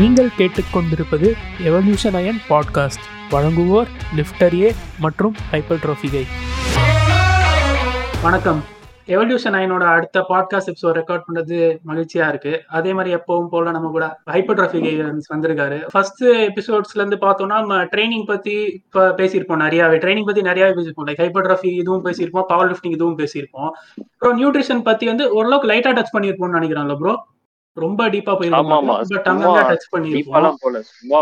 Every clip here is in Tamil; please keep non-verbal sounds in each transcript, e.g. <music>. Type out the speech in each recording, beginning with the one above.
நீங்கள் கேட்டுக்கொண்டிருப்பது எவல்யூஷன் அயன் பாட்காஸ்ட் வழங்குவோர் லிஃப்டர் ஏ மற்றும் ஹைப்பர் ட்ரோஃபிகை வணக்கம். எவல்யூஷன் அயனோட அடுத்த பாட்காஸ்ட் எபிசோட் ரெக்கார்ட் பண்ணது மகிழ்ச்சியா இருக்கு. அதே மாதிரி எப்பவும் போல நம்ம கூட ஹைப்பர் ட்ரோஃபிகை வந்திருக்காரு. ஃபர்ஸ்ட் எபிசோட்ஸ்ல இருந்து பார்த்தோம்னா நம்ம ட்ரைனிங் பத்தி பேசியிருப்போம் நிறையாவே. ட்ரைனிங் பத்தி நிறையாவே பேசியிருப்போம். லைக் ஹைப்பர் ட்ராஃபி இதுவும் பேசியிருப்போம் பவர் லிஃப்டிங் இதுவும் பேசியிருப்போம். அப்புறம் நியூட்ரிஷன் பத்தி வந்து ஓரளவுக்கு லைட்டா டச் பண்ணியிருப்போம்னு நினைக்கிறாங்களா ப்ரோ ரொம்ப டீப்பா. போயிருக்கோம்.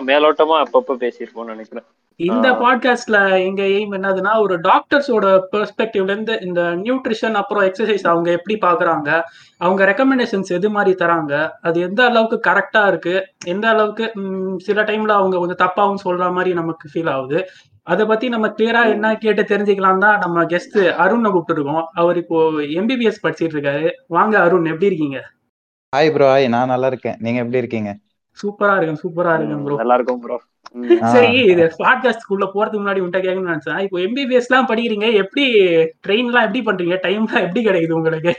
மேலோட்டமா அப்பப்ப பேசியிருப்போம்னு நினைக்கிறேன். இந்த. பாட்காஸ்ட்ல எங்க எய்ம் என்னதுன்னா ஒரு டாக்டர்ஸோட பெர்ஸ்பெக்டிவ்ல இருந்து இந்த நியூட்ரிஷன் அப்புறம் எக்ஸசைஸ் அவங்க எப்படி பாக்குறாங்க அவங்க ரெக்கமெண்டேஷன்ஸ் எது மாதிரி தராங்க அது எந்த அளவுக்கு கரெக்டா இருக்கு எந்த அளவுக்கு சில டைம்ல அவங்க கொஞ்சம் தப்பாவும் சொல்ற மாதிரி நமக்கு ஃபீல் ஆகுது. அதை பத்தி நம்ம கிளியரா என்ன கேட்டு தெரிஞ்சுக்கலாம் தான் நம்ம கெஸ்ட் அருணை கூப்பிட்டுருக்கோம். அவர் இப்போ எம்பிபிஎஸ் படிச்சிட்டு இருக்காரு. வாங்க அருண் எப்படி இருக்கீங்க? ஹாய் ப்ரோ ஹாய் நான் நல்லா இருக்கேன். நீங்க எப்படி இருக்கீங்க? சூப்பரா இருக்கேன் சூப்பரா இருக்கேன் ப்ரோ நல்லா இருக்கும் ப்ரோ. <laughs> சரி இது பாட்காஸ்ட்குள்ள போறதுக்கு முன்னாடி உன்ட்ட கேட்கணும்னு நினைச்சேன். இப்போ எம்பிபிஎஸ் எல்லாம் படிக்கிறீங்க எப்படி ட்ரெயின் எல்லாம் எப்படி பண்றீங்க? டைம்லாம் எப்படி கிடைக்குது உங்களுக்கு?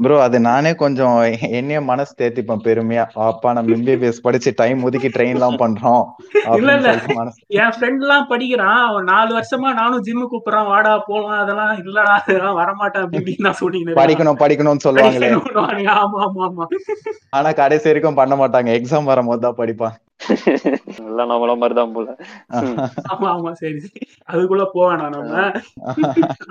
ப்ரோ அது நானே கொஞ்சம் என்னைய மனசு தேத்திப்பேன் பெருமையா. அப்பா நம்ம எம்பிபிஎஸ் படிச்சு டைம் ஒதுக்கி ட்ரெயின் எல்லாம் பண்றோம். அப்படின்னு இல்ல. மனசு என் ஃப்ரெண்ட் எல்லாம் படிக்கிறான். அவன் நாலு வருஷமா நானும் ஜிம்மு கூப்பிடுறான் வாடா போலாம். அதெல்லாம் இல்லடா அதெல்லாம் வரமாட்டேன். அப்படி இப்படின்னு நான் சொல்லிட்டு படிக்கணும் படிக்கணும்னு சொல்லுவாங்களே. ஆமா ஆமா ஆமா. ஆனா கடைசி வரைக்கும் பண்ண மாட்டாங்க. எக்ஸாம் வரும்போது தான் படிப்பான். எல்லாம் நம்மள மாதிரிதான் போல. ஆமா ஆமா சரி அதுக்குள்ள போவேணா நம்ம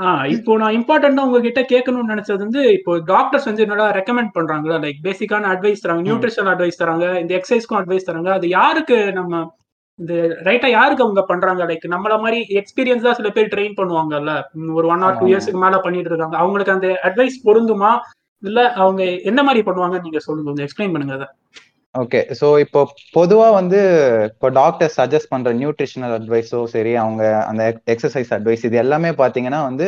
ஆஹ். இப்போ நான் இம்பார்ட்டண்டா உங்ககிட்ட கேட்கணும்னு நினைச்சது வந்து இப்போ டாக்டர்ஸ் வந்து என்னடா ரெக்கமெண்ட் பண்றாங்களா? லைக் பேசிக்கான அட்வைஸ் தராங்க நியூட்ரிஷன் அட்வைஸ் தராங்க இந்த எக்ஸசைஸ்க்கும் அட்வைஸ் தராங்க. அது யாருக்கு நம்ம இந்த ரைட்டா யாருக்கு அவங்க பண்றாங்க? லைக் நம்மள மாதிரி எக்ஸ்பீரியன்ஸ் தான் சில பேர் ட்ரெயின் பண்ணுவாங்கல்ல. ஒரு ஒன் ஆர் டூ. இயர்ஸ்க்கு மேல பண்ணிட்டு இருக்காங்க. அவங்களுக்கு அந்த அட்வைஸ் பொருந்துமா? இல்ல அவங்க என்ன மாதிரி பண்ணுவாங்கன்னு நீங்க சொல்லுங்க கொஞ்சம் எக்ஸ்பிளைன் பண்ணுங்க அதை. ஓகே ஸோ இப்போ பொதுவாக வந்து இப்போ டாக்டர் சஜஸ்ட் பண்ணுற நியூட்ரிஷனல் அட்வைஸோ சரி அவங்க அந்த எக்ஸசைஸ் அட்வைஸ் இது எல்லாமே பார்த்தீங்கன்னா வந்து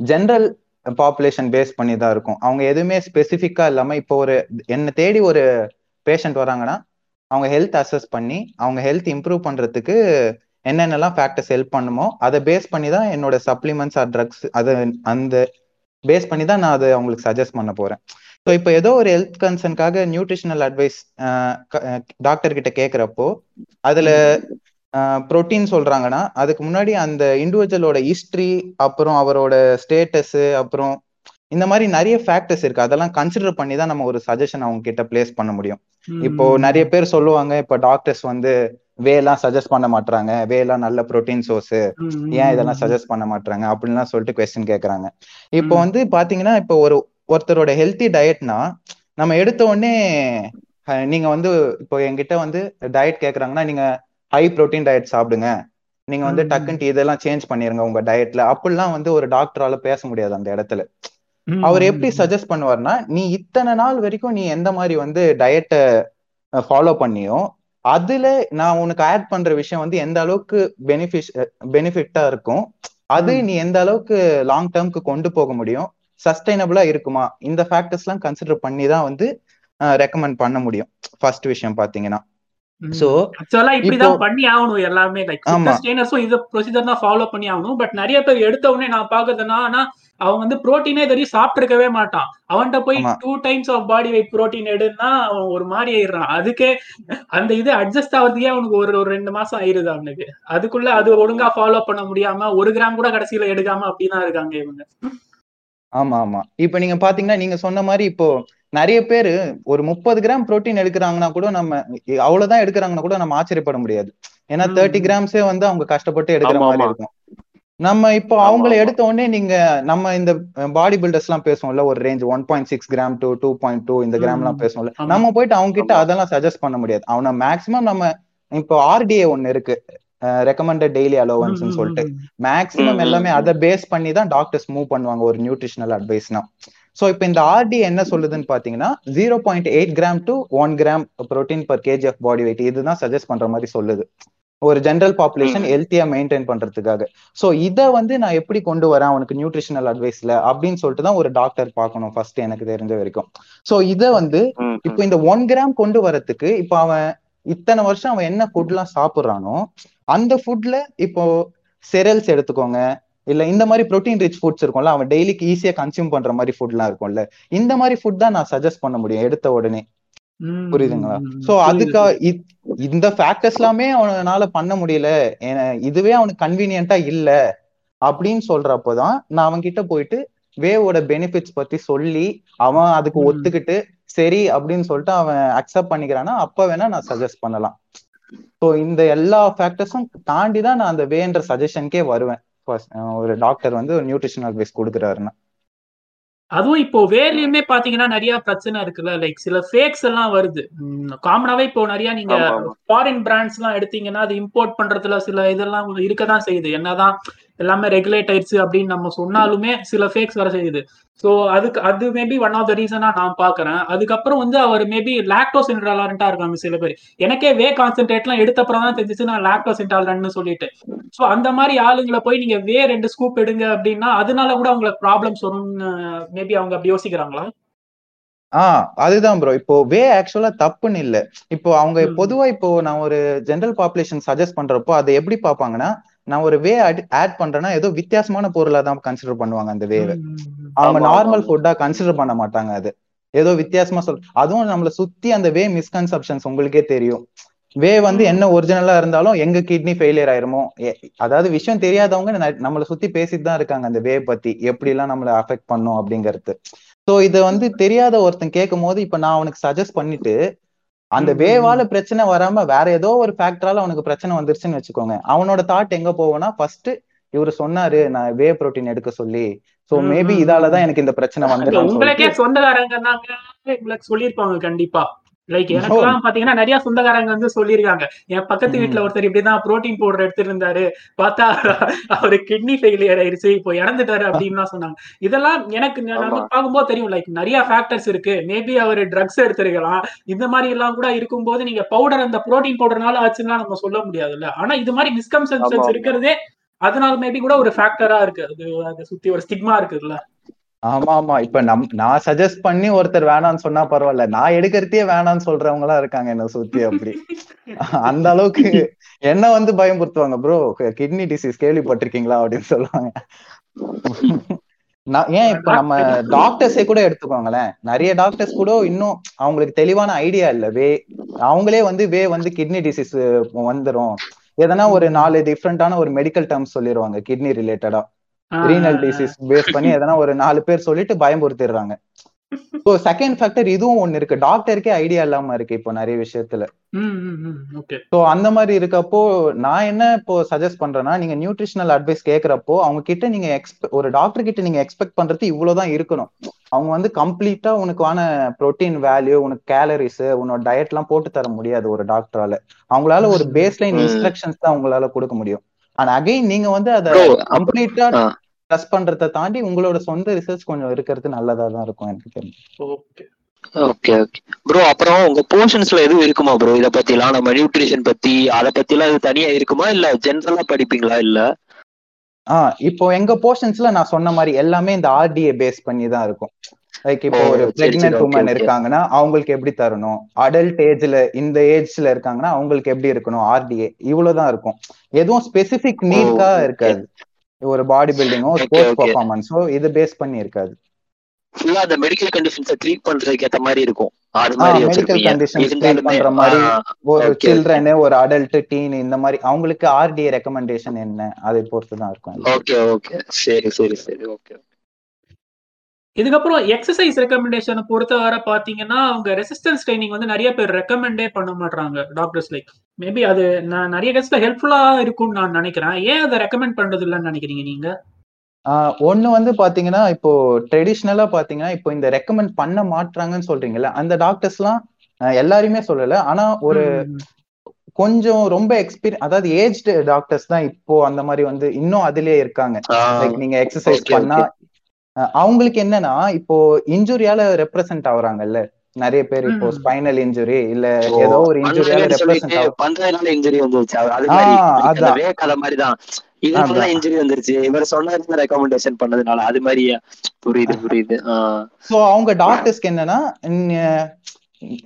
ஜென்ரல் பாப்புலேஷன் பேஸ் பண்ணி தான் இருக்கும். அவங்க எதுவுமே ஸ்பெசிஃபிக்காக இல்லாமல் இப்போ ஒரு என்னை தேடி ஒரு பேஷண்ட் வராங்கன்னா அவங்க ஹெல்த் அசஸ் பண்ணி அவங்க ஹெல்த் இம்ப்ரூவ் பண்ணுறதுக்கு என்னென்னலாம் ஃபேக்டர்ஸ் ஹெல்ப் பண்ணுமோ அதை பேஸ் பண்ணி தான் என்னோட சப்ளிமெண்ட்ஸ் ஆர் ட்ரக்ஸ் அது அந்த பேஸ் பண்ணி தான் நான் அதை அவங்களுக்கு சஜஸ்ட் பண்ண போகிறேன் ஸோ இப்போ ஏதோ ஒரு ஹெல்த் கன்சர்னுக்காக நியூட்ரிஷனல் அட்வைஸ் டாக்டர் கிட்ட கேட்குறப்போ அதுல புரோட்டீன் சொல்றாங்கன்னா அதுக்கு முன்னாடி அந்த இண்டிவிஜுவலோட ஹிஸ்ட்ரி அப்புறம் அவரோட ஸ்டேட்டஸ் அப்புறம் இந்த மாதிரி நிறைய ஃபேக்டர்ஸ் இருக்கு. அதெல்லாம் கன்சிடர் பண்ணி தான் நம்ம ஒரு சஜஷன் அவங்க கிட்ட பிளேஸ் பண்ண முடியும். இப்போ நிறைய பேர் சொல்லுவாங்க இப்போ டாக்டர்ஸ் வந்து வேலாம் சஜஸ்ட் பண்ண மாட்டாங்க வேலாம் நல்ல புரோட்டீன் சோர்ஸ் ஏன் இதெல்லாம் சஜஸ்ட் பண்ண மாட்டாங்க அப்படின்லாம் சொல்லிட்டு கொஸ்டின் கேக்குறாங்க. இப்போ. வந்து பாத்தீங்கன்னா இப்போ ஒரு ஒருத்தரோட ஹெல்த்தி டயட்னா நம்ம எடுத்த உடனே நீங்க வந்து இப்போ என்கிட்ட வந்து டயட் கேக்குறாங்கன்னா நீங்க ஹை புரோட்டீன் டயட் சாப்பிடுங்க. நீங்க வந்து. டக்குன்ட்டு இதெல்லாம் சேஞ்ச் பண்ணிருங்க உங்க டயட்ல அப்படிலாம் வந்து ஒரு டாக்டரால பேச முடியாது அந்த இடத்துல. அவர் எப்படி சஜஸ்ட் பண்ணுவார்னா நீ இத்தனை நாள் வரைக்கும் நீ எந்த மாதிரி வந்து டயட்டை ஃபாலோ பண்ணியோ அதுல நான் உனக்கு ஆட் பண்ற விஷயம் வந்து எந்த அளவுக்கு பெனிஃபிஷ் பெனிஃபிட்டா இருக்கும் அது. நீ எந்த அளவுக்கு லாங் டேர்ம்க்கு கொண்டு போக முடியும் சஸ்டைனபிளா இருக்குமா? இந்த ஃபேக்டர்ஸ் எல்லாம் கன்சிடர் பண்ணி தான் வந்து ரெக்கமெண்ட் பண்ண முடியும். ஃபர்ஸ்ட் விஷயம் பாத்தீங்கன்னா. So, ஆக்சுவலா இப்படிதான் இப்போ- பண்ணி ஆகணும் எல்லாமே லைக் ஆமா. ட்ரெயினர்ஸும் இந்த ப்ரொசீஜர் தான் ஃபாலோ பண்ணி ஆகணும். பட் நிறைய பேர் எடுத்த உடனே நான் பாக்குறதுனா ஆனா அவன் வந்து புரோட்டீனே தெரியும் சாப்பிட்டுருக்கவே மாட்டான். அவன்கிட்ட போய். Two times of body weight protein எடுன்னா அவன் ஒரு மாதிரி ஆயிடுறான். அதுக்கே அந்த இது அட்ஜஸ்ட் ஆகுறதுக்கே அவனுக்கு ஒரு ஒரு ரெண்டு மாசம் ஆயிருது அவனுக்கு. அதுக்குள்ள அது ஒழுங்கா ஃபாலோ பண்ண முடியாம ஒரு கிராம் கூட கடைசியில எடுக்காம அப்படிதான் இருக்காங்க இவங்க. ஆமா ஆமா இப்ப நீங்க பாத்தீங்கன்னா நீங்க சொன்ன மாதிரி இப்போ நிறைய பேரு ஒரு முப்பது கிராம் புரோட்டீன் எடுக்கிறாங்கன்னா கூட நம்ம அவ்வளவுதான் எடுக்கிறாங்கன்னா கூட நம்ம ஆச்சரியப்பட முடியாது ஏன்னா. தேர்ட்டி கிராம்ஸே வந்து அவங்க கஷ்டப்பட்டு எடுக்கிற மாதிரி. இருக்கும் நம்ம இப்போ அவங்கள. எடுத்த உடனே நீங்க நம்ம இந்த பாடி பில்டர்ஸ் எல்லாம் பேசுவோம்ல ஒரு range one point six gram to two point two இந்த கிராம் எல்லாம். பேசுவோம்ல. நம்ம போயிட்டு அவங்க கிட்ட. அதெல்லாம் சஜஸ்ட் பண்ண முடியாது அவனை மேக்ஸிமம் நம்ம இப்போ ஆர்டிஏ ஒன்னு இருக்கு ரெக்கமெண்டட் டெய்லி அலோவன்ஸ் சொல்லிட்டு. மேக்ஸிமம் எல்லாமே அதை பேஸ் பண்ணி தான் டாக்டர்ஸ் மூவ் பண்ணுவாங்க ஒரு நியூட்ரிஷனல் அட்வைஸ்னா சோ இப்போ இந்த ஆர்டி என்ன சொல்லுதுன்னு பாத்தீங்கன்னா zero point eight gram to one gram protein per KG of body weight இதுதான் சஜஸ்ட் பண்ற மாதிரி சொல்லுது. ஒரு ஜென்ரல் பாப்புலேஷன். ஹெல்த்தியா மெயின்டைன் பண்றதுக்காக. சோ இத வந்து நான் எப்படி கொண்டு வரேன் அவனுக்கு நியூட்ரிஷனல் அட்வைஸ்ல அப்படின்னு சொல்லிட்டு தான் ஒரு டாக்டர் பார்க்கணும் ஃபர்ஸ்ட் எனக்கு தெரிஞ்ச வரைக்கும். சோ இத வந்து இப்போ இந்த ஒன் கிராம் கொண்டு வரதுக்கு இப்போ அவன் இத்தனை வருஷம் அவன் என்ன ஃபுட்லாம் சாப்பிடுறானோ அந்த ஃபுட்ல இப்போ செரல்ஸ் எடுத்துக்கோங்க. இல்ல இந்த மாதிரி ப்ரோட்டீன் ரிச் ஃபுட்ஸ் இருக்கும்ல அவன் டெய்லிக்கு ஈஸியா கன்சியூம் பண்ற மாதிரி ஃபுட்லாம் இருக்கும்ல. இந்த மாதிரி ஃபுட் தான் நான் சஜஸ்ட் பண்ண முடியும் எடுத்த உடனே. புரியுதுங்களா. சோ அதுக்கா இந்த ஃபேக்டர்ஸ் எல்லாமே அவனால பண்ண முடியல. இதுவே அவனுக்கு கன்வீனியன்ட்டா இல்ல. அப்படின்னு சொல்றப்போதான் நான் அவன் கிட்ட போயிட்டு வேவோட பெனிஃபிட்ஸ் பத்தி சொல்லி அவன் அதுக்கு. ஒத்துக்கிட்டு சரி அப்படின்னு சொல்லிட்டு அவன் அக்செப்ட் பண்ணிக்கிறான்னா அப்ப வேணா நான் சஜஸ்ட் பண்ணலாம். ஸோ இந்த எல்லா ஃபேக்டர்ஸும் தாண்டி தான் நான் அந்த வேன்ற சஜஷனுக்கே வருவேன். ஒரு டாக்டர் வந்து ஒரு நியூட்ரிஷன் அட்வைஸ் கொடுக்குறாருன்னா. அதுவும் இப்போ வேர்லயுமே பாத்தீங்கன்னா நிறைய பிரச்சனை இருக்குல்ல லைக் சில ஃபேக்ஸ் எல்லாம் வருது. காமனாவே இப்போ நிறைய நீங்க. ஃபாரின் பிராண்ட்ஸ் எல்லாம் எடுத்தீங்கன்னா அது இம்போர்ட் பண்றதுல சில இதெல்லாம் இருக்கதான் செய்யுது. என்னதான் எல்லாமே ரெகுலேட் ஆயிடுச்சு அப்படின்னு நம்ம சொன்னாலுமே சில ஃபேக்ஸ் வர செய்யுது. ஸோ அதுக்கு அது மேபி ஒன் ஆஃப் த ரீசனா நான் பாக்குறேன் அதுக்கப்புறம் வந்து அவர் மேபி லாக்டோஸ் இன்டாலரண்டா இருக்காங்க சில பேர். எனக்கே வே கான்சென்ட்ரேட்லாம் எடுத்தப்புறம் தான் தெரிஞ்சிச்சு நான் லாக்டோஸ் இன்டாலரண்ட்னு சொல்லிட்டு. ஸோ அந்த மாதிரி ஆளுங்களை போய் நீங்க வே ரெண்டு ஸ்கூப் எடுங்க அப்படின்னா அதனால கூட உங்களுக்கு ப்ராப்ளம்ஸ் வரும்னு மேபி அவங்க அப்படி யோசிக்கிறாங்களா? ஆஹ் அதுதான் ப்ரோ இப்போ வே ஆக்சுவலா தப்புன்னு இல்ல. இப்போ அவங்க. பொதுவா இப்போ நான் ஒரு ஜெனரல் பாப்புலேஷன் சஜஸ்ட் பண்றப்போ அதை எப்படி பார்ப்பாங்கன்னா நான் ஒரு வே ஆட் பண்றேன்னா ஏதோ வித்தியாசமான பொருளா தான் கன்சிடர் பண்ணுவாங்க அந்த வேவை. அவங்க நார்மல். ஃபுட்டா கன்சிடர் பண்ண மாட்டாங்க அது. ஏதோ வித்தியாசமா சொல் அதுவும் நம்மள சுத்தி அந்த வே மிஸ்கன்செப்ஷன்ஸ் உங்களுக்கே தெரியும். வே வந்து என்ன ஒரிஜினலா இருந்தாலும் எங்க கிட்னி ஃபெயிலியர் ஆயிருமோ அதாவது விஷயம் தெரியாதவங்க நம்மள சுத்தி பேசிட்டு தான் இருக்காங்க அந்த வே பத்தி எப்படி எல்லாம் நம்மள அஃபெக்ட் பண்ணும் அப்படிங்கிறது. சோ இத வந்து தெரியாத ஒருத்தன் கேட்கும் போது இப்ப நான் அவனுக்கு சஜஸ்ட் பண்ணிட்டு அந்த வேவால பிரச்சனை வராம வேற ஏதோ ஒரு ஃபேக்டரால அவனுக்கு பிரச்சனை வந்துருச்சுன்னு வச்சுக்கோங்க. அவனோட தாட் எங்க போவோம்னா ஃபர்ஸ்ட் இவரு சொன்னாரு நான் வே புரோட்டீன் எடுக்க சொல்லி சோ மேபி இதாலதான் எனக்கு இந்த பிரச்சனை <laughs> வந்துடும் உங்களுக்கே சொந்தக்காரங்க உங்களுக்கு சொல்லியிருப்பாங்க கண்டிப்பா. லைக் எனக்குலாம் பாத்தீங்கன்னா நிறைய சொந்தக்காரங்க வந்து சொல்லியிருக்காங்க. என் பக்கத்து. வீட்டுல ஒருத்தர் இப்படிதான் புரோட்டீன் பவுடர் எடுத்துட்டு இருந்தாரு பார்த்தா அவரு கிட்னி ஃபெயிலியர் ஆயிருச்சு இப்போ இறந்துட்டாரு அப்படின்லாம் சொன்னாங்க. இதெல்லாம் எனக்கு நான் வந்து. பார்க்கும்போது தெரியும். லைக் நிறைய ஃபேக்டர்ஸ் இருக்கு. மேபி அவர் ட்ரக்ஸ் எடுத்திருக்கலாம். இந்த மாதிரி எல்லாம் கூட இருக்கும்போது நீங்க பவுடர் அந்த புரோட்டீன் பவுடர்னால ஆச்சுன்னா நம்ம சொல்ல முடியாதுல்ல. ஆனா இது மாதிரி மிஸ்கன்செப்ஷன்ஸ். இருக்கிறதே அதனால மேபி கூட ஒரு ஃபேக்டரா இருக்கு. அது அதை சுத்தி ஒரு ஸ்டிக்மா இருக்குல்ல. ஆமா ஆமா. இப்ப நம் நான் சஜஸ்ட் பண்ணி ஒருத்தர் வேணாம்னு சொன்னா பரவாயில்ல. நான் எடுக்கிறதே வேணாம்னு சொல்றவங்க எல்லாம் இருக்காங்க என்ன சுத்தி அப்படி. அந்த அளவுக்கு என்ன வந்து பயமுறுத்துவாங்க. ப்ரோ கிட்னி டிசீஸ் கேள்விப்பட்டிருக்கீங்களா? அப்படின்னு சொல்லுவாங்க. நான் ஏன் இப்ப நம்ம டாக்டர்ஸே கூட எடுத்துக்கோங்களேன். நிறைய டாக்டர்ஸ் கூட இன்னும் அவங்களுக்கு தெளிவான ஐடியா இல்ல. வே அவங்களே வந்து வே வந்து கிட்னி டிசீஸ் வந்துரும். எதனா ஒரு நாலு டிஃப்ரெண்டான ஒரு மெடிக்கல் டேர்ம்ஸ் சொல்லிடுவாங்க கிட்னி ரிலேட்டடா ரீனல் டிசீஸ் பேஸ் பண்ணி எதனா ஒரு நாலு பேர் சொல்லிட்டு பயமுறுத்திடுறாங்க. ஸோ செகண்ட் ஃபேக்டர் இதுவும் ஒண்ணு இருக்கு. டாக்டருக்கே ஐடியா இல்லாம இருக்கு இப்போ நிறைய விஷயத்துல. ஸோ அந்த மாதிரி இருக்கப்போ நான் என்ன இப்போ சஜஸ்ட் பண்றேன்னா நீங்க நியூட்ரிஷனல் அட்வைஸ் கேட்கறப்போ அவங்க கிட்ட நீங்க எக்ஸ்பெக்ட் ஒரு டாக்டர் கிட்ட நீங்க எக்ஸ்பெக்ட் பண்றது இவ்வளவுதான் இருக்கணும். அவங்க வந்து கம்ப்ளீட்டா உனக்கான ப்ரோட்டீன் வேல்யூ உனக்கு கேலரிஸ் உன்னோட டயட் எல்லாம் போட்டு தர முடியாது ஒரு டாக்டரால அவங்களால ஒரு பேஸ்லைன் ம். இன்ஸ்ட்ரக்ஷன்ஸ் தான் உங்களால கொடுக்க முடியும். ஆனா அகைன் நீங்க வந்து அதை Bro, கம்ப்ளீட்டா. ட்ரஸ்ட் பண்றதை தாண்டி உங்களோட சொந்த ரிசர்ச் கொஞ்சம் இருக்கிறது நல்லதா தான் இருக்கும் எனக்கு தெரியும் ஓகே ஓகே ஓகே ப்ரோ அப்புறம் உங்க போர்ஷன்ஸ்ல எதுவும் இருக்குமா ப்ரோ இத பத்தி எல்லாம் நம்ம நியூட்ரிஷன் பத்தி அத பத்தி எல்லாம் தனியா இருக்குமா? இல்ல ஜென்ரலா படிப்பீங்களா இல்ல? ஆஹ் இப்போ எங்க போர்ஷன்ஸ்ல நான் சொன்ன மாதிரி எல்லாமே இந்த ஆர்டிஏ பேஸ் பண்ணி தான் இருக்கும் லைக் இப்போ ஒரு பிரெக்னென்ட் உமன். இருக்காங்கன்னா அவங்களுக்கு எப்படி தரணும் அடல்ட் ஏஜ்ல இந்த ஏஜ்ல இருக்காங்கன்னா அவங்களுக்கு எப்படி இருக்கணும் ஆர்டிஏ இவ்வளவுதான் இருக்கும் எதுவும் ஸ்பெசிபிக் நீட்கா. இருக்காது ஒரு பாடி பில்டிங்கோ ஸ்போர்ட்ஸ். பர்ஃபார்மன்ஸோ இது பேஸ் பண்ணி இருக்காது ஃபுல்லா அந்த மெடிக்கல் கண்டிஷன்ஸை ட்ரீட் பண்றதுக்கு ஏத்த மாதிரி இருக்கும். அது மாதிரி மெடிக்கல் கண்டிஷன்ஸ் ட்ரீட் பண்ற மாதிரி ஒரு okay, okay. சில்ட்ரன் ஒரு அடல்ட் டீன் இந்த மாதிரி அவங்களுக்கு ஆர்டிஏ ரெக்கமெண்டேஷன் என்ன? அதை பொறுத்து தான் இருக்கும் ஓகே ஓகே சரி சரி சரி. ஓகே இதுக்கப்புறம் எக்ஸசைஸ் ரெக்கமெண்டேஷனை பொறுத்தவரை பாத்தீங்கன்னா அவங்க ரெசிஸ்டன்ஸ் ட்ரைனிங் வந்து நிறைய பேர் ரெக்கமெண்டே பண்ண மாட்டாங்க டாக்டர்ஸ் லைக் மேபி அது நான் நிறைய கேஸ்ல ஹெல்ப்ஃபுல்லா இருக்கும்னு நான் நினைக்கிறேன். ஏன் அதை ரெக்கமெண்ட் பண்றது இல்லைன்னு நினைக்கிறீங்க நீங்க? ஆஹ் ஒண்ணு வந்து பாத்தீங்கன்னா இப்போ ட்ரெடிஷ்னலா பாத்தீங்கன்னா இப்போ இந்த ரெக்கமெண்ட் பண்ண மாட்றாங்கன்னு சொல்றீங்கல்ல அந்த டாக்டர்ஸ் எல்லாம் ஆஹ் எல்லாருமே சொல்லல. ஆனா ஒரு கொஞ்சம் ரொம்ப எக்ஸ்பீரியன் அதாவது ஏஜ்டு டாக்டர்ஸ் தான் இப்போ அந்த மாதிரி வந்து இன்னும் அதிலே இருக்காங்க. லைக் நீங்க எக்ஸசைஸ் பண்ணா அவங்களுக்கு என்னன்னா இப்போ இன்ஜுரியால ரெப்ரசன்ட் ஆகுறாங்கல்ல நிறைய பேர் இப்போ. ஸ்பைனல் இன்ஜுரி இல்ல ஏதோ ஒரு இன்ஜுரியால ரெப்ரசன்ட் ஆகும். பண்றதுனால இன்ஜுரி வந்துருச்சு. இவர் சொன்னது ரெக்கமெண்டேஷன் பண்ணதுனால அது மாதிரி புரியுது புரியுது. ஸோ அவங்க டாக்டர்ஸ்க்கு என்னன்னா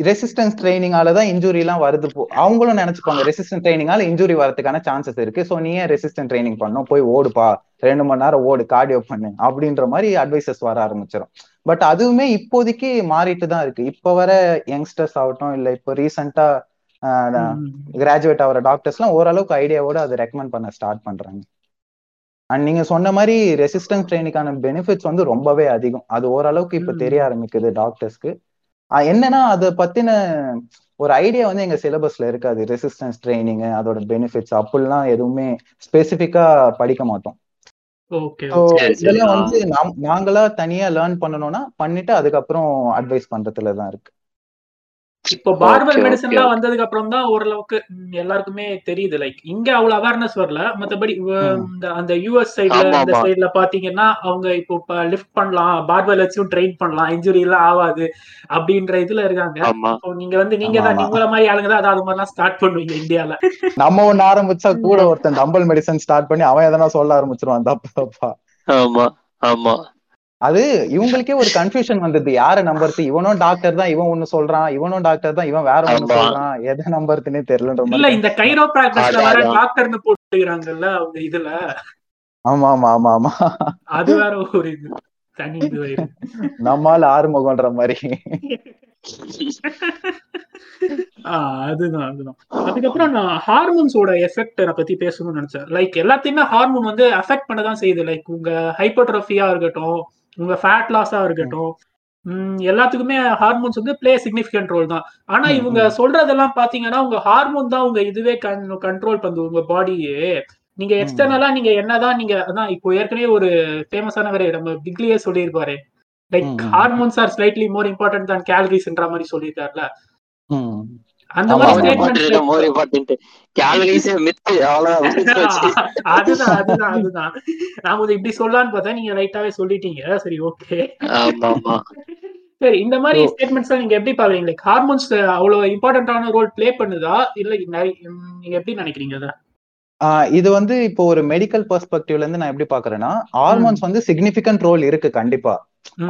ரெசிஸ்டன்ஸ் ட்ரைனிங்கால தான் இன்ஜுரி எல்லாம் வருது போ. அவங்களும் நினைச்சுப்பாங்க ரெசிஸ்டன்ட் ட்ரைனிங்கால இன்ஜுரி வரதுக்கான சான்சஸ் இருக்கு. ஸோ நீ ஏன் ரெசிஸ்டன்ட் ட்ரைனிங் பண்ணும் போய் ஓடுப்பா. ரெண்டு மணி நேரம் ஓடு கார்டியோ பண்ணு. அப்படின்ற மாதிரி அட்வைசஸ் வர ஆரம்பிச்சிடும் பட் அதுவுமே இப்போதைக்கு மாறிட்டு தான் இருக்கு. இப்ப வர யங்ஸ்டர்ஸ் ஆகட்டும் இல்ல இப்போ ரீசெண்டா கிராஜுவேட் ஆகிற டாக்டர்ஸ் எல்லாம் ஓரளவுக்கு ஐடியாவோட அதை ரெக்கமெண்ட் பண்ண ஸ்டார்ட் பண்றாங்க. அண்ட் நீங்க சொன்ன மாதிரி ரெசிஸ்டன்ஸ் ட்ரைனிங்கான பெனிஃபிட்ஸ் வந்து ரொம்பவே அதிகம். அது ஓரளவுக்கு இப்ப. தெரிய ஆரம்பிக்குது டாக்டர்ஸ்க்கு என்னன்னா அதை பத்தின ஒரு ஐடியா வந்து எங்க சிலபஸ்ல இருக்காது. ரெசிஸ்டன்ஸ் ட்ரைனிங் அதோட பெனிஃபிட்ஸ் அப்படிலாம் எதுவுமே ஸ்பெசிஃபிக்கா படிக்க மாட்டோம். இதெல்லாம். வந்து நாம் நாங்களா தனியா லேர்ன் பண்ணணும்னா பண்ணிட்டு அதுக்கப்புறம் அட்வைஸ் பண்றதுல தான் இருக்கு. இப்போ பார்பல் Okay, மெடிசன்லாம் okay. வந்ததுக்கு அப்புறம் தான் ஓரளவுக்கு எல்லாருக்குமே தெரியுது. லைக் இங்க அவ்வளவு அவேர்னஸ் வரல. மத்தபடி அந்த யூஎஸ் சைடுல இந்த ஆமா. சைடுல பாத்தீங்கன்னா அவங்க இப்போ லிஃப்ட் பண்ணலாம். பார்பல் வச்சும் ட்ரெயின் பண்ணலாம். இன்ஜுரி எல்லாம் ஆகாது அப்படின்ற இதுல இருக்காங்க. நீங்க வந்து நீங்க தான் ஆமா. உங்கள மாதிரி ஆளுங்க தான் அதாவது மாதிரிலாம் ஸ்டார்ட் பண்ணுவீங்க இந்தியால. நம்ம ஒண்ணு ஆரம்பிச்சா கூட ஒருத்தன் டம்பல் மெடிசன் ஸ்டார்ட் பண்ணி அவன் எதனா சொல்ல ஆரம்பிச்சிருவான். தப்பா. ஆமா ஆமா. அது இவங்களுக்கே ஒரு கன்ஃபியூஷன் வந்தது. யார நம்பர்த்து இவனும் டாக்டர் தான் இவன் ஒண்ணு சொல்றான் இவனும் டாக்டர் தான் இவன் வேற ஒண்ணு. சொல்றான். எதை நம்பர்த்துனே தெரியலன்ற இல்ல இந்த கைரோ பிராக்டிஸ்ல வர. டாக்டர்னு போட்டுக்கிறாங்கல்ல அவங்க இதுல. ஆமா ஆமா ஆமா ஆமா. அது வேற ஒரு இது. தனி இது வேறு. நம்மால ஆறுமுகன்ற மாதிரி. ஆஹ் அதுதான் அதுதான். அதுக்கப்புறம் நான் ஹார்மோன்ஸோட எஃபெக்ட் பத்தி பேசணும்னு நினைச்சேன். லைக் எல்லாத்தையுமே ஹார்மோன் வந்து அஃபெக்ட் பண்ணதான் செய்யுது. லைக் உங்க ஹைப்போட்ரோஃபியா இருக்கட்டும் உங்க ஃபேட் லாஸா இருக்கட்டும். எல்லாத்துக்குமே ஹார்மோன்ஸ் வந்து பிளே சிக்னிஃபிகண்ட் ரோல் தான். ஆனா இவங்க சொல்றதெல்லாம் பாத்தீங்கன்னா உங்க ஹார்மோன் தான் உங்க இதுவே கண்ட்ரோல் பண்ணுது உங்க பாடியே நீங்க எக்ஸ்டர்னலா நீங்க என்னதான் நீங்க அதான் இப்போ ஏற்கனவே ஒரு ஃபேமஸானவரே நம்ம பிக்லியே சொல்லியிருப்பாரு. Like. Hormones are slightly more important தான் கேலரிஸ்ன்ற மாதிரி சொல்லியிருக்காருல. அந்த மாதிரி மோர் இம்பார்ட்டன்ட் கேலரிஸே அவ்வளவுதான் அதுதான் அதுதான் அதுதான். நான் கொஞ்சம் இப்படி சொல்லலாம்னு பார்த்தா நீங்க ரைட்டாவே சொல்லிட்டீங்க. சரி ஓகே சரி இந்த மாதிரி ஸ்டேட்மெண்ட்ஸ் நீங்க எப்படி பாக்குறீங்க? லைக் ஹார்மோன்ஸ் அவ்வளவு இம்பார்ட்டன்டான ரோல் ப்ளே பண்ணுதா? இல்ல நீங்க எப்படி நினைக்கிறீங்க அதை? ஆஹ் இது வந்து இப்போ ஒரு மெடிக்கல் பெர்ஸ்பெக்டிவ்ல இருந்து நான் எப்படி பாக்குறேன்னா ஹார்மோன்ஸ் வந்து சிக்னிபிகன்ட் ரோல் இருக்கு கண்டிப்பா.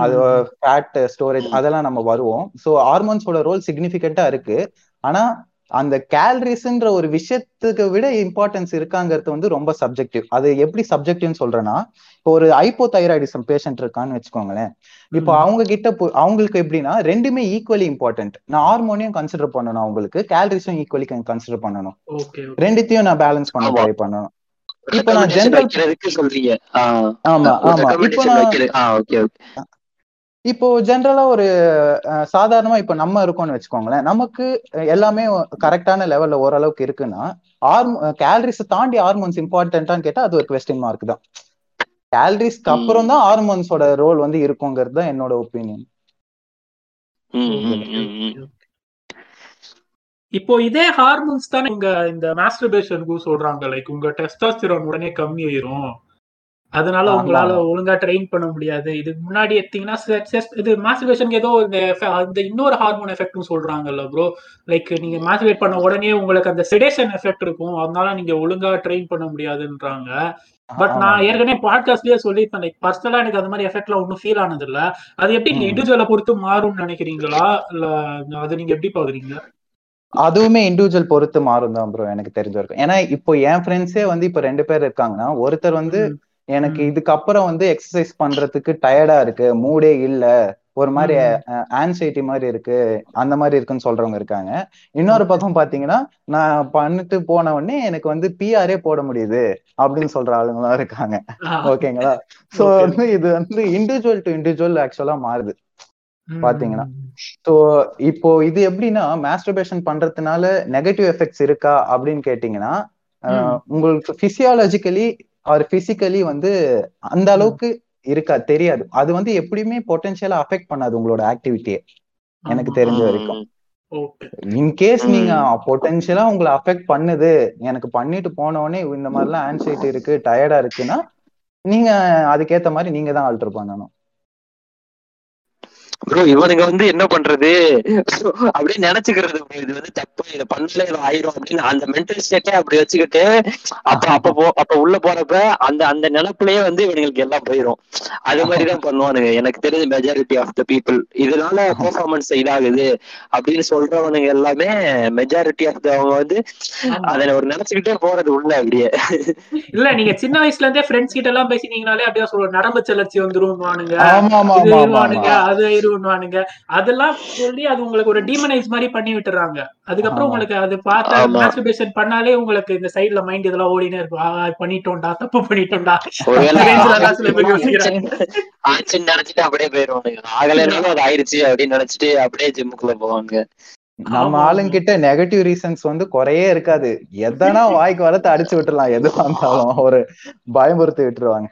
அது ஃபேட் ஸ்டோரேஜ் அதெல்லாம் நம்ம வருவோம். ஸோ ஹார்மோன்ஸோட ரோல் சிக்னிஃபிகண்டா இருக்கு. ஆனா அந்த கேலரிஸ்ன்ற ஒரு விஷயத்துக்கு விட இம்பார்ட்டன்ஸ் இருக்காங்கிறது வந்து ரொம்ப சப்ஜெக்டிவ் அது எப்படி சப்ஜெக்டிவ்னு சொல்றேன்னா இப்போ ஒரு ஐப்போ தைராய்டிசம் பேஷண்ட் இருக்கான்னு வச்சுக்கோங்களேன். இப்போ. அவங்க கிட்ட அவங்களுக்கு எப்படின்னா ரெண்டுமே ஈக்குவலி இம்பார்ட்டன்ட் நான் ஹார்மோனையும் கன்சிடர் பண்ணணும் அவங்களுக்கு கேலரிஸும் ஈக்குவலி கன்சிடர் பண்ணணும். ஓகே ரெண்டுத்தையும் நான் பேலன்ஸ் பண்ண. ட்ரை பண்ணணும். இப்போ நான் வைக்கிறதுக்கு சொல்றீங்க. ஆமா ஆமா. இப்போ நான் வைக்கிறது ஆ ஓகே ஓகே இப்போ ஜென்ரலா ஒரு சாதாரணமா இப்ப நம்ம இருக்கோம்னு வச்சுக்கோங்களேன். நமக்கு எல்லாமே கரெக்டான லெவல்ல ஓரளவுக்கு இருக்குன்னா ஹார்மோ கேலரிஸ் தாண்டி ஹார்மோன்ஸ் இம்பார்ட்டன்டான்னு கேட்டா அது ஒரு கொஸ்டின் மார்க் தான். கேலரிஸ்க்கு. அப்புறம் தான் ஹார்மோன்ஸோட ரோல் வந்து இருக்குங்கிறது தான் என்னோட ஒப்பீனியன். இப்போ இதே ஹார்மோன்ஸ் தானே உங்க இந்த மாஸ்டர்பேஷனுக்கு சொல்றாங்க. லைக் உங்க டெஸ்டாஸ்டிரான் உடனே கம்மி ஆயிரும். அதனால. உங்களால ஒழுங்கா ட்ரெயின் பண்ண முடியாது. இதுக்கு முன்னாடி எடுத்தீங்கன்னா இது மாஸ்டர்பேஷனுக்கு ஏதோ இந்த இன்னொரு ஹார்மோன் எஃபெக்ட்னு சொல்றாங்கல்ல ப்ரோ லைக் நீங்க மாஸ்டர்பேட் பண்ண உடனே உங்களுக்கு அந்த செடேஷன் எஃபெக்ட் இருக்கும். அதனால நீங்க ஒழுங்கா ட்ரெயின் பண்ண முடியாதுன்றாங்க. பட் நான் ஏற்கனவே பாட்காஸ்ட்லயே சொல்லியிருப்பேன். லைக் பர்சனலா எனக்கு அந்த மாதிரி எஃபெக்ட்லாம் ஒன்றும் ஃபீல் ஆனது இல்ல அது எப்படி நீங்க. இண்டிவிஜுவலை பொறுத்து மாறும்னு நினைக்கிறீங்களா? இல்ல அது நீங்க எப்படி பாக்குறீங்க? அதுவுமே இண்டிவிஜுவல் பொறுத்து மாறும் தான் ப்ரோ எனக்கு தெரிஞ்ச வரைக்கும். ஏன்னா இப்போ என் ஃப்ரெண்ட்ஸே வந்து இப்போ ரெண்டு பேர் இருக்காங்கன்னா ஒருத்தர் வந்து எனக்கு. இதுக்கப்புறம் வந்து எக்ஸசைஸ் பண்றதுக்கு டயர்டா இருக்கு மூடே இல்ல ஒரு மாதிரி. ஆன்சைட்டி மாதிரி இருக்கு அந்த மாதிரி இருக்குன்னு சொல்றவங்க இருக்காங்க இன்னொரு பக்கம் பாத்தீங்கன்னா நான் பண்ணிட்டு போன உடனே எனக்கு வந்து பிஆரே போட முடியுது அப்படின்னு சொல்ற ஆளுங்களாம் இருக்காங்க ஓகேங்களா சோ. வந்து இது வந்து இண்டிவிஜுவல் டு இண்டிவிஜுவல் ஆக்சுவலா மாறுது பாத்தீங்கன்னா. ஸோ இப்போ இது எப்படின்னா மாஸ்டர்பேஷன் பண்றதுனால நெகட்டிவ் எஃபெக்ட்ஸ் இருக்கா அப்படின்னு கேட்டீங்கன்னா. உங்களுக்கு பிசியாலஜிக்கலி ஆர் பிசிக்கலி வந்து அந்த அளவுக்கு இருக்கா தெரியாது. அது வந்து எப்படியுமே பொட்டன்ஷியலா அஃபெக்ட் பண்ணாது உங்களோட ஆக்டிவிட்டியை எனக்கு. தெரிஞ்ச வரைக்கும். இன்கேஸ். நீங்க பொட்டன்ஷியலா உங்களை அஃபெக்ட் பண்ணுது எனக்கு பண்ணிட்டு போன உடனே இந்த மாதிரிலாம் ஆன்சைட்டி இருக்கு டயர்டா இருக்குன்னா நீங்க அதுக்கேத்த மாதிரி நீங்க தான் ஆல்டர் பண்ணணும். ப்ரோ இவனுங்க வந்து என்ன பண்றது? அப்படியே நினைச்சுக்கிறது. இது வந்து தப்பு இதை பண்ணல இது ஆயிரும் அப்படின்னு. அந்த மென்டல் ஸ்டேட்டே அப்படி வச்சுக்கிட்டு அப்ப அப்ப போ அப்ப உள்ள போறப்ப அந்த அந்த நினைப்புலயே வந்து இவனுங்களுக்கு எல்லாம் போயிரும். அது மாதிரிதான் பண்ணுவானுங்க. எனக்கு தெரிஞ்ச மெஜாரிட்டி ஆஃப் த பீப்புள் இதனால பெர்ஃபார்மன்ஸ் இதாகுது அப்படின்னு சொல்றவனுங்க எல்லாமே மெஜாரிட்டி ஆஃப் அவங்க வந்து. அதை ஒரு நினைச்சுக்கிட்டே போறது உள்ள அப்படியே. இல்ல நீங்க சின்ன வயசுல இருந்தே ஃப்ரெண்ட்ஸ் கிட்ட எல்லாம் பேசினீங்கனாலே அப்படியே சொல்லுவோம் நரம்பு செலர்ச்சி வந்துருவானுங்க ஆமா ஆமா இது ஆமா ஆமா இருவானுங்க ஆமா அது இருவானுங்க அதெல்லாம் சொல்லி அது உங்களுக்கு ஒரு டீமனைஸ் மாதிரி பண்ணி விட்டுறாங்க. அதுக்கப்புறம். உங்களுக்கு அது பார்த்து. மாஸ்டர்பேஷன் பண்ணாலே உங்களுக்கு இந்த சைடுல மைண்ட் இதெல்லாம் ஓடினே இருக்கும். பண்ணிட்டோம்டா தப்பு பண்ணிட்டோம்டா. நினைச்சிட்டு அப்படியே போயிருவானுங்க. ஆகலைனாலும் அது ஆயிருச்சு அப்படின்னு நினைச்சிட்டு அப்படியே ஜிம்முக்குள்ள போவாங்க. நம்ம. ஆளுங்கிட்ட நெகட்டிவ் ரீசன்ஸ் வந்து குறையே இருக்காது. எதனா வாய்க்கு வரத்தை அடிச்சு விட்டுறலாம் எதுவா இருந்தாலும் ஒரு பயமுறுத்தி விட்டுருவாங்க.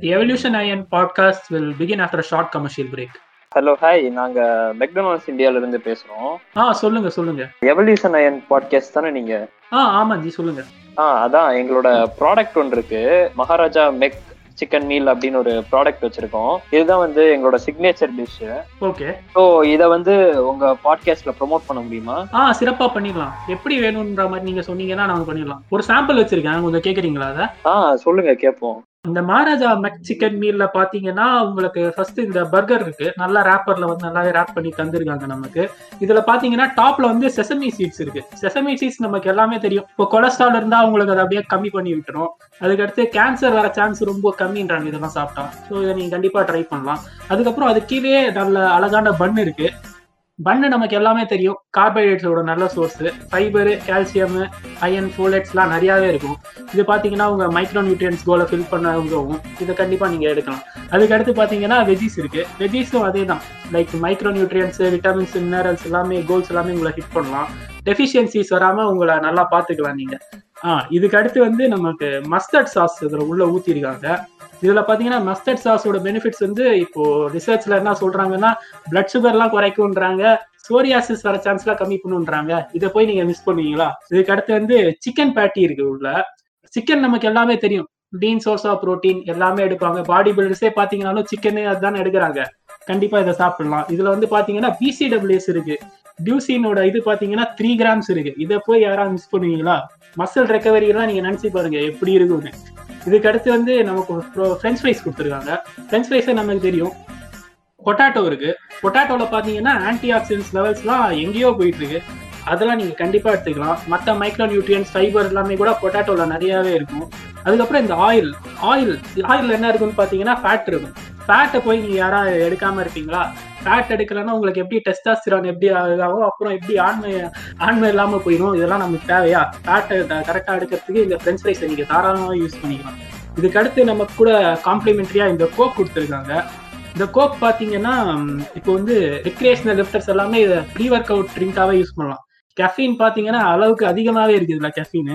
Evolution I N podcast will begin after short commercial break hello hi நாங்க மெக்டொனால்ட்ஸ் இந்தியால இருந்து பேசுறோம். ஆ சொல்லுங்க சொல்லுங்க. எவல்யூஷன் அயன் பாட்காஸ்ட் தானே நீங்க? ஆ ஆமா ஜி சொல்லுங்க. ஆ அதான் எங்களோட ப்ராடக்ட் ஒன்று இருக்கு. மகாராஜா மெக் சிக்கன் மீல் அப்படின்னு ஒரு ப்ராடக்ட் வச்சிருக்கோம். இதுதான் வந்து எங்களோட சிக்னேச்சர் டிஷ் ஓகே. ஸோ இதை வந்து உங்க பாட்காஸ்ட்ல ப்ரோமோட் பண்ண முடியுமா? ஆ சிறப்பா பண்ணிடலாம் எப்படி வேணும்ன்ற மாதிரி நீங்க சொன்னீங்கன்னா நாங்க பண்ணிடலாம். ஒரு சாம்பிள் வச்சிருக்கேன். கொஞ்சம் கேக்குறீங்களா அதை? ஆ சொல்லுங்க கேட்போம் இந்த மகாராஜா மெக் சிக்கன் மீல்ல பாத்தீங்கன்னா உங்களுக்கு ஃபர்ஸ்ட் இந்த பர்கர் இருக்கு. நல்லா ரேப்பர்ல வந்து நல்லாவே ரேப் பண்ணி தந்திருக்காங்க நமக்கு. இதுல பாத்தீங்கன்னா டாப்ல வந்து செசமி சீட்ஸ் இருக்கு. செசமி சீட்ஸ் நமக்கு எல்லாமே தெரியும். இப்போ கொலஸ்ட்ரால் இருந்தா உங்களுக்கு அதை அப்படியே கம்மி பண்ணி விட்டுரும். அதுக்கடுத்து கேன்சர் வர சான்ஸ் ரொம்ப கம்மின்றாங்க. இதெல்லாம் சாப்பிட்டா. ஸோ இதை நீங்க கண்டிப்பா ட்ரை பண்ணலாம். அதுக்கப்புறம் அது கீழே நல்ல அழகான பன் இருக்கு. பன்னு நமக்கு எல்லாமே தெரியும். கார்போஹைட்ரேட்ஸோட நல்ல சோர்ஸ் ஃபைபரு கால்சியம் அயன் ஃபோலேட்ஸ்லாம் நிறையாவே இருக்கும். இது பார்த்தீங்கன்னா உங்க மைக்ரோ நியூட்ரியன்ஸ் கோலை ஃபில் பண்ண உதவும் இதை கண்டிப்பாக நீங்கள் எடுக்கலாம். அதுக்கடுத்து பார்த்தீங்கன்னா வெஜிஸ் இருக்கு. வெஜிஸும் அதே தான் like micro nutrients vitamins minerals எல்லாமே கோல்ஸ் எல்லாமே உங்களை ஹிட் பண்ணலாம். டெஃபிஷியன்சிஸ் வராமல் உங்களை நல்லா பார்த்துக்கலாம் நீங்கள் ஆ இதுக்கு அடுத்து வந்து நமக்கு மஸ்டர்ட் சாஸ் இதில் உள்ளே ஊற்றிருக்காங்க இதுல பாத்தீங்கன்னா மஸ்டர்ட் சாஸோட பெனிஃபிட்ஸ் வந்து இப்போ ரிசர்ச்ல என்ன சொல்றாங்கன்னா பிளட் சுகர்லாம் குறைக்கும்ன்றாங்க சோரியாசிஸ் வர சான்ஸ்லாம் கம்மி பண்ணுன்றாங்க இதை போய் நீங்க மிஸ் பண்ணுவீங்களா இதுக்கு அடுத்து வந்து சிக்கன் பேட்டி இருக்கு உள்ள. சிக்கன் நமக்கு எல்லாமே தெரியும். டீன் சோர்ஸ் ஆஃப் ப்ரோட்டீன் எல்லாமே எடுப்பாங்க. பாடி பில்டர்ஸே பாத்தீங்கன்னாலும் சிக்கனே அதுதான் எடுக்கிறாங்க. கண்டிப்பா இதை சாப்பிடலாம். இதுல வந்து பாத்தீங்கன்னா பிசிடபிள்யூஎஸ் இருக்கு. டியூசினோட இது பாத்தீங்கன்னா த்ரீ கிராம்ஸ் இருக்கு. இதை போய் யாராவது மிஸ் பண்ணுவீங்களா? மசில் ரெக்கவரி எல்லாம் நீங்க நினைச்சு பாருங்க எப்படி இருக்கும்னு. இதுக்கு அடுத்து வந்து நமக்கு ஃப்ரெஞ்ச் ஃப்ரைஸ் கொடுத்துருக்காங்க. ஃப்ரெஞ்ச் ஃப்ரைஸை நமக்கு தெரியும். பொட்டாட்டோ இருக்கு. பொட்டாட்டோல பாத்தீங்கன்னா ஆன்டி ஆக்சிடென்ட்ஸ் லெவல்ஸ்லாம் எங்கேயோ போயிட்டு இருக்கு அதெல்லாம் நீங்க கண்டிப்பா எடுத்துக்கலாம். மற்ற மைக்ரோ நியூட்ரியன்ஸ் ஃபைபர் எல்லாமே கூட பொட்டாட்டோல நிறையாவே இருக்கும். அதுக்கப்புறம் இந்த ஆயில் ஆயில் ஆயில் என்ன இருக்குன்னு பாத்தீங்கன்னா ஃபேட் இருக்கும். ஃபேட்டை போய் நீங்க யாரா எடுக்காம இருப்பீங்களா? ஃபேட் எடுக்கலன்னா உங்களுக்கு எப்படி டெஸ்டாஸ்டிரான் எப்படி ஆகும் அப்புறம் எப்படி ஆண்மை ஆண்மை இல்லாம போயிடும்? இதெல்லாம் நமக்கு தேவையா? ஃபேட்டை கரெக்டா எடுக்கிறதுக்கு இந்த ஃப்ரெஞ்ச் ஃப்ரைஸை நீங்க தாராளமாக யூஸ் பண்ணிக்கலாம். இதுக்கு அடுத்து நமக்கு கூட காம்ப்ளிமெண்ட்ரியா இந்த கோக் கொடுத்துருக்காங்க. இந்த கோக் பாத்தீங்கன்னா இப்போ வந்து ரிக்ரியேஷனல் லிஃப்டர்ஸ் எல்லாமே இதை ப்ரீ ஒர்க் அவுட் ட்ரிங்காவே யூஸ் பண்ணலாம். கெஃபீன் பாத்தீங்கன்னா அளவுக்கு அதிகமாவே இருக்குது இதில் கெஃபின்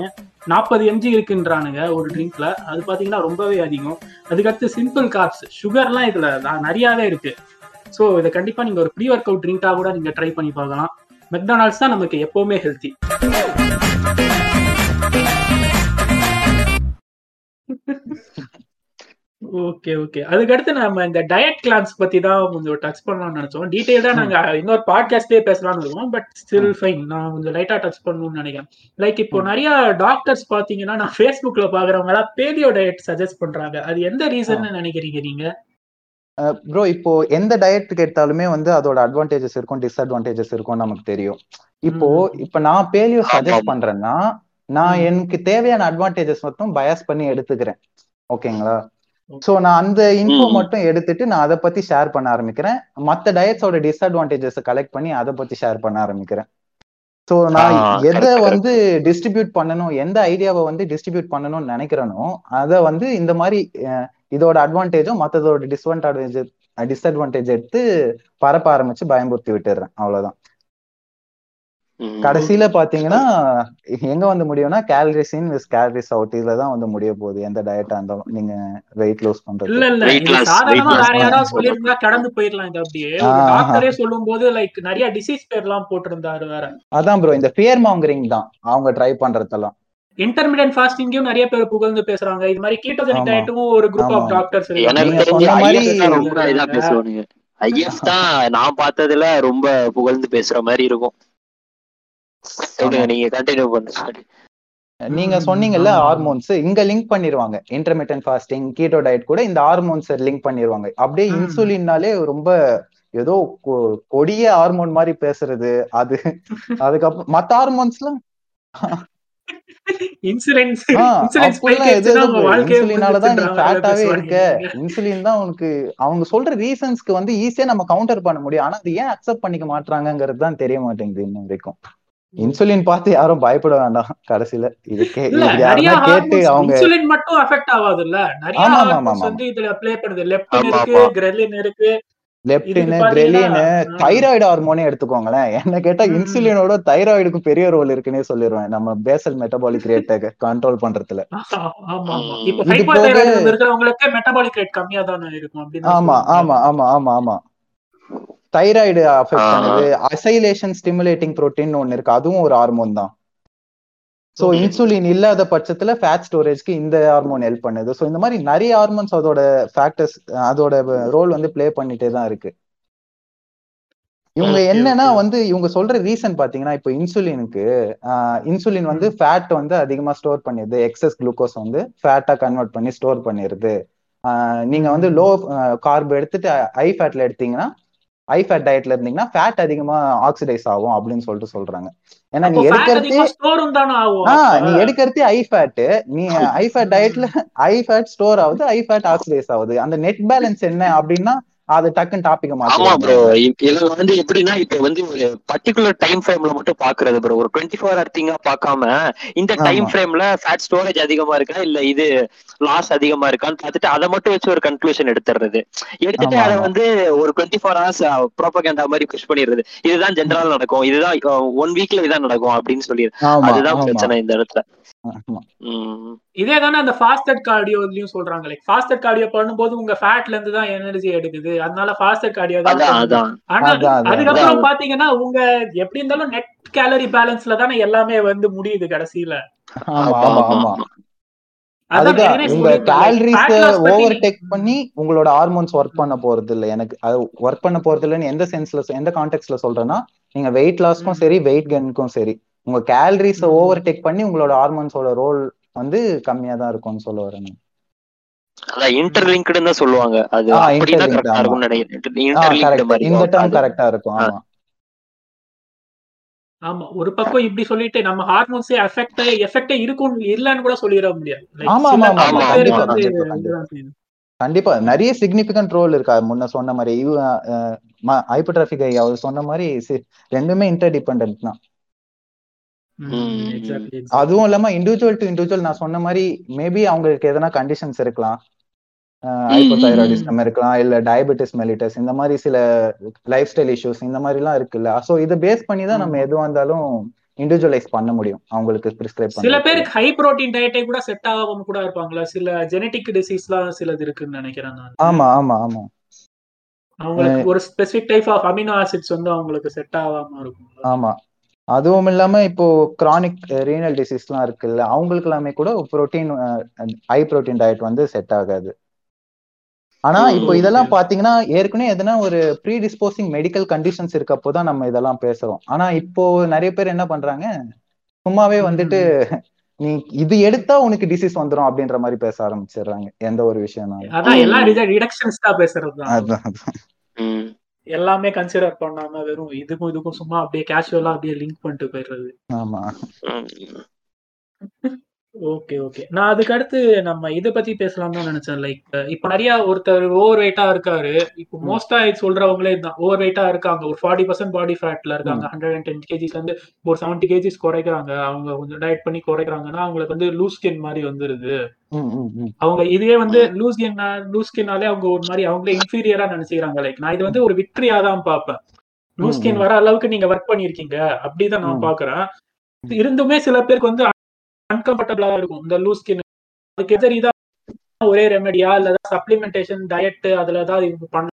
நாற்பது எம்ஜி இருக்குன்றானுங்க ஒரு ட்ரிங்க்ல அது பாத்தீங்கன்னா ரொம்பவே அதிகம். அதுக்கடுத்து சிம்பிள் கார்ப்ஸ் சுகர்லாம் இதுல நிறையாவே இருக்கு. ஸோ இதை கண்டிப்பா நீங்க ஒரு ப்ரீ ஒர்க் அவுட் ட்ரிங்கா கூட நீங்க ட்ரை பண்ணி பார்க்கலாம். மெக்டானல்ட்ஸ் தான் நமக்கு எப்பவுமே ஹெல்த்தி ஓகே ஓகே அதுக்கடுத்து நம்ம இந்த டயட் கிளான்ஸ் பத்தி தான் கொஞ்சம் டச் பண்ணலாம்னு நினைச்சோம். டீடைல்டா நாங்க இன்னொரு பாட்காஸ்டே பேசலாம்னு இருக்கோம் பட் ஸ்டில் ஃபைன் நான் கொஞ்சம் லைட்டா டச் பண்ணணும்னு நினைக்கிறேன். லைக் இப்போ நிறைய டாக்டர்ஸ் பாத்தீங்கன்னா நான் ஃபேஸ்புக்ல பாக்குறவங்க எல்லாம் பேலியோ டயட் சஜஸ்ட் பண்றாங்க. அது எந்த ரீசன் நினைக்கிறீங்க நீங்க? ப்ரோ இப்போ எந்த டயட்டுக்கு எடுத்தாலுமே வந்து அதோட அட்வான்டேஜஸ் இருக்கும் டிஸ்அட்வான்டேஜஸ் இருக்கும் நமக்கு தெரியும். இப்போ இப்ப நான் பேலியோ சஜஸ்ட் பண்றேன்னா நான் எனக்கு தேவையான அட்வான்டேஜஸ் மட்டும் பயஸ் பண்ணி எடுத்துக்கிறேன். ஓகேங்களா சோ நான் அந்த இன்ஃபோ மட்டும் எடுத்துட்டு நான் அதை பத்தி ஷேர் பண்ண ஆரம்பிக்கிறேன். மத்த டயட்ஸோட டிஸ்அட்வான்டேஜஸ் கலெக்ட் பண்ணி அதை பத்தி ஷேர் பண்ண ஆரம்பிக்கிறேன். சோ நான் எதை வந்து டிஸ்ட்ரிபியூட் பண்ணணும் எந்த ஐடியாவை வந்து டிஸ்ட்ரிபியூட் பண்ணணும்னு நினைக்கிறேனோ அதை வந்து இந்த மாதிரி இதோட அட்வான்டேஜும் மத்ததோட டிஸ்அட்வான்டேஜ் டிஸ்அட்வான்டேஜ் எடுத்து பரப்ப ஆரம்பிச்சு பயம்புறுத்தி விட்டுறேன். அவ்வளவுதான். கடைசியில பாத்தீங்கன்னா எங்க வந்து முடியும்னா calories in versus calories out இதுல தான் வந்து முடிய போகுது எந்த டயட்டா இருந்தாலும். நீங்க வெயிட் லாஸ் பண்றது. இல்ல இல்ல இது சாதாரணமா வேற யாராவது சொல்லிருந்தா கடந்து போயிடலாம் இது அப்படியே. டாக்டரே சொல்லும் போது லைக் நிறைய டிசீஸ் பேர் எல்லாம் போட்டிருந்தாரு வேற. அதான் ப்ரோ இந்த ஃபியர் மாங்கரிங் தான். அவங்க ட்ரை பண்றதெல்லாம். இன்டர்மீடியட் ஃபாஸ்டிங்கும் நிறைய பேர் புகழ்ந்து பேசுறாங்க. இது மாதிரி கீட்டோஜெனிக் டயட்டும் ஒரு குரூப் ஆஃப் டாக்டர்ஸ் எனக்கு தெரிஞ்ச ரொம்ப இதா பேசுவானுங்க. ஐஎஃப் தான் நான் பார்த்ததுல ரொம்ப புகழ்ந்து பேசுற மாதிரி இருக்கும். நீங்க கண்டினியூ பண்ணுங்க நீங்க ம், சொன்னீங்கல்ல. ஹார்மோன்ஸ் இங்க லிங்க் பண்ணிருவாங்க. இன்டர்மீடியன்ட் ஃபாஸ்டிங் கீட்டோ டயட் கூட இந்த ஹார்மோன்ஸ் லிங்க் பண்ணிருவாங்க. அப்படியே. இன்சுலின்னாலே ரொம்ப ஏதோ கொ- கொடிய ஹார்மோன் மாதிரி பேசுறது. அது அதுக்கப்புறம் மத்த ஹார்மோன்ஸ்லாம். <laughs> இன்சுலின் தான் உனக்கு அவங்க சொல்ற ரீசன்ஸ்க்கு வந்து ஈஸியா நம்ம கவுண்டர் பண்ண முடியும். ஆனா அது ஏன் அக்செப்ட் பண்ணிக்க மாட்டாங்கிறது தான் தெரிய மாட்டேங்குது இன்னும் வரைக்கும். இன்சுலின் பார்த்து யாரும் பயப்பட வேண்டாம். கடைசியில இது கே இல்ல இது நிறைய யாருன்னா கேட்டு அவங்க இன்சுலின் மட்டும் அஃபெக்ட் ஆகாது இல்ல நிறைய ஆமா, ஆமா, ஹார்மோன்ஸ் ஆமா, வந்து இதுல ப்ளே பண்ணுது. லெப்டின் இருக்கு. கிரெலின் இருக்கு. லெப்டின் இதுக்கு கிரெலின். தைராய்டு ஹார்மோனே எடுத்துக்கோங்களேன். என்ன கேட்டா. இன்சுலினோட தைராய்டுக்கு பெரிய ரோல் இருக்குன்னே சொல்லிடுவேன் நம்ம பேசல் மெட்டபாலிக் ரேட்டை கண்ட்ரோல் பண்றதுல. ஆமா ஆமா ஆமா ஆமா ஆமா. Thyroid affect. பண்ணுது அசைலேஷன் ஸ்டிமுலேட்டிங் புரோட்டீன் ஒன்னு இருக்கு அதுவும் ஒரு ஹார்மோன் தான் சோ Okay. இன்சுலின் இல்லாத பட்சத்துல ஃபேட் ஸ்டோரேஜ்க்கு இந்த ஹார்மோன் ஹெல்ப் பண்ணுது சோ இந்த மாதிரி நிறைய ஹார்மோன்ஸ் அதோட ஃபேக்டர்ஸ் அதோட ரோல் வந்து ப்ளே பண்ணிட்டே தான் இருக்கு இவங்க என்னன்னா. வந்து இவங்க சொல்ற ரீசன் பாத்தீங்கன்னா இப்போ இன்சுலினுக்கு இன்சுலின் வந்து ஃபேட் வந்து அதிகமா ஸ்டோர் பண்ணிடுது எக்ஸஸ் குளுக்கோஸ் வந்து ஃபேட்டா கன்வெர்ட் பண்ணி ஸ்டோர் பண்ணிடுது நீங்க வந்து. லோ கார்ப் எடுத்துட்டு ஹை ஃபேட்ல எடுத்தீங்கன்னா ஹை ஃபேட் டயட்ல இருந்தீங்கன்னா ஃபேட் அதிகமா ஆக்சிடைஸ் ஆகும் அப்படின்னு சொல்லிட்டு சொல்றாங்க. ஏன்னா நீ எடுக்கிறதே? நீ எடுக்கிறதே ஹை ஃபேட் நீ ஹை ஃபேட் டயட்ல ஹை ஃபேட் ஸ்டோர் ஆகுது ஹை ஃபேட் ஆக்சிடைஸ் ஆகுது. அந்த நெட் பேலன்ஸ் என்ன அப்படின்னா அது டக்குன்னு டாபிக் ஆமா ப்ரோ இதுல வந்து எப்படின்னா இப்ப வந்து ஒரு பர்டிகுலர் டைம் ஃப்ரேம்ல மட்டும் பாக்குறது ப்ரோ ஒரு டுவெண்ட்டி ஃபோர் ஹவர் திங்கா பார்க்காம இந்த டைம். ஃப்ரேம்ல ஃபேட் ஸ்டோரேஜ் அதிகமா இருக்கா இல்ல இது லாஸ் அதிகமா இருக்கான்னு பார்த்துட்டு அதை மட்டும் வச்சு ஒரு கன்க்ளூஷன் எடுத்துறது எடுத்துட்டு அதை. வந்து ஒரு டுவெண்ட்டி ஃபோர் ஹவர்ஸ் ப்ரோபகேண்டா மாதிரி புஷ் பண்ணிடுறது இதுதான் ஜென்ரல் நடக்கும். இதுதான் ஒன் வீக்ல இதான் நடக்கும் அப்படின்னு சொல்லி அதுதான் பிரச்சனை இந்த இடத்துல. இதே தானே அந்த ஃபாஸ்டட் கார்டியோலயும் சொல்றாங்க. லைக் ஃபாஸ்டட் கார்டியோ பண்ணும்போது உங்க ஃபேட்ல இருந்து தான் எனர்ஜி எடுக்குது. அதனால ஃபாஸ்டட் கார்டியோ தான் ஆனா அதுக்கப்புறம். பாத்தீங்கன்னா உங்க எப்படி இருந்தாலும் நெட் கேலரி பேலன்ஸ்ல தானே எல்லாமே வந்து முடியுது கடைசியில. உங்க கேலரிஸ் ஓவர் டேக் பண்ணி உங்களோட ஹார்மோன்ஸ் ஒர்க் பண்ண போறது இல்ல எனக்கு அது ஒர்க் பண்ண போறது இல்லைன்னு எந்த சென்ஸ்ல எந்த கான்டெக்ட்ல சொல்றேன்னா நீங்க வெயிட் லாஸ்க்கும். சரி வெயிட் கெயினுக்கும் சரி. உங்க கேலரிஸ். ஓவர் டேக் பண்ணி உங்களோட ஹார்மோன்ஸோட ரோல் வந்து கம்மியா தான் இருக்கும்னு சொல்ல வரேன் இன்டர்லிங்க்டுன்னு தான் சொல்லுவாங்க. அது இந்த டேர்ம் கரெக்டா இருக்கும் ஆ. ஆமா. ஆமா ஒரு பக்கம் இப்படி சொல்லிட்டு நம்ம ஹார்மோன்ஸே எஃபெக்ட் எஃபெக்டே இருக்கும் இல்லன்னு கூட சொல்லிட முடியாது. கண்டிப்பா, நிறைய சிக்னிபிகன்ட் ரோல் இருக்கா. முன்ன சொன்ன மாதிரி ஹைப்பர்டிராபிக் அவர் சொன்ன மாதிரி ரெண்டுமே இன்டர் டிபெண்ட் தான் ம், ம். exactly, exactly. அதுவும் இல்லாம இண்டிவிஜுவல் டு இண்டிவிஜுவல் நான் சொன்ன மாதிரி மேபி அவங்களுக்கு எதனா கண்டிஷன்ஸ் இருக்கலாம். ஹைப்போதைராய்டிசம் இருக்கலாம் இல்ல டயபெட்டிஸ் மெலிட்டஸ் இந்த மாதிரி சில லைஃப் ஸ்டைல் இஷ்யூஸ் இந்த மாதிரி எல்லாம் இருக்குல்ல. சோ இதை பேஸ் பண்ணி தான் நம்ம. எதுவா இருந்தாலும் இண்டிவிஜுவலைஸ் பண்ண முடியும் அவங்களுக்கு பிரிஸ்கிரைப் சில பேருக்கு ஹை புரோட்டீன் டயட்டே கூட செட் ஆகாம கூட இருப்பாங்களா சில ஜெனடிக் டிசீஸ்லாம் சிலது இருக்குன்னு நினைக்கிறேன் நான். ஆமா ஆமா ஆமா. அவங்களுக்கு ஒரு specific type of amino acids வந்து அவங்களுக்கு செட் ஆகாம இருக்கும் ஆமா. அதுவும் இல்லாம இப்போ கிரானிக் ரீனல் டிசீஸ்லாம் இருக்குல்ல அவங்களுக்கு எல்லாமே கூட புரோட்டீன் ஹை புரோட்டீன் டயட் வந்து செட் ஆகாது. ஆனா இப்போ இதெல்லாம். பாத்தீங்கன்னா ஏற்கனவே எதனா ஒரு ப்ரீ டிஸ்போசிங் மெடிக்கல் கண்டிஷன்ஸ் இருக்கப்போ தான் நம்ம இதெல்லாம் பேசுறோம். ஆனா இப்போ நிறைய பேர் என்ன பண்றாங்க சும்மாவே வந்துட்டு நீ இது எடுத்தா உனக்கு டிசீஸ் வந்துரும் அப்படின்ற மாதிரி பேச ஆரம்பிச்சிடுறாங்க எந்த ஒரு விஷயம்னாலும் அதான் எல்லாம் கன்சிடர் பண்ணாம வெறும் இதுக்கும் இதுக்கும் சும்மா அப்படியே கேஷுவலா அப்படியே லிங்க் பண்ணிட்டு போயிடுறது ஆமா. ஓகே ஓகே நான் அதுக்கு அடுத்து நம்ம இத பத்தி பேசலாம் தான் நினைச்சேன். லைக் இப்ப நிறைய ஒருத்தர் ஓவர் வெயிட்டா இருக்காரு. இப்போ. மோஸ்டா சொல்றவங்களே தான் ஓவர் வெயிட்டா இருக்காங்க. ஒரு ஃபார்ட்டி பர்சன்ட் பாடி ஃபேட்ல இருக்காங்க. ஹண்ட்ரட் அண்ட் டென் கேஜிஸ் வந்து ஒரு செவன்டி கேஜிஸ் குறைக்கிறாங்க. அவங்க கொஞ்சம் டயட் பண்ணி குறைக்கிறாங்கன்னா அவங்களுக்கு வந்து லூஸ் ஸ்கின் மாதிரி வந்துருது. அவங்க இதுவே வந்து லூஸ் ஸ்கின் லூஸ் ஸ்கின்னாலே அவங்க ஒரு மாதிரி அவங்களே இன்ஃபீரியரா நினைச்சுக்கிறாங்க. லைக் நான் இது வந்து ஒரு விக்டரியா தான் பார்ப்பேன். Loose skin. வர அளவுக்கு நீங்க ஒர்க் பண்ணிருக்கீங்க அப்படிதான் நான். பாக்குறேன் இருந்துமே சில பேருக்கு வந்து அன்கம்ஃபர்டபுளா இருக்கும். இந்த லூஸ் ஸ்கின் அதுக்கு எதிரி தான் ஒரே ரெமெடியா இல்ல சப்ளிமெண்டேஷன் டயட் அதுல ஏதாவது இவங்க பண்ண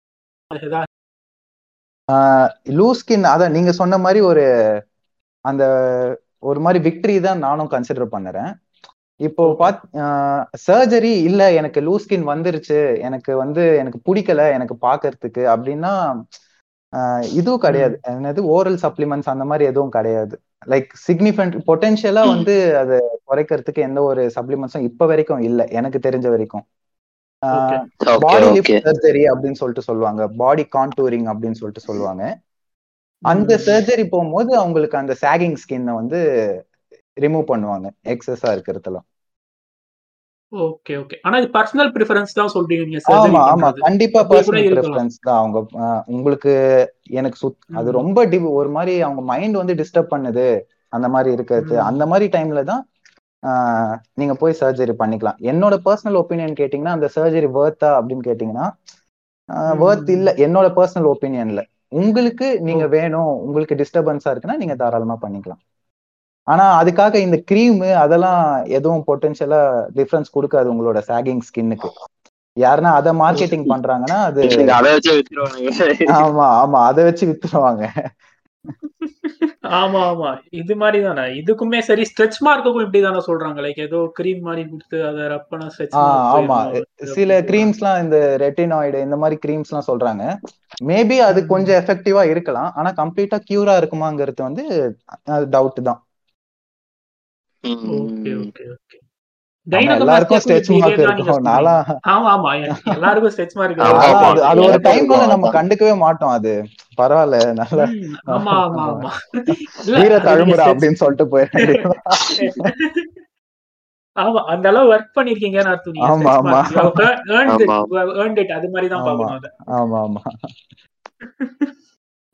லூஸ் ஸ்கின் அதான் நீங்க சொன்ன மாதிரி ஒரு அந்த ஒரு மாதிரி விக்டரி தான் நானும் கன்சிடர் பண்ணுறேன். இப்போ பாத் சர்ஜரி இல்ல எனக்கு லூஸ் ஸ்கின் வந்துருச்சு எனக்கு வந்து எனக்கு பிடிக்கல எனக்கு பாக்குறதுக்கு அப்படின்னா இதுவும் கிடையாது. என்னது ஓரல் சப்ளிமெண்ட்ஸ் அந்த மாதிரி எதுவும் கிடையாது. லைக் சிக்னிஃபென்ட் பொட்டென்ஷியலா வந்து அதை குறைக்கிறதுக்கு எந்த ஒரு சப்ளிமெண்ட்ஸும் இப்ப வரைக்கும் இல்ல. எனக்கு தெரிஞ்ச வரைக்கும். பாடி லிஃப்ட் சர்ஜரி அப்படின்னு சொல்லிட்டு சொல்லுவாங்க. பாடி கான்டூரிங் அப்படின்னு சொல்லிட்டு சொல்லுவாங்க. அந்த சர்ஜரி போகும்போது அவங்களுக்கு அந்த சாகிங் ஸ்கின்னை வந்து ரிமூவ் பண்ணுவாங்க. எக்ஸஸா இருக்கிறதுல ஓகே ஓகே ஆனா இது பர்சனல் ப்ரிஃபரன்ஸ் தான் சொல்றீங்க ஆமா ஆமா. கண்டிப்பா பர்சனல். ப்ரிஃபரன்ஸ் தான் அவங்க உங்களுக்கு எனக்கு சுத் அது. ரொம்ப ஒரு மாதிரி அவங்க மைண்ட் வந்து டிஸ்டர்ப் பண்ணுது அந்த மாதிரி இருக்கிறது. அந்த மாதிரி டைம்ல தான் நீங்க போய் சர்ஜரி பண்ணிக்கலாம் என்னோட பர்சனல் ஒப்பீனியன் கேட்டீங்கன்னா அந்த சர்ஜரி வேர்த்தா அப்படின்னு கேட்டீங்கன்னா வேர்த். இல்ல என்னோட பர்சனல் ஒப்பீனியன்ல உங்களுக்கு நீங்க வேணும் உங்களுக்கு டிஸ்டர்பன்ஸா இருக்குன்னா நீங்க தாராளமா பண்ணிக்கலாம் ஆனா அதுக்காக இந்த கிரீம் அதெல்லாம் எதுவும் பொட்டன்ஷியலா டிஃபரன்ஸ் கொடுக்காது உங்களோட சாகிங் ஸ்கின்னுக்கு யாருன்னா அதை மார்க்கெட்டிங் பண்றாங்கன்னா அது <laughs> ஆமா ஆமா அதை வச்சு வித்துருவாங்க. ஆமா ஆமா. இது மாதிரி தானே. இதுக்குமே சரி ஸ்ட்ரெச் மார்க்குக்கும் இப்படி தானே சொல்றாங்க. லைக் ஏதோ கிரீம் மாதிரி கொடுத்து அதை ரப் பண்ண ஸ்ட்ரெச் ஆமா. சில கிரீம்ஸ்லாம் இந்த ரெட்டினாய்டு இந்த மாதிரி கிரீம்ஸ்லாம் சொல்றாங்க. மேபி அது. கொஞ்சம் எஃபெக்டிவா இருக்கலாம். ஆனா கம்ப்ளீட்டா கியூரா இருக்குமாங்கிறது வந்து டவுட் தான். Okay okay okay. எல்லாருக்கும் ஸ்ட்ரெச் மார்க் இருக்கும் நாளா ஆமா ஆமா. <laughs> எல்லாருக்கும் ஸ்ட்ரெச் மார்க். அது- அது ஒரு இருக்கும், நம்ம. கண்டுக்கவே மாட்டோம் அது. பரவாயில்ல நல்லா ஆமா ஆமா <laughs> ஆமா. வீர தழும்புறா அப்படின்னு சொல்லிட்டு போயிட <laughs> ஆமா அந்த அளவு ஒர்க் பண்ணிருக்கீங்கன்னு அர்த்தம் நீங்க ஆமா, ஆமா. it. அது மாதிரி தான் அதை. ஆமா ஆமா.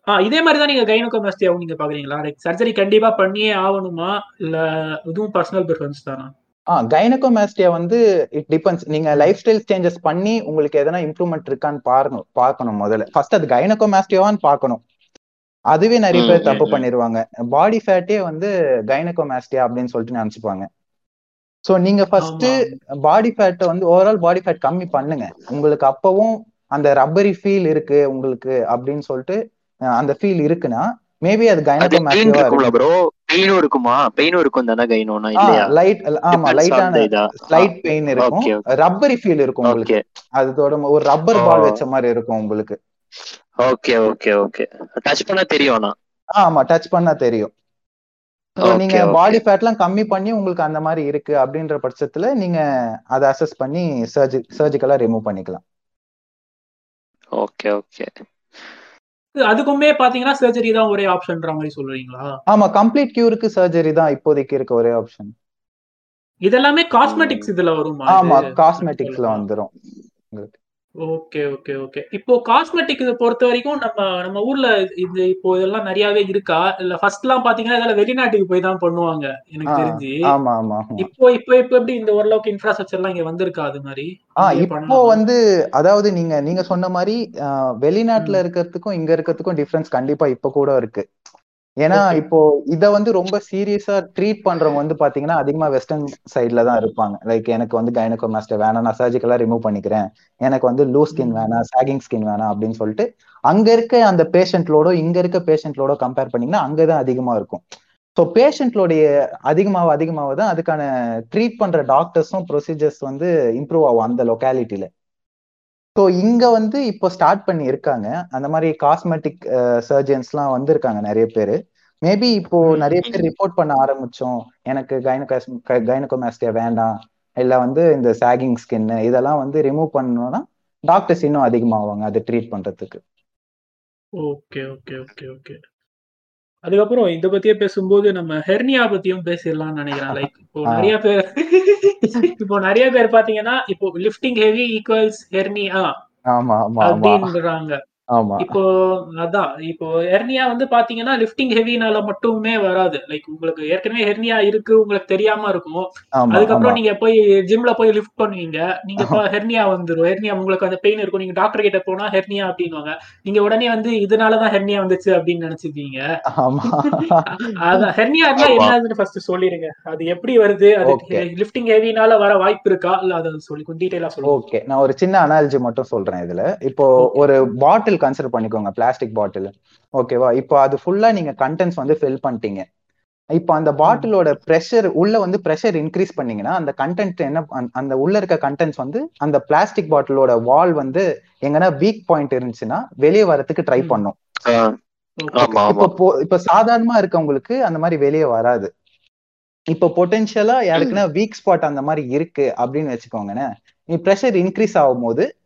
ஆ இதே மாதிரி தான் நீங்க கைனோகோமாஸ்டியாவும் நீங்க பாக்குறீங்களா? லைக் சர்ஜரி கண்டிப்பா பண்ணியே ஆகணுமா? இல்ல இதுவும் பர்சனல் ப்ரிஃபரன்ஸ் தானா? ஆ கைனகோமாஸ்டியா வந்து இட் டிபெண்ட்ஸ் நீங்க. லைஃப் ஸ்டைல் சேஞ்சஸ் பண்ணி உங்களுக்கு எதனா இம்ப்ரூவ்மெண்ட் இருக்கான்னு பாருங்க பார்க்கணும் முதல்ல. ஃபர்ஸ்ட் அது கைனகோமாஸ்டியாவான்னு பார்க்கணும். அதுவே நிறைய பேர் தப்பு. பண்ணிடுவாங்க பாடி ஃபேட்டே வந்து கைனகோமாஸ்டியா அப்படின்னு சொல்லிட்டு நினைச்சுப்பாங்க. சோ நீங்க ஃபர்ஸ்ட். பாடி ஃபேட்டை வந்து ஓவரால் பாடி ஃபேட் கம்மி பண்ணுங்க. உங்களுக்கு அப்பவும் அந்த ரப்பரி ஃபீல் இருக்கு உங்களுக்கு அப்படின்னு சொல்லிட்டு அந்த ஃபீல் இருக்குன்னா மேபி அது இருக்கு ப்ரோ பெயினும் இருக்குமா. பெயினும் இருக்கும்? தானே கைனோனா இல்லையா? லைட் ஆமா லைட்டான ஸ்லைட் பெயின் இருக்கும். ரப்பரி ஃபீல் இருக்கும் உங்களுக்கு. அதோட ஒரு ரப்பர். பால் வச்ச மாதிரி இருக்கும் உங்களுக்கு. ஓகே ஓகே ஓகே டச் பண்ணா தெரியும் ஆனா. ஆ, ஆமா டச் பண்ணா தெரியும். நீங்க. பாடி ஃபேட்லாம் கம்மி பண்ணி உங்களுக்கு அந்த மாதிரி இருக்கு அப்படின்ற பட்சத்துல நீங்க அதை அசஸ் பண்ணி சர்ஜி சர்ஜிக்கலா ரிமூவ் பண்ணிக்கலாம். ஓகே ஓகே அதுக்குமே பாத்தீங்கன்னா சர்ஜரி தான் ஒரே ஆப்ஷன்ற மாதிரி சொல்றீங்களா? ஆமா கம்ப்ளீட் கியூருக்கு சர்ஜரி தான் இப்போதைக்கு இருக்க ஒரே ஆப்ஷன் இதெல்லாமே காஸ்மெட்டிக்ஸ் இதுல வருமா? ஆமா? காஸ்மெட்டிக்ஸ்ல வந்துரும். Okay okay okay. இப்போ காஸ்மெட்டிக் இதை பொறுத்த வரைக்கும் நம்ம நம்ம ஊர்ல இது இப்போ இதெல்லாம் நிறையவே இருக்கா? இல்ல ஃபர்ஸ்ட் எல்லாம் பாத்தீங்கன்னா இதெல்லாம் வெளிநாட்டுக்கு போய் தான் பண்ணுவாங்க எனக்கு தெரிஞ்சு. ஆமா ஆமா ஆமா. இப்போ இப்போ இப்போ எப்படி இந்த ஓரளவுக்கு இன்ஃப்ராஸ்ட்ரக்சர் எல்லாம் இங்க வந்திருக்கா அது மாதிரி? இப்போ? வந்து அதாவது நீங்க நீங்க சொன்ன மாதிரி வெளிநாட்டுல. இருக்கிறதுக்கும் இங்க இருக்கிறதுக்கும் டிஃபரன்ஸ் கண்டிப்பா இப்ப கூட இருக்கு. ஏன்னா. இப்போ இத வந்து ரொம்ப சீரியஸா ட்ரீட் பண்றவங்க வந்து பாத்தீங்கன்னா அதிகமா வெஸ்டர்ன் சைட்ல தான் இருப்பாங்க லைக் எனக்கு வந்து கைனகோமாஸ்டர் வேணாம் நான் சர்ஜிக்கலா ரிமூவ் பண்ணிக்கிறேன் எனக்கு வந்து லூ ஸ்கின். வேணாம் சாகிங் ஸ்கின் வேணாம் அப்படின்னு சொல்லிட்டு அங்க இருக்க அந்த பேஷண்ட்லோட இங்க இருக்க பேஷண்ட்லோட கம்பேர் பண்ணீங்கன்னா அங்கதான் அதிகமா இருக்கும் ஸோ பேஷண்ட்லோடைய அதிகமாக அதிகமாக தான் அதுக்கான ட்ரீட் பண்ற டாக்டர்ஸும் ப்ரொசீஜர்ஸ் வந்து இம்ப்ரூவ் ஆகும் அந்த லொக்காலிட்டியில ஸோ இங்க வந்து இப்போ ஸ்டார்ட் பண்ணி இருக்காங்க அந்த மாதிரி காஸ்மெட்டிக் சர்ஜன்ஸ்லாம் வந்திருக்காங்க நிறைய பேர். மேபி இப்போ. நிறைய பேர் ரிப்போர்ட் பண்ண ஆரம்பிச்சோம். எனக்கு கைனகாஸ் கைனகோமாஸ்டியா வேண்டாம். இல்ல வந்து இந்த சாகிங் ஸ்கின் இதெல்லாம் வந்து ரிமூவ் பண்ணணும்னா டாக்டர்ஸ் இன்னும் அதிகமாவாங்க அதை ட்ரீட் பண்றதுக்கு. ஓகே ஓகே ஓகே ஓகே அதுக்கப்புறம் இத பத்தியே பேசும்போது நம்ம ஹெர்னியா பத்தியும் பேசிடலாம்னு நினைக்கிறேன். லைக் இப்போ. நிறைய பேர் இப்போ நிறைய பேர் பாத்தீங்கன்னா இப்போ லிஃப்டிங் ஹெவி ஈக்குவல்ஸ் ஹெர்னியா அப்படின்றாங்க. ஆமா. இப்போ அதான் இப்போ ஹெர்னியா வந்து பாத்தீங்கன்னா லிஃப்டிங் ஹெவினால மட்டுமே வராது. லைக் உங்களுக்கு ஏற்கனவே ஹெர்னியா இருக்கு உங்களுக்கு தெரியாம இருக்கும். அதுக்கப்புறம் நீங்க போய் ஜிம்ல போய் லிஃப்ட் பண்ணுவீங்க. நீங்க ஹெர்னியா வந்துரும். ஹெர்னியா உங்களுக்கு அந்த பெயின் இருக்கும். நீங்க டாக்டர் கிட்ட போனா ஹெர்னியா அப்படின்னுவாங்க. நீங்க உடனே வந்து இதனாலதான் ஹெர்னியா வந்துச்சு அப்படின்னு நினைச்சுப்பீங்க. ஆமா. <laughs> அதான் ஹெர்னியானா ஆமா. என்னதுன்னு ஃபர்ஸ்ட் சொல்லிடுங்க அது எப்படி வருது? அது. லிஃப்டிங் ஹெவினால வர வாய்ப்பு இருக்கா? இல்ல அதை சொல்லி டீடைலா சொல்லுங்க. ஓகே நான் ஒரு சின்ன அனாலஜி மட்டும் சொல்றேன் இதுல. இப்போ. ஒரு பாட்டில் கன்சிடர் பண்ணிக்கோங்க பிளாஸ்டிக் பாட்டில் ஓகேவா இப்போ அது ஃபுல்லா நீங்க கண்டென்ட்ஸ் வந்து ஃபில் பண்ணிட்டீங்க. இப்போ அந்த பாட்டிலோட ப்ரெஷர் உள்ள வந்து ப்ரெஷர் இன்க்ரீஸ் பண்ணீங்கன்னா அந்த கண்டென்ட் என்ன அந்த- உள்ள இருக்க கண்டென்ட்ஸ் வந்து அந்த பிளாஸ்டிக் பாட்டிலோட வால் வந்து எங்கன்னா வீக் பாயிண்ட் இருந்துச்சுன்னா வெளியே வரதுக்கு ட்ரை. பண்ணும். இப்போ இப்போ சாதாரணமா இருக்கவங்களுக்கு அந்த மாதிரி வெளியே வராது. இப்போ பொட்டென்ஷியலா யாருக்குன்னா வீக் ஸ்பாட் அந்த மாதிரி இருக்கு அப்படின்னு வச்சுக்கோங்கண்ணே நீ ப்ரெஷர் இன்க்ரீஸ் ஆகும் போது அஹ்,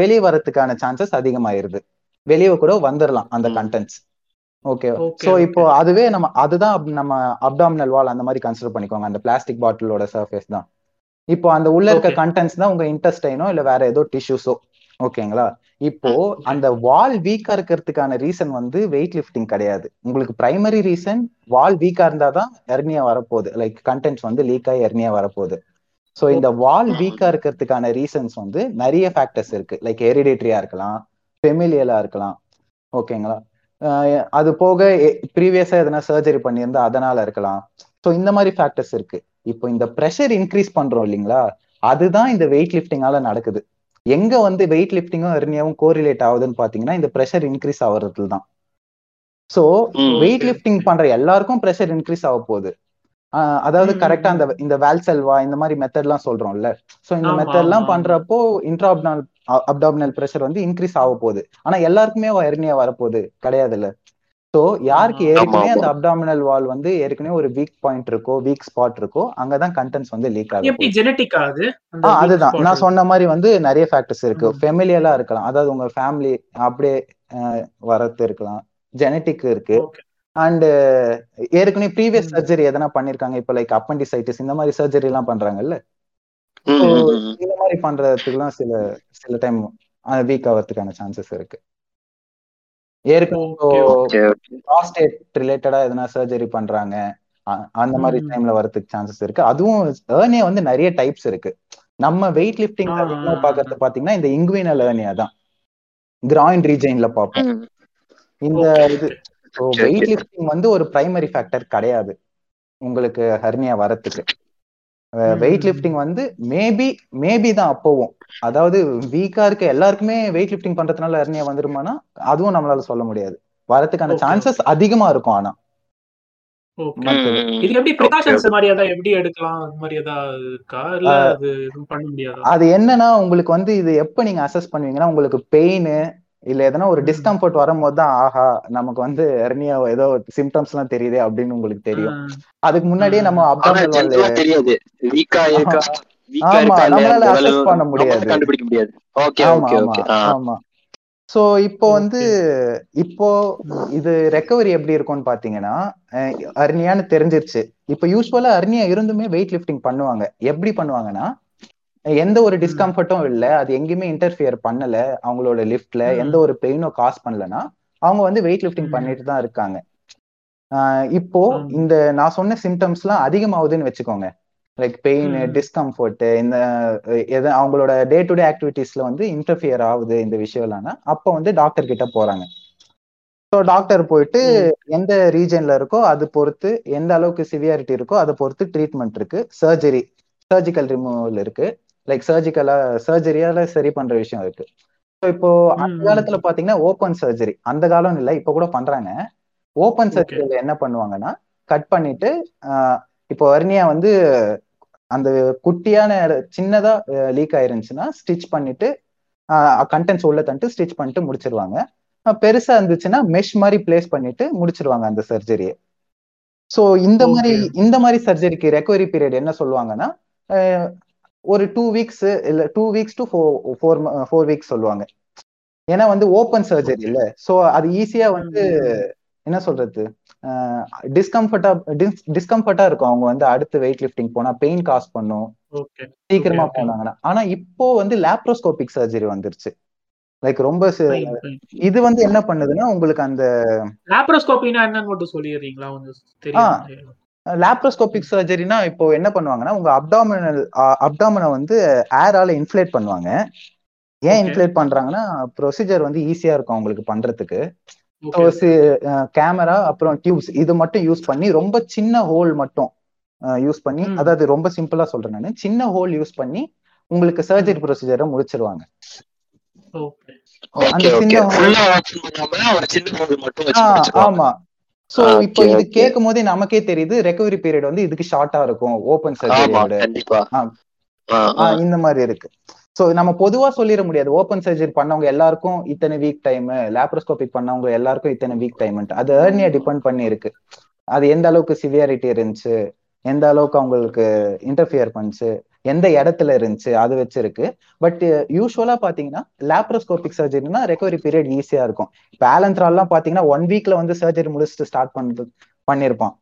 வெளியே வரதுக்கான சான்சஸ் அதிகமாயிருது. வெளியே கூட வந்துடலாம் அந்த. கண்டென்ட்ஸ் ஓகே சோ இப்போ அதுவே நம்ம அதுதான் நம்ம அப்டாமினல் வால் அந்த மாதிரி கன்சிடர் பண்ணிக்கோங்க. அந்த பிளாஸ்டிக் பாட்டிலோட சர்ஃபேஸ் தான். இப்போ அந்த உள்ள இருக்க கண்டென்ட்ஸ் தான் உங்க இன்டெஸ்டைனோ இல்ல வேற ஏதோ டிஷ்யூஸோ ஓகேங்களா இப்போ அந்த வால் வீக்கா இருக்கிறதுக்கான ரீசன் வந்து வெயிட் லிஃப்டிங் கிடையாது. உங்களுக்கு பிரைமரி ரீசன் வால் வீக்கா இருந்தாதான் எர்னியா வரப்போகுது. லைக் கண்டென்ட்ஸ் வந்து லீக் ஆகி எர்னியா வரப்போகுது. ஸோ இந்த வால் வீக்கா இருக்கிறதுக்கான ரீசன்ஸ் வந்து நிறைய ஃபேக்டர்ஸ் இருக்கு. லைக் ஹெரிடேட்டரியா இருக்கலாம் ஃபெமிலியலா இருக்கலாம். ஓகேங்களா அது போக ப்ரீவியஸா எதனா சர்ஜரி பண்ணியிருந்தா அதனால இருக்கலாம். ஸோ இந்த மாதிரி ஃபேக்டர்ஸ் இருக்கு. இப்போ இந்த ப்ரெஷர் இன்க்ரீஸ் பண்றோம் இல்லைங்களா? அதுதான் இந்த வெயிட் லிஃப்டிங்கால நடக்குது. எங்க வந்து வெயிட் லிஃப்டிங்கும் எர்னியாவும் கோரிலேட் ஆகுதுன்னு பாத்தீங்கன்னா இந்த ப்ரெஷர் இன்க்ரீஸ் ஆகுறதுல தான் ஸோ. வெயிட் லிஃப்டிங் பண்ற எல்லாருக்கும் ப்ரெஷர் இன்க்ரீஸ் ஆக போகுது அதாவது கரெக்டா அந்த. இந்த வேல்செல்வா இந்த மாதிரி மெத்தட்லாம் சொல்றோம்ல. ஸோ இந்த மெத்தட்லாம் பண்றப்போ இன்ட்ராப்டால் அப்டாமினல் ப்ரெஷர் வந்து இன்க்ரீஸ் ஆக போகுது. ஆனா எல்லாருக்குமே எர்னியா வரப்போகுது. கிடையாதுல்ல. ஸோ யாருக்கு ஏற்கனவே அந்த அப்டாமினல் வால் வந்து ஏற்கனவே ஒரு வீக் பாயிண்ட் இருக்கோ வீக் ஸ்பாட் இருக்கோ அங்கதான் கண்டென்ட்ஸ் வந்து லீக் ஆக எப்படி போகுது. ஜெனட்டிக்கா அது? அதுதான். நான் சொன்ன மாதிரி வந்து நிறைய ஃபேக்டர்ஸ் இருக்கு. ஃபெமிலியலா இருக்கலாம். அதாவது உங்க ஃபேமிலி அப்படியே வரது இருக்கலாம். ஜெனட்டிக் இருக்கு. அண்ட் ஏற்கனவே ப்ரீவியஸ் சர்ஜரி எதனா பண்ணிருக்காங்க? இப்போ லைக் அப்பண்டிசைட்டிஸ் இந்த மாதிரி சர்ஜரி எல்லாம் பண்றாங்கல்ல. இந்த மாதிரி பண்றதுக்குலாம் சில சில டைம் வீக் ஆகிறதுக்கான சான்சஸ் இருக்கு. ஏற்கனவே ப்ராஸ்டேட் ரிலேட்டடா எதனா சர்ஜரி பண்றாங்க? அந்த மாதிரி டைம்ல வரதுக்கு சான்சஸ் இருக்கு. அதுவும் ஏர்னியா வந்து நிறைய டைப்ஸ் இருக்கு. நம்ம வெயிட் லிஃப்டிங் பாக்குறது பாத்தீங்கன்னா இந்த இங்குவினல் ஏர்னியா தான். கிராயின் ரீஜன்ல பார்ப்போம். இந்த இது ஸோ வெயிட் லிஃப்டிங் வந்து ஒரு பிரைமரி ஃபேக்டர் கிடையாது. உங்களுக்கு ஹர்னியா வரத்துக்கு. வெயிட் லிஃப்டிங் வந்து மேபி மேபி தான் அப்போவும். அதாவது வீக்கா இருக்க எல்லாருக்குமே வெயிட் லிஃப்டிங் பண்றதுனால ஹர்னியா வந்துருமானா அதுவும் நம்மளால சொல்ல முடியாது. வரதுக்கான சான்சஸ் அதிகமா இருக்கும் ஆனா. இது. எப்படி ஓகே ப்ரிகாஷன்ஸ் ஓகே மாதிரி ஏதாவது எப்படி எடுக்கலாம்? அது மாதிரி ஏதாவது இருக்கா? இல்ல அஹ் அது எதுவும் பண்ண முடியாதா? அது என்னன்னா உங்களுக்கு வந்து இது எப்ப நீங்க அசஸ் பண்ணுவீங்கன்னா உங்களுக்கு பெயின் இல்ல எதனா ஒரு டிஸ்கம்ஃபர்ட் வரும்போது தான் ஆஹா நமக்கு வந்து ஹெர்னியா ஏதோ சிம்டம்ஸ் எல்லாம் தெரியுது அப்படின்னு உங்களுக்கு தெரியும். அதுக்கு முன்னாடியே நம்ம அப்டாமினல் தெரியாது. வீக்கா இருக்கா? வீக்கா ஆமா நம்மளால அசஸ் பண்ண முடியாது. கண்டுபிடிக்க முடியாது. ஓகே ஆமா ஓகே ஓகே ஆமா. சோ இப்போ வந்து இப்போ இது ரெக்கவரி எப்படி இருக்கும்னு பாத்தீங்கன்னா அர்னியான்னு தெரிஞ்சிருச்சு. இப்போ யூஸ்வலா அர்னியா இருந்துமே வெயிட் லிஃப்டிங் பண்ணுவாங்க. எப்படி பண்ணுவாங்கன்னா எந்த ஒரு டிஸ்கம்ஃபர்ட்டும் இல்ல. அது எங்கேயுமே இன்டர்ஃபியர் பண்ணல. அவங்களோட லிஃப்ட்ல எந்த ஒரு பெயினும் காஸ் பண்ணலன்னா அவங்க வந்து வெயிட் லிஃப்டிங் பண்ணிட்டு தான் இருக்காங்க. இப்போ இந்த நான் சொன்ன சிம்டம்ஸ்லாம் அதிகமாகுதுன்னு வச்சுக்கோங்க. லைக் பெயின் டிஸ்கம்ஃபர்ட் இந்த எது அவங்களோட டே டு டே ஆக்டிவிட்டீஸ்ல வந்து இன்டர்ஃபியர் ஆகுது இந்த விஷயம்லாம்னா அப்போ வந்து டாக்டர் கிட்ட போறாங்க. ஸோ டாக்டர் போயிட்டு எந்த ரீஜன்ல இருக்கோ அது பொறுத்து எந்த அளவுக்கு சிவியாரிட்டி இருக்கோ அதை பொறுத்து ட்ரீட்மெண்ட் இருக்கு. சர்ஜரி சர்ஜிக்கல் ரிமூவல் இருக்கு. லைக் சர்ஜிக்கலா சர்ஜரியால சரி பண்ற விஷயம் இருக்கு. ஸோ இப்போ அந்த காலத்துல பாத்தீங்கன்னா ஓப்பன் சர்ஜரி அந்த காலம் இல்லை இப்போ கூட பண்றாங்க. ஓப்பன் ஓகே சர்ஜரியில என்ன பண்ணுவாங்கன்னா கட் பண்ணிட்டு இப்போ வர்னியா வந்து அந்த குட்டியான சின்னதா லீக் ஆயிருந்துச்சுன்னா ஸ்டிச் பண்ணிட்டு கண்டென்ட்ஸ் உள்ள தந்துட்டு ஸ்டிச் பண்ணிட்டு முடிச்சிருவாங்க. பெருசா இருந்துச்சுன்னா மெஷ் மாதிரி பிளேஸ் பண்ணிட்டு முடிச்சிருவாங்க அந்த சர்ஜரியை ஸோ இந்த மாதிரி இந்த மாதிரி சர்ஜரிக்கு ரெக்கவரி பீரியட் என்ன சொல்லுவாங்கன்னா ஒரு டூ வீக்ஸ் இல்ல two weeks to four four weeks சொல்லுவாங்க. ஏன்னா வந்து ஓப்பன் சர்ஜரி இல்ல. ஸோ அது ஈஸியா வந்து என்ன சொல்றது? டிஸ்கம்ஃபர்டா டிஸ்கம்ஃபர்டா இருக்கும். அவங்க வந்து அடுத்து வெயிட் லிஃப்டிங் போனா பெயின் காஸ் பண்ணும். சீக்கிரமா போனாங்கன்னா. ஆனா இப்போ வந்து லேப்ரோஸ்கோபிக் சர்ஜரி வந்துருச்சு. லைக் ரொம்ப சி- இது வந்து என்ன பண்ணுதுன்னா உங்களுக்கு அந்த லாப்ரோஸ்கோபினா என்னன்னு மட்டும் சொல்லிடுறீங்களா? லேப்ரோஸ்கோபிக் சர்ஜரினா இப்போ என்ன பண்ணுவாங்கன்னா உங்க அப்டாமினல் அப்டாமினை வந்து ஏரால இன்ஃப்ளேட் பண்ணுவாங்க. ஏன் இன்ஃப்ளேட் பண்றாங்கன்னா ப்ரொசீஜர் வந்து ஈஸியா இருக்கும் அவங்களுக்கு பண்றதுக்கு. கேமரா அப்புறம் டியூப்ஸ் இது மட்டும் யூஸ் பண்ணி ரொம்ப சின்ன ஹோல் மட்டும் யூஸ் பண்ணி அதாவது ரொம்ப சிம்பிளா சொல்றேன் நான். சின்ன ஹோல் யூஸ் பண்ணி உங்களுக்கு சர்ஜரி ப்ரொசீஜரை முடிச்சிருவாங்க. ஆமா. சோ Okay, இப்போ இது. கேட்கும் போதே நமக்கே தெரியுது ரெக்கவரி பீரியட் வந்து இதுக்கு ஷார்ட்டா இருக்கும் ஓபன் ஆ. இந்த மாதிரி இருக்கு. சோ நம்ம பொதுவா சொல்லிட முடியாது ஓபன் சர்ஜரி பண்ணவங்க எல்லாருக்கும் இத்தனை வீக் டைம் லேப்ரோஸ்கோபிக் பண்ணவங்க எல்லாருக்கும் இத்தனை வீக் டைம் அது ஏர்னியா டிபெண்ட் பண்ணி இருக்கு. அது எந்த அளவுக்கு சிவியாரிட்டி இருந்துச்சு எந்த அளவுக்கு அவங்களுக்கு இன்டர்ஃபியர் பண்ணுச்சு எந்த இடத்துல இருந்துச்சு அது வச்சிருக்கு. பட் யூஸ்வலா பாத்தீங்கன்னா லேப்ரோஸ்கோபிக் சர்ஜரினா ரெக்கவரி பீரியட் ஈஸியா இருக்கும். பேலன்த்ரால்லாம் பாத்தீங்கன்னா ஒன் வீக்ல வந்து சர்ஜரி முடிச்சுட்டு ஸ்டார்ட் பண்ணது பண்ணிருப்பான்.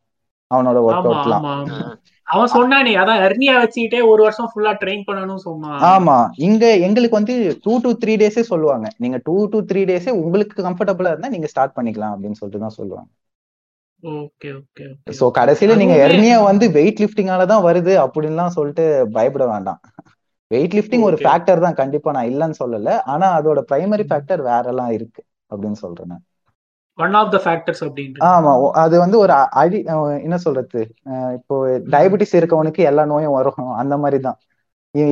அவனோட ஒர்க் அவுட்லாம் ஆமா ஆமா. அவன் சொன்னானே அதான் ஹெர்னியா வச்சுக்கிட்டே ஒரு வருஷம் ஃபுல்லா ட்ரெயின் பண்ணணும்னு சொன்னான் ஆமா. இங்க எங்களுக்கு வந்து டூ டு த்ரீ டேஸே சொல்லுவாங்க. நீங்க டூ டு த்ரீ டேஸே உங்களுக்கு கம்ஃபர்டபுளா இருந்தா நீங்க ஸ்டார்ட் பண்ணிக்கலாம் அப்படின்னு சொல்லிட்டு தான் சொல்லுவாங்க. சோ கடைசியில நீங்க எர்னியா வந்து வெயிட் லிஃப்டிங்கால தான் வருது அப்படின்லாம் சொல்லிட்டு பயப்பட வேண்டாம். வெயிட் லிஃப்டிங் ஒரு Okay. ஃபேக்டர் தான். கண்டிப்பா நான் இல்லைன்னு சொல்லல. ஆனா அதோட பிரைமரி ஃபேக்டர் வேற எல்லாம் இருக்கு அப்படின்னு சொல்றேன் நான். ஒன் ஆஃப் த ஃபேக்டர்ஸ் அப்படின்ட்டு. ஆமா. அது வந்து ஒரு அடி என்ன சொல்றது? இப்போ டயபெட்டிஸ் இருக்கவனுக்கு எல்லா நோயும் வரும். அந்த மாதிரி தான்.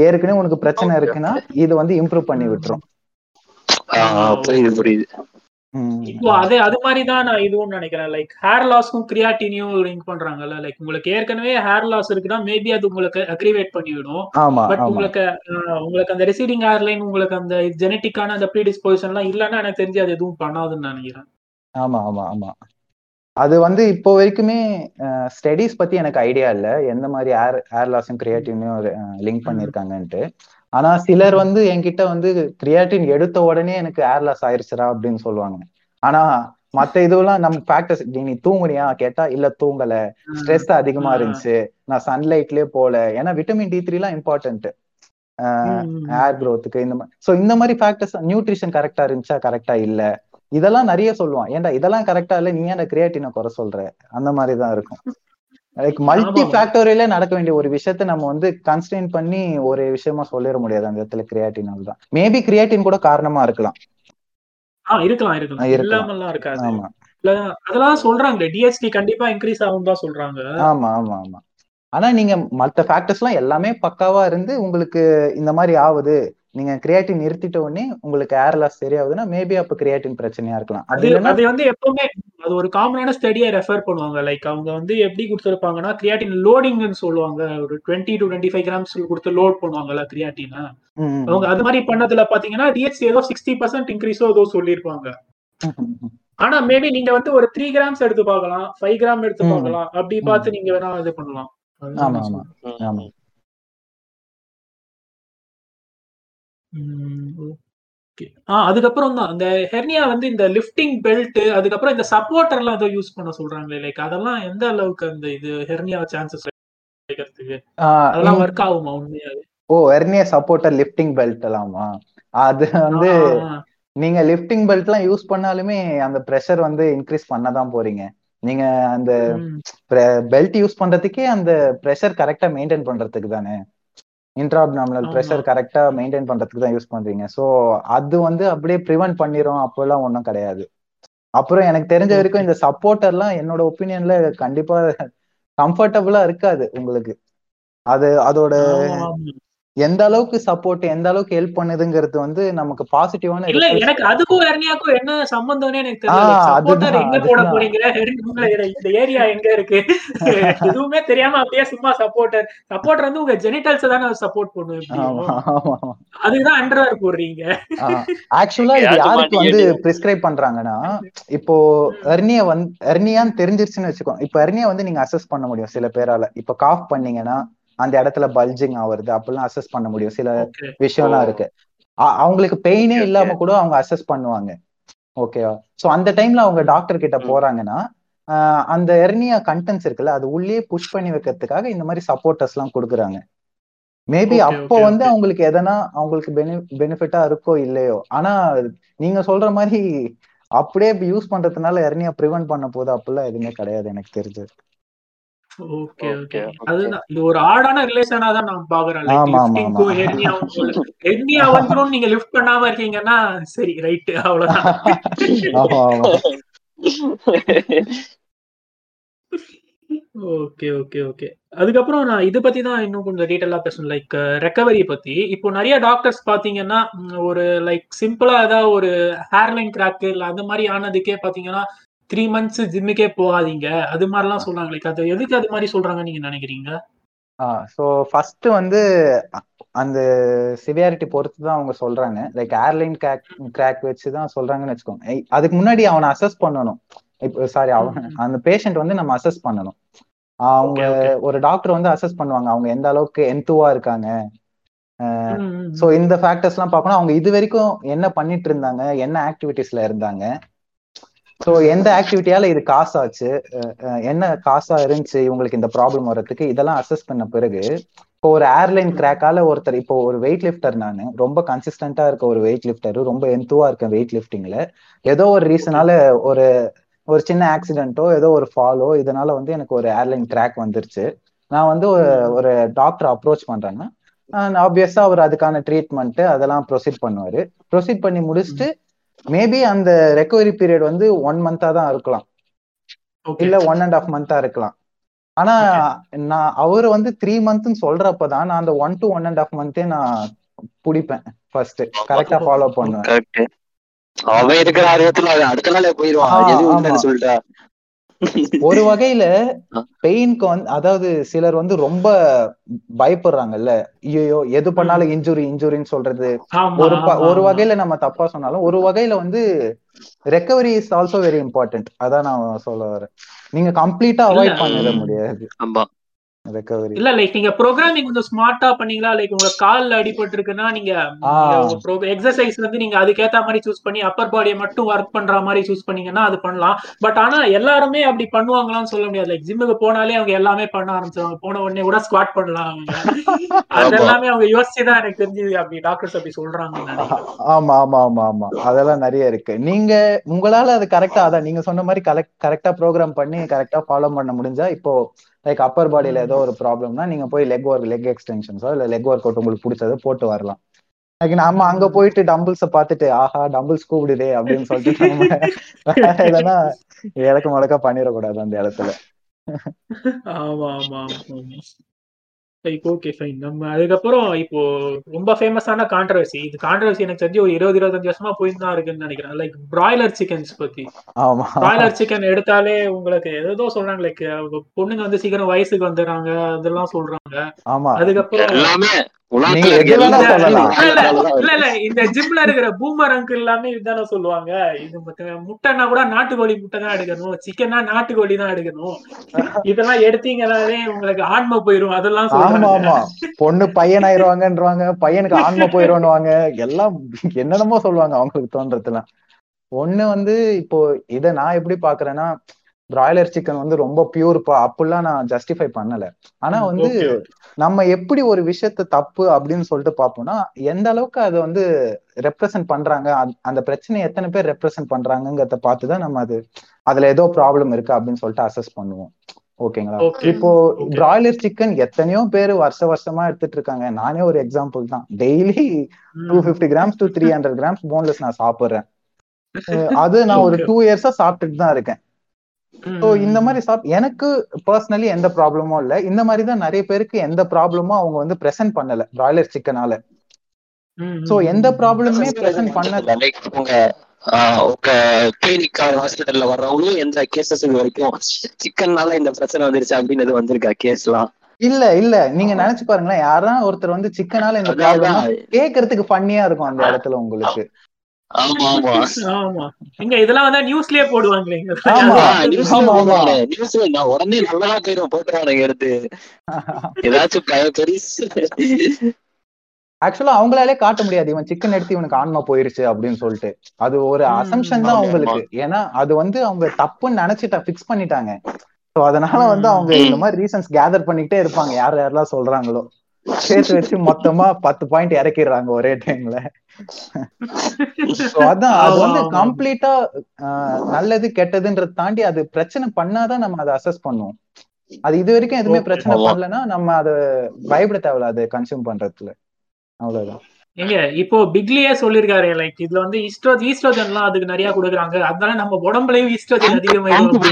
ஏற்கனவே உனக்கு பிரச்சனை. இருக்குன்னா இது வந்து இம்ப்ரூவ் பண்ணி விட்டுரும். புரியுது புரியுது. இப்போ அது அது மாதிரி தான் நான் இதுவும் நினைக்கிறேன். லைக் ஹேர் லாஸ்க்கும் கிரியாட்டினியும் லிங்க் பண்றாங்கல்ல. லைக் உங்களுக்கு ஏற்கனவே ஹேர் லாஸ் இருக்குன்னா மேபி அது உங்களுக்கு அக்ரிவேட் பண்ணிவிடும். பட் உங்களுக்கு உங்களுக்கு அந்த ரெசீடிங் ஹேர்லைன் உங்களுக்கு அந்த ஜெனட்டிக்கான அந்த ப்ரீடிஸ்போசிஷன் எல்லாம் இல்லைன்னா எனக்கு தெரிஞ்சு அது எதுவும் பண்ணாதுன்னு நினைக்கிறேன். ஆமா ஆமா ஆமா. அது வந்து இப்போ வரைக்குமே ஸ்டடீஸ் பத்தி எனக்கு ஐடியா இல்ல. எந்த மாதிரி ஏர் ஏர் லாஸும் கிரியாட்டினையும் லிங்க் பண்ணிருக்காங்கன்ட்டு. ஆனா சிலர் வந்து என்கிட்ட வந்து கிரியாட்டின் எடுத்த உடனே எனக்கு ஏர் லாஸ் ஆயிருச்சுடா அப்படின்னு சொல்லுவாங்க. ஆனா மத்த இதுவெல்லாம் நம்ம ஃபேக்டர்ஸ் நீ தூங்குனியா? கேட்டா இல்ல தூங்கல. ஸ்ட்ரெஸ் அதிகமா. இருந்துச்சு. நான் சன்லைட்லயே போல. ஏன்னா விட்டமின் டி த்ரீ எல்லாம் இம்பார்ட்டன்ட். ஏர் க்கு இந்த மாதிரி சோ இந்த மாதிரி ஃபேக்டர்ஸ் நியூட்ரிஷன் கரெக்டா இருந்துச்சா கரெக்டா இல்ல? இதெல்லாம் நிறைய சொல்லுவான். ஏன்டா இதெல்லாம் கரெக்டா இல்ல? நீ ஏன் கிரியேட்டினை குறை சொல்ற? அந்த மாதிரி தான் இருக்கும். Like multi. ஃபேக்டோரியல நடக்க வேண்டிய ஒரு விஷயத்த நம்ம வந்து கன்ஸ்டெயின் பண்ணி ஒரு விஷயமா சொல்லிட முடியாது. அந்த இடத்துல கிரியாட்டினால் தான். மேபி கிரியாட்டின் கூட காரணமா இருக்கலாம். இருக்கலாம் இருக்கலாம். இல்லாமல்லாம் இருக்காது. ஆமா. அதெல்லாம் சொல்றாங்க டிஎஸ்டி கண்டிப்பா இன்க்ரீஸ் ஆகும் தான் சொல்றாங்க. ஆமா ஆமா ஆமா. ஆனா நீங்க மத்த ஃபேக்டர்ஸ் எல்லாம் எல்லாமே பக்காவா இருந்து உங்களுக்கு இந்த மாதிரி ஆகுது. நீங்க கிரியாட்டின் நிறுத்திட்ட உடனே உங்களுக்கு ஏர் லாஸ் சரியாகுதுன்னா மேபி அப்ப கிரியாட்டின் பிரச்சனையா இருக்கலாம் அது அது வந்து எப்பவுமே அது ஒரு காமனான ஸ்டடியை ரெஃபர் பண்ணுவாங்க லைக் அவங்க வந்து எப்படி கொடுத்துருப்பாங்கன்னா கிரியாட்டின் லோடிங்னு சொல்லுவாங்க ஒரு twenty to twenty five grams கொடுத்து லோட் பண்ணுவாங்கல்ல கிரியாட்டினை அவங்க அது மாதிரி பண்ணதுல பாத்தீங்கன்னா டிஎஸ்சி ஏதோ சிக்ஸ்டி பர்சன்ட் இன்க்ரீஸோ ஏதோ சொல்லியிருப்பாங்க. ஆனா மேபி நீங்க வந்து ஒரு த்ரீ கிராம்ஸ் எடுத்து பார்க்கலாம் ஃபைவ் கிராம் எடுத்து. பார்க்கலாம் அப்படி. பார்த்து நீங்க வேணா இது பண்ணலாம் ஆமா, ஆமா. ஆமா. அதுக்கப்புறம் தான். அந்த ஹெர்னியா வந்து இந்த லிஃப்டிங் பெல்ட் அதுக்கப்புறம் இந்த சப்போர்ட்டர் எல்லாம் ஏதோ யூஸ் பண்ண சொல்றாங்களே லைக் அதெல்லாம் எந்த அளவுக்கு அந்த இது ஹெர்னியா சான்சஸ் கிடைக்கிறதுக்கு? அதெல்லாம் ஒர்க் ஆகுமா உண்மையாவே? ஓ எர்னியா சப்போர்ட்டர் லிஃப்டிங் பெல்ட் எல்லாமா? அது வந்து நீங்க லிஃப்டிங் பெல்ட் எல்லாம் யூஸ் பண்ணாலுமே அந்த ப்ரெஷர் வந்து இன்க்ரீஸ் பண்ண தான் போறீங்க. நீங்க அந்த பெல்ட் யூஸ் பண்றதுக்கே அந்த ப்ரெஷர் கரெக்டா மெயின்டைன் பண்றதுக்கு தானே? இன்ட்ராப்னாமினல். ப்ரெஷர் கரெக்டா மெயின்டைன் பண்றதுக்கு தான் யூஸ் பண்றீங்க சோ அது வந்து அப்படியே ப்ரிவென்ட் பண்ணிரும் அப்போல்லாம் ஒண்ணும் கிடையாது அப்புறம் எனக்கு தெரிஞ்ச. வரைக்கும் இந்த சப்போர்ட்டர்லாம் என்னோட ஒப்பீனியன்ல கண்டிப்பா கம்ஃபர்டபுளா இருக்காது உங்களுக்கு அது அதோட. எந்த அளவுக்கு சப்போர்ட் எந்த அளவுக்கு ஹெல்ப் பண்ணுதுங்கிறது வந்து நமக்கு பாசிட்டிவான இல்ல எனக்கு அதுக்கும் ஹெர்னியாக்கும் என்ன சம்பந்தம்னே எனக்கு தெரியல. சப்போர்ட்டர் அதுதான், எங்க போட. போறீங்க? இந்த ஏரியா எங்க இருக்கு? <laughs> எதுவுமே தெரியாம அப்படியே சும்மா சப்போர்ட்டர் சப்போர்ட்டர் வந்து உங்க ஜெனிட்டல்ஸ் தானே சப்போர்ட் ஆமா அதுதான் அண்டர்வேர் போடுறீங்க. ஆக்சுவலா இது யாருக்கு வந்து? பிரிஸ்கிரைப் பண்றாங்கன்னா <laughs> இப்போ எர்னியா வந்து எர்னியான்னு தெரிஞ்சிருச்சுன்னு வச்சுக்கோ இப்போ எர்னியா வந்து நீங்க அசஸ் பண்ண முடியும் சில பேரால. இப்போ காஃப் பண்ணீங்கன்னா அந்த இடத்துல பல்ஜிங் ஆவறது அப்பெல்லாம் அசஸ் பண்ண முடியும் சில விஷயம்லாம். இருக்கு அவங்களுக்கு பெயினே. இல்லாம கூட அவங்க அசஸ் பண்ணுவாங்க ஓகேவா சோ அந்த டைம்ல அவங்க டாக்டர் கிட்ட. போறாங்கன்னா அந்த எர்னியா கண்டென்ட்ஸ் இருக்குல்ல அது உள்ளே புஷ் பண்ணி வைக்கிறதுக்காக இந்த மாதிரி சப்போர்ட்டர்ஸ் எல்லாம் கொடுக்குறாங்க மேபி அப்போ வந்து. அவங்களுக்கு எதனா அவங்களுக்கு பெனிஃபிட்டா இருக்கோ இல்லையோ ஆனா நீங்க சொல்ற மாதிரி அப்படியே யூஸ் பண்றதுனால எர்னியா ப்ரிவென்ட் பண்ண போது அப்படிலாம் எதுவுமே கிடையாது எனக்கு தெரிஞ்சது ஓகே ஓகே. Okay, okay. அதுதான் இது ஒரு ஆடான ரிலேஷனா தான் நான் பாக்குறேன். லிஃப்டிங்க்கும் ஆமா. ஹெர்னியாவும் ஹெர்னியா வந்துரும். நீங்க லிஃப்ட் பண்ணாம இருக்கீங்கன்னா சரி ரைட் அவ்வளவுதான். Okay okay okay. அதுக்கப்புறம் நான் இது பத்தி தான் இன்னும் கொஞ்சம் டீட்டெயிலா பேசணும். லைக் ரெக்கவரி பத்தி. இப்போ நிறைய டாக்டர்ஸ் பாத்தீங்கன்னா ஒரு லைக் சிம்பிளா ஏதாவது ஒரு ஹேர்லைன் கிராக் இல்ல அந்த மாதிரி ஆனதுக்கே பாத்தீங்கன்னா த்ரீ மந்த்ஸ் ஜிம்முக்கே போகாதீங்க. அது மாதிரிலாம் சொல்றாங்க லைக் அது எதுக்கு அது மாதிரி சொல்றாங்க நீங்க நினைக்கிறீங்க? ஸோ ஃபர்ஸ்ட் வந்து அந்த சிவியாரிட்டி பொறுத்து தான் அவங்க சொல்றாங்க. லைக் ஏர்லைன் கிராக் கிராக் வச்சு தான் சொல்றாங்கன்னு வச்சுக்கோங்க. அதுக்கு முன்னாடி அவனை அசஸ் பண்ணணும். இப்போ சாரி அவன். அந்த பேஷண்ட் வந்து நம்ம அசஸ் பண்ணணும். அவங்க ஒரு டாக்டர் வந்து அசஸ் பண்ணுவாங்க. அவங்க எந்த அளவுக்கு எந்துவா இருக்காங்க. ஸோ இந்த ஃபேக்டர்ஸ்லாம் பார்க்கணும். அவங்க இது வரைக்கும் என்ன பண்ணிட்டு இருந்தாங்க? என்ன ஆக்டிவிட்டீஸ்ல இருந்தாங்க? ஸோ எந்த ஆக்டிவிட்டியால இது காசாச்சு? என்ன காசா இருந்துச்சு? இவங்களுக்கு இந்த ப்ராப்ளம் வர்றதுக்கு? இதெல்லாம் அசஸ் பண்ண பிறகு இப்போ ஒரு ஏர்லைன் கிராக்கால ஒருத்தர் இப்போ ஒரு வெயிட் லிஃப்டர் நான் ரொம்ப கன்சிஸ்டன்டா இருக்க ஒரு வெயிட் லிஃப்டர் ரொம்ப எந்துவா இருக்கேன் வெயிட் லிஃப்டிங்ல ஏதோ ஒரு ரீசனால ஒரு ஒரு சின்ன ஆக்சிடென்ட்டோ ஏதோ ஒரு ஃபாலோ இதனால வந்து எனக்கு ஒரு ஏர்லைன் கிராக் வந்துருச்சு. நான் வந்து ஒரு ஒரு டாக்டர் அப்ரோச் பண்றேன்னா ஆப்வியஸா அவர் அதுக்கான ட்ரீட்மெண்ட் அதெல்லாம் ப்ரொசீட் பண்ணுவாரு. ப்ரொசீட் பண்ணி முடிச்சுட்டு மேபி அந்த ரெக்கவரி பீரியட் வந்து ஒன் மந்தா தான் இருக்கலாம். இல்ல ஒன் அண்ட் ஆஃப் மந்தா இருக்கலாம். ஆனா நான் அவர் வந்து த்ரீ மந்த்னு சொல்றப்பதான் நான் அந்த one to one and half மந்தே நான் பிடிப்பேன் ஃபர்ஸ்ட் கரெக்டா ஃபாலோ பண்ணுவேன். அவன் இருக்கிற ஆர்வத்துல அடுத்த நாளே போயிருவான் சொல்லிட்டா. ஒரு <laughs> வகையில. பெயின்க்கு வந்து அதாவது சிலர் வந்து ரொம்ப பயப்படுறாங்கல்ல. ஐயோ எது பண்ணாலும் இன்ஜுரி இன்ஜுரின்னு சொல்றது. ஒரு ஒரு வகையில நம்ம தப்பா சொன்னாலும் ஒரு வகையில வந்து recovery is also very important அதான் நான் சொல்ல வரேன். நீங்க கம்ப்ளீட்டா அவாய்ட். பண்ணிட முடியாது. ஆமா. ரெக்கவரி இல்ல லைக் நீங்க ப்ரோக்ராமிங் கொஞ்சம் ஸ்மார்ட்டா பண்ணீங்களா? லைக் உங்க கால்ல அடிபட்டு இருக்குன்னா நீங்க. எக்ஸசைஸ் வந்து நீங்க அதுக்கேத்த மாதிரி சூஸ் பண்ணி அப்பர் பாடியை மட்டும் ஒர்க் பண்ற மாதிரி சூஸ் பண்ணீங்கன்னா அது பண்ணலாம். பட் ஆனா எல்லாருமே அப்படி பண்ணுவாங்களான்னு சொல்ல முடியாது. லைக் ஜிம்முக்கு போனாலே அவங்க எல்லாமே பண்ண ஆரம்பிச்சிருவாங்க. போன உடனே கூட ஸ்குவாட் பண்ணலாம். அவங்க அதெல்லாமே அவங்க யோசிச்சுதான் எனக்கு தெரிஞ்சு அப்படி டாக்டர்ஸ் அப்படி நினைக்கிறேன். ஆமா ஆமா ஆமா ஆமா. அதெல்லாம் நிறைய இருக்கு. நீங்க உங்களால அது கரெக்டா அதான் நீங்க சொன்ன மாதிரி கரெக்டா ப்ரோக்ராம் பண்ணி கரெக்டா ஃபாலோ பண்ண முடிஞ்சா இப்போ லைக் அப்பர் பாடியில ஏதோ ஒரு ப்ராப்ளம்னா நீங்க போய் லெக் ஒர்க் லெக் எக்ஸ்டென்ஷன்ஸோ இல்ல லெக் ஒர்க் அவுட் உங்களுக்கு பிடிச்சதை போட்டு வரலாம். லைக் நம்ம அங்க போயிட்டு டம்பிள்ஸ பார்த்துட்டு ஆஹா டம்பிள்ஸ் கூப்பிடுதே அப்படின்னு சொல்லிட்டு நம்ம எதனா இலக்கு முழக்க பண்ணிடக்கூடாது அந்த இடத்துல. ஆமா ஆமா ஆமா. லைக் ஓகே ஃபைன் நம்ம அதுக்கப்புறம் இப்போ ரொம்ப ஃபேமஸான கான்ட்ரவர்சி இது கான்ட்ரவர்சி எனக்கு தெரிஞ்சு ஒரு இருபது இருபத்தஞ்சு வருஷமா போயிட்டு தான் இருக்குன்னு நினைக்கிறேன். லைக் பிராய்லர் சிக்கன்ஸ் பத்தி. ஆமா. பிராய்லர் சிக்கன் எடுத்தாலே உங்களுக்கு ஏதோ சொல்றாங்க. லைக் பொண்ணுங்க வந்து சீக்கிரம் வயசுக்கு வந்துடுறாங்க. அதெல்லாம் சொல்றாங்க. ஆமா. அதுக்கப்புறம் இந்த ஜிம்ல இருக்கிற பூமர் அங்கிள் எல்லாமே இதுதானே சொல்லுவாங்க. இது முட்டைன்னா கூட நாட்டுக்கோழி முட்டை தான் எடுக்கணும். சிக்கன்னா நாட்டுக்கோழி தான் எடுக்கணும். இதெல்லாம் எடுத்தீங்கன்னாலே உங்களுக்கு ஆன்மை போயிரும். அதெல்லாம் ஆமா பொண்ணு பையன் ஆயிருவாங்கன்றவாங்க பையனுக்கு ஆன்மை போயிருவானுவாங்க எல்லாம் என்னென்னமோ சொல்லுவாங்க அவங்களுக்கு தோன்றதுலாம். ஒண்ணு வந்து இப்போ இத நான் எப்படி பாக்குறேன்னா பிராய்லர் சிக்கன் வந்து ரொம்ப பியூர்ப்பா அப்படிலாம் நான் ஜஸ்டிஃபை பண்ணல. ஆனா வந்து நம்ம எப்படி ஒரு விஷயத்த தப்பு அப்படின்னு சொல்லிட்டு பார்ப்போம்னா எந்த அளவுக்கு அதை வந்து ரெப்ரசன்ட் பண்றாங்க அந்த- பிரச்சனையை எத்தனை பேர் ரெப்ரசன்ட் பண்றாங்கிறத பார்த்துதான் நம்ம அது அதுல ஏதோ ப்ராப்ளம் இருக்கு அப்படின்னு சொல்லிட்டு அசஸ் பண்ணுவோம். ஓகேங்களா? ஓகே இப்போ பிராய்லர் சிக்கன் எத்தனையோ பேர் வருஷ வருஷமா எடுத்துட்டு இருக்காங்க. நானே ஒரு எக்ஸாம்பிள் தான். Daily two fifty grams to three hundred grams boneless நான் சாப்பிடுறேன். <laughs> அது நான் ஒரு. டூ இயர்ஸா சாப்பிட்டுட்டு தான் இருக்கேன். ஸோ இந்த மாதிரி சாப் எனக்கு பர்சனலி எந்த ப்ராப்ளமும் இல்ல. இந்த மாதிரி தான் நிறைய பேருக்கு எந்த ப்ராப்ளமும் அவங்க வந்து பிரசன்ட் பண்ணல பிராய்லர் சிக்கனால சோ எந்த ப்ராப்ளமுமே பிரசன்ட் பண்ண லைக் உங்க உங்க கிளினிக் ஹாஸ்பிட்டல்ல வர்றவங்களும் எந்த கேசஸ் இது வரைக்கும் சிக்கன்னால இந்த பிரச்சனை வந்துருச்சு அப்படின்னு எதுவும் வந்திருக்கா? கேஸ்லாம் இல்ல இல்ல. நீங்க நினைச்சு பாருங்களேன். யாரா ஒருத்தர் வந்து சிக்கனால இந்த ப்ராப்ளம். கேக்குறதுக்கு ஃபன்னியா இருக்கும் அந்த இடத்துல உங்களுக்கு. <laughs> இதெல்லாம் வந்து நியூஸ்லயே போடுவாங்களே. உடனே போயிடும் போட்டுறானுங்க எடுத்து. <laughs> ஏதாச்சும் ஆக்சுவலா அவங்களாலே காட்ட முடியாது. இவன் சிக்கன் எடுத்து இவனுக்கு ஆன்மா போயிருச்சு அப்படின்னு சொல்லிட்டு. அது ஒரு அசம்ஷன் தான் அவங்களுக்கு. ஏன்னா அது வந்து அவங்க தப்புன்னு நினைச்சிட்டா பிக்ஸ் பண்ணிட்டாங்க. சோ அதனால வந்து அவங்க. இந்த மாதிரி ரீசன்ஸ் கேதர் பண்ணிட்டே இருப்பாங்க. யார் யாரெல்லாம் சொல்றாங்களோ. சேர்த்து வச்சு மொத்தமா பத்து பாயிண்ட் இறக்கிடுறாங்க ஒரே டைம்ல அதான் அது வந்து. கம்ப்ளீட்டா நல்லது கெட்டதுன்றத தாண்டி அது பிரச்சனை பண்ணாதான் நம்ம அதை அசஸ் பண்ணுவோம். அது இது வரைக்கும் எதுவுமே. பிரச்சனை. பண்ணலன்னா நம்ம அதை பயப்பட தேவையில்ல அதை கன்சியூம் பண்றதுல. அவ்வளவுதான். எங்க இப்போ பிக்லியே சொல்லிருக்காரு லைக் இதுல வந்து ஈஸ்ட்ரோ ஈஸ்ட்ரோஜன்லாம் அதுக்கு நிறைய கொடுக்குறாங்க. அதனால நம்ம உடம்புலயும் ஈஸ்ட்ரோஜன் அதிகமாயிடும்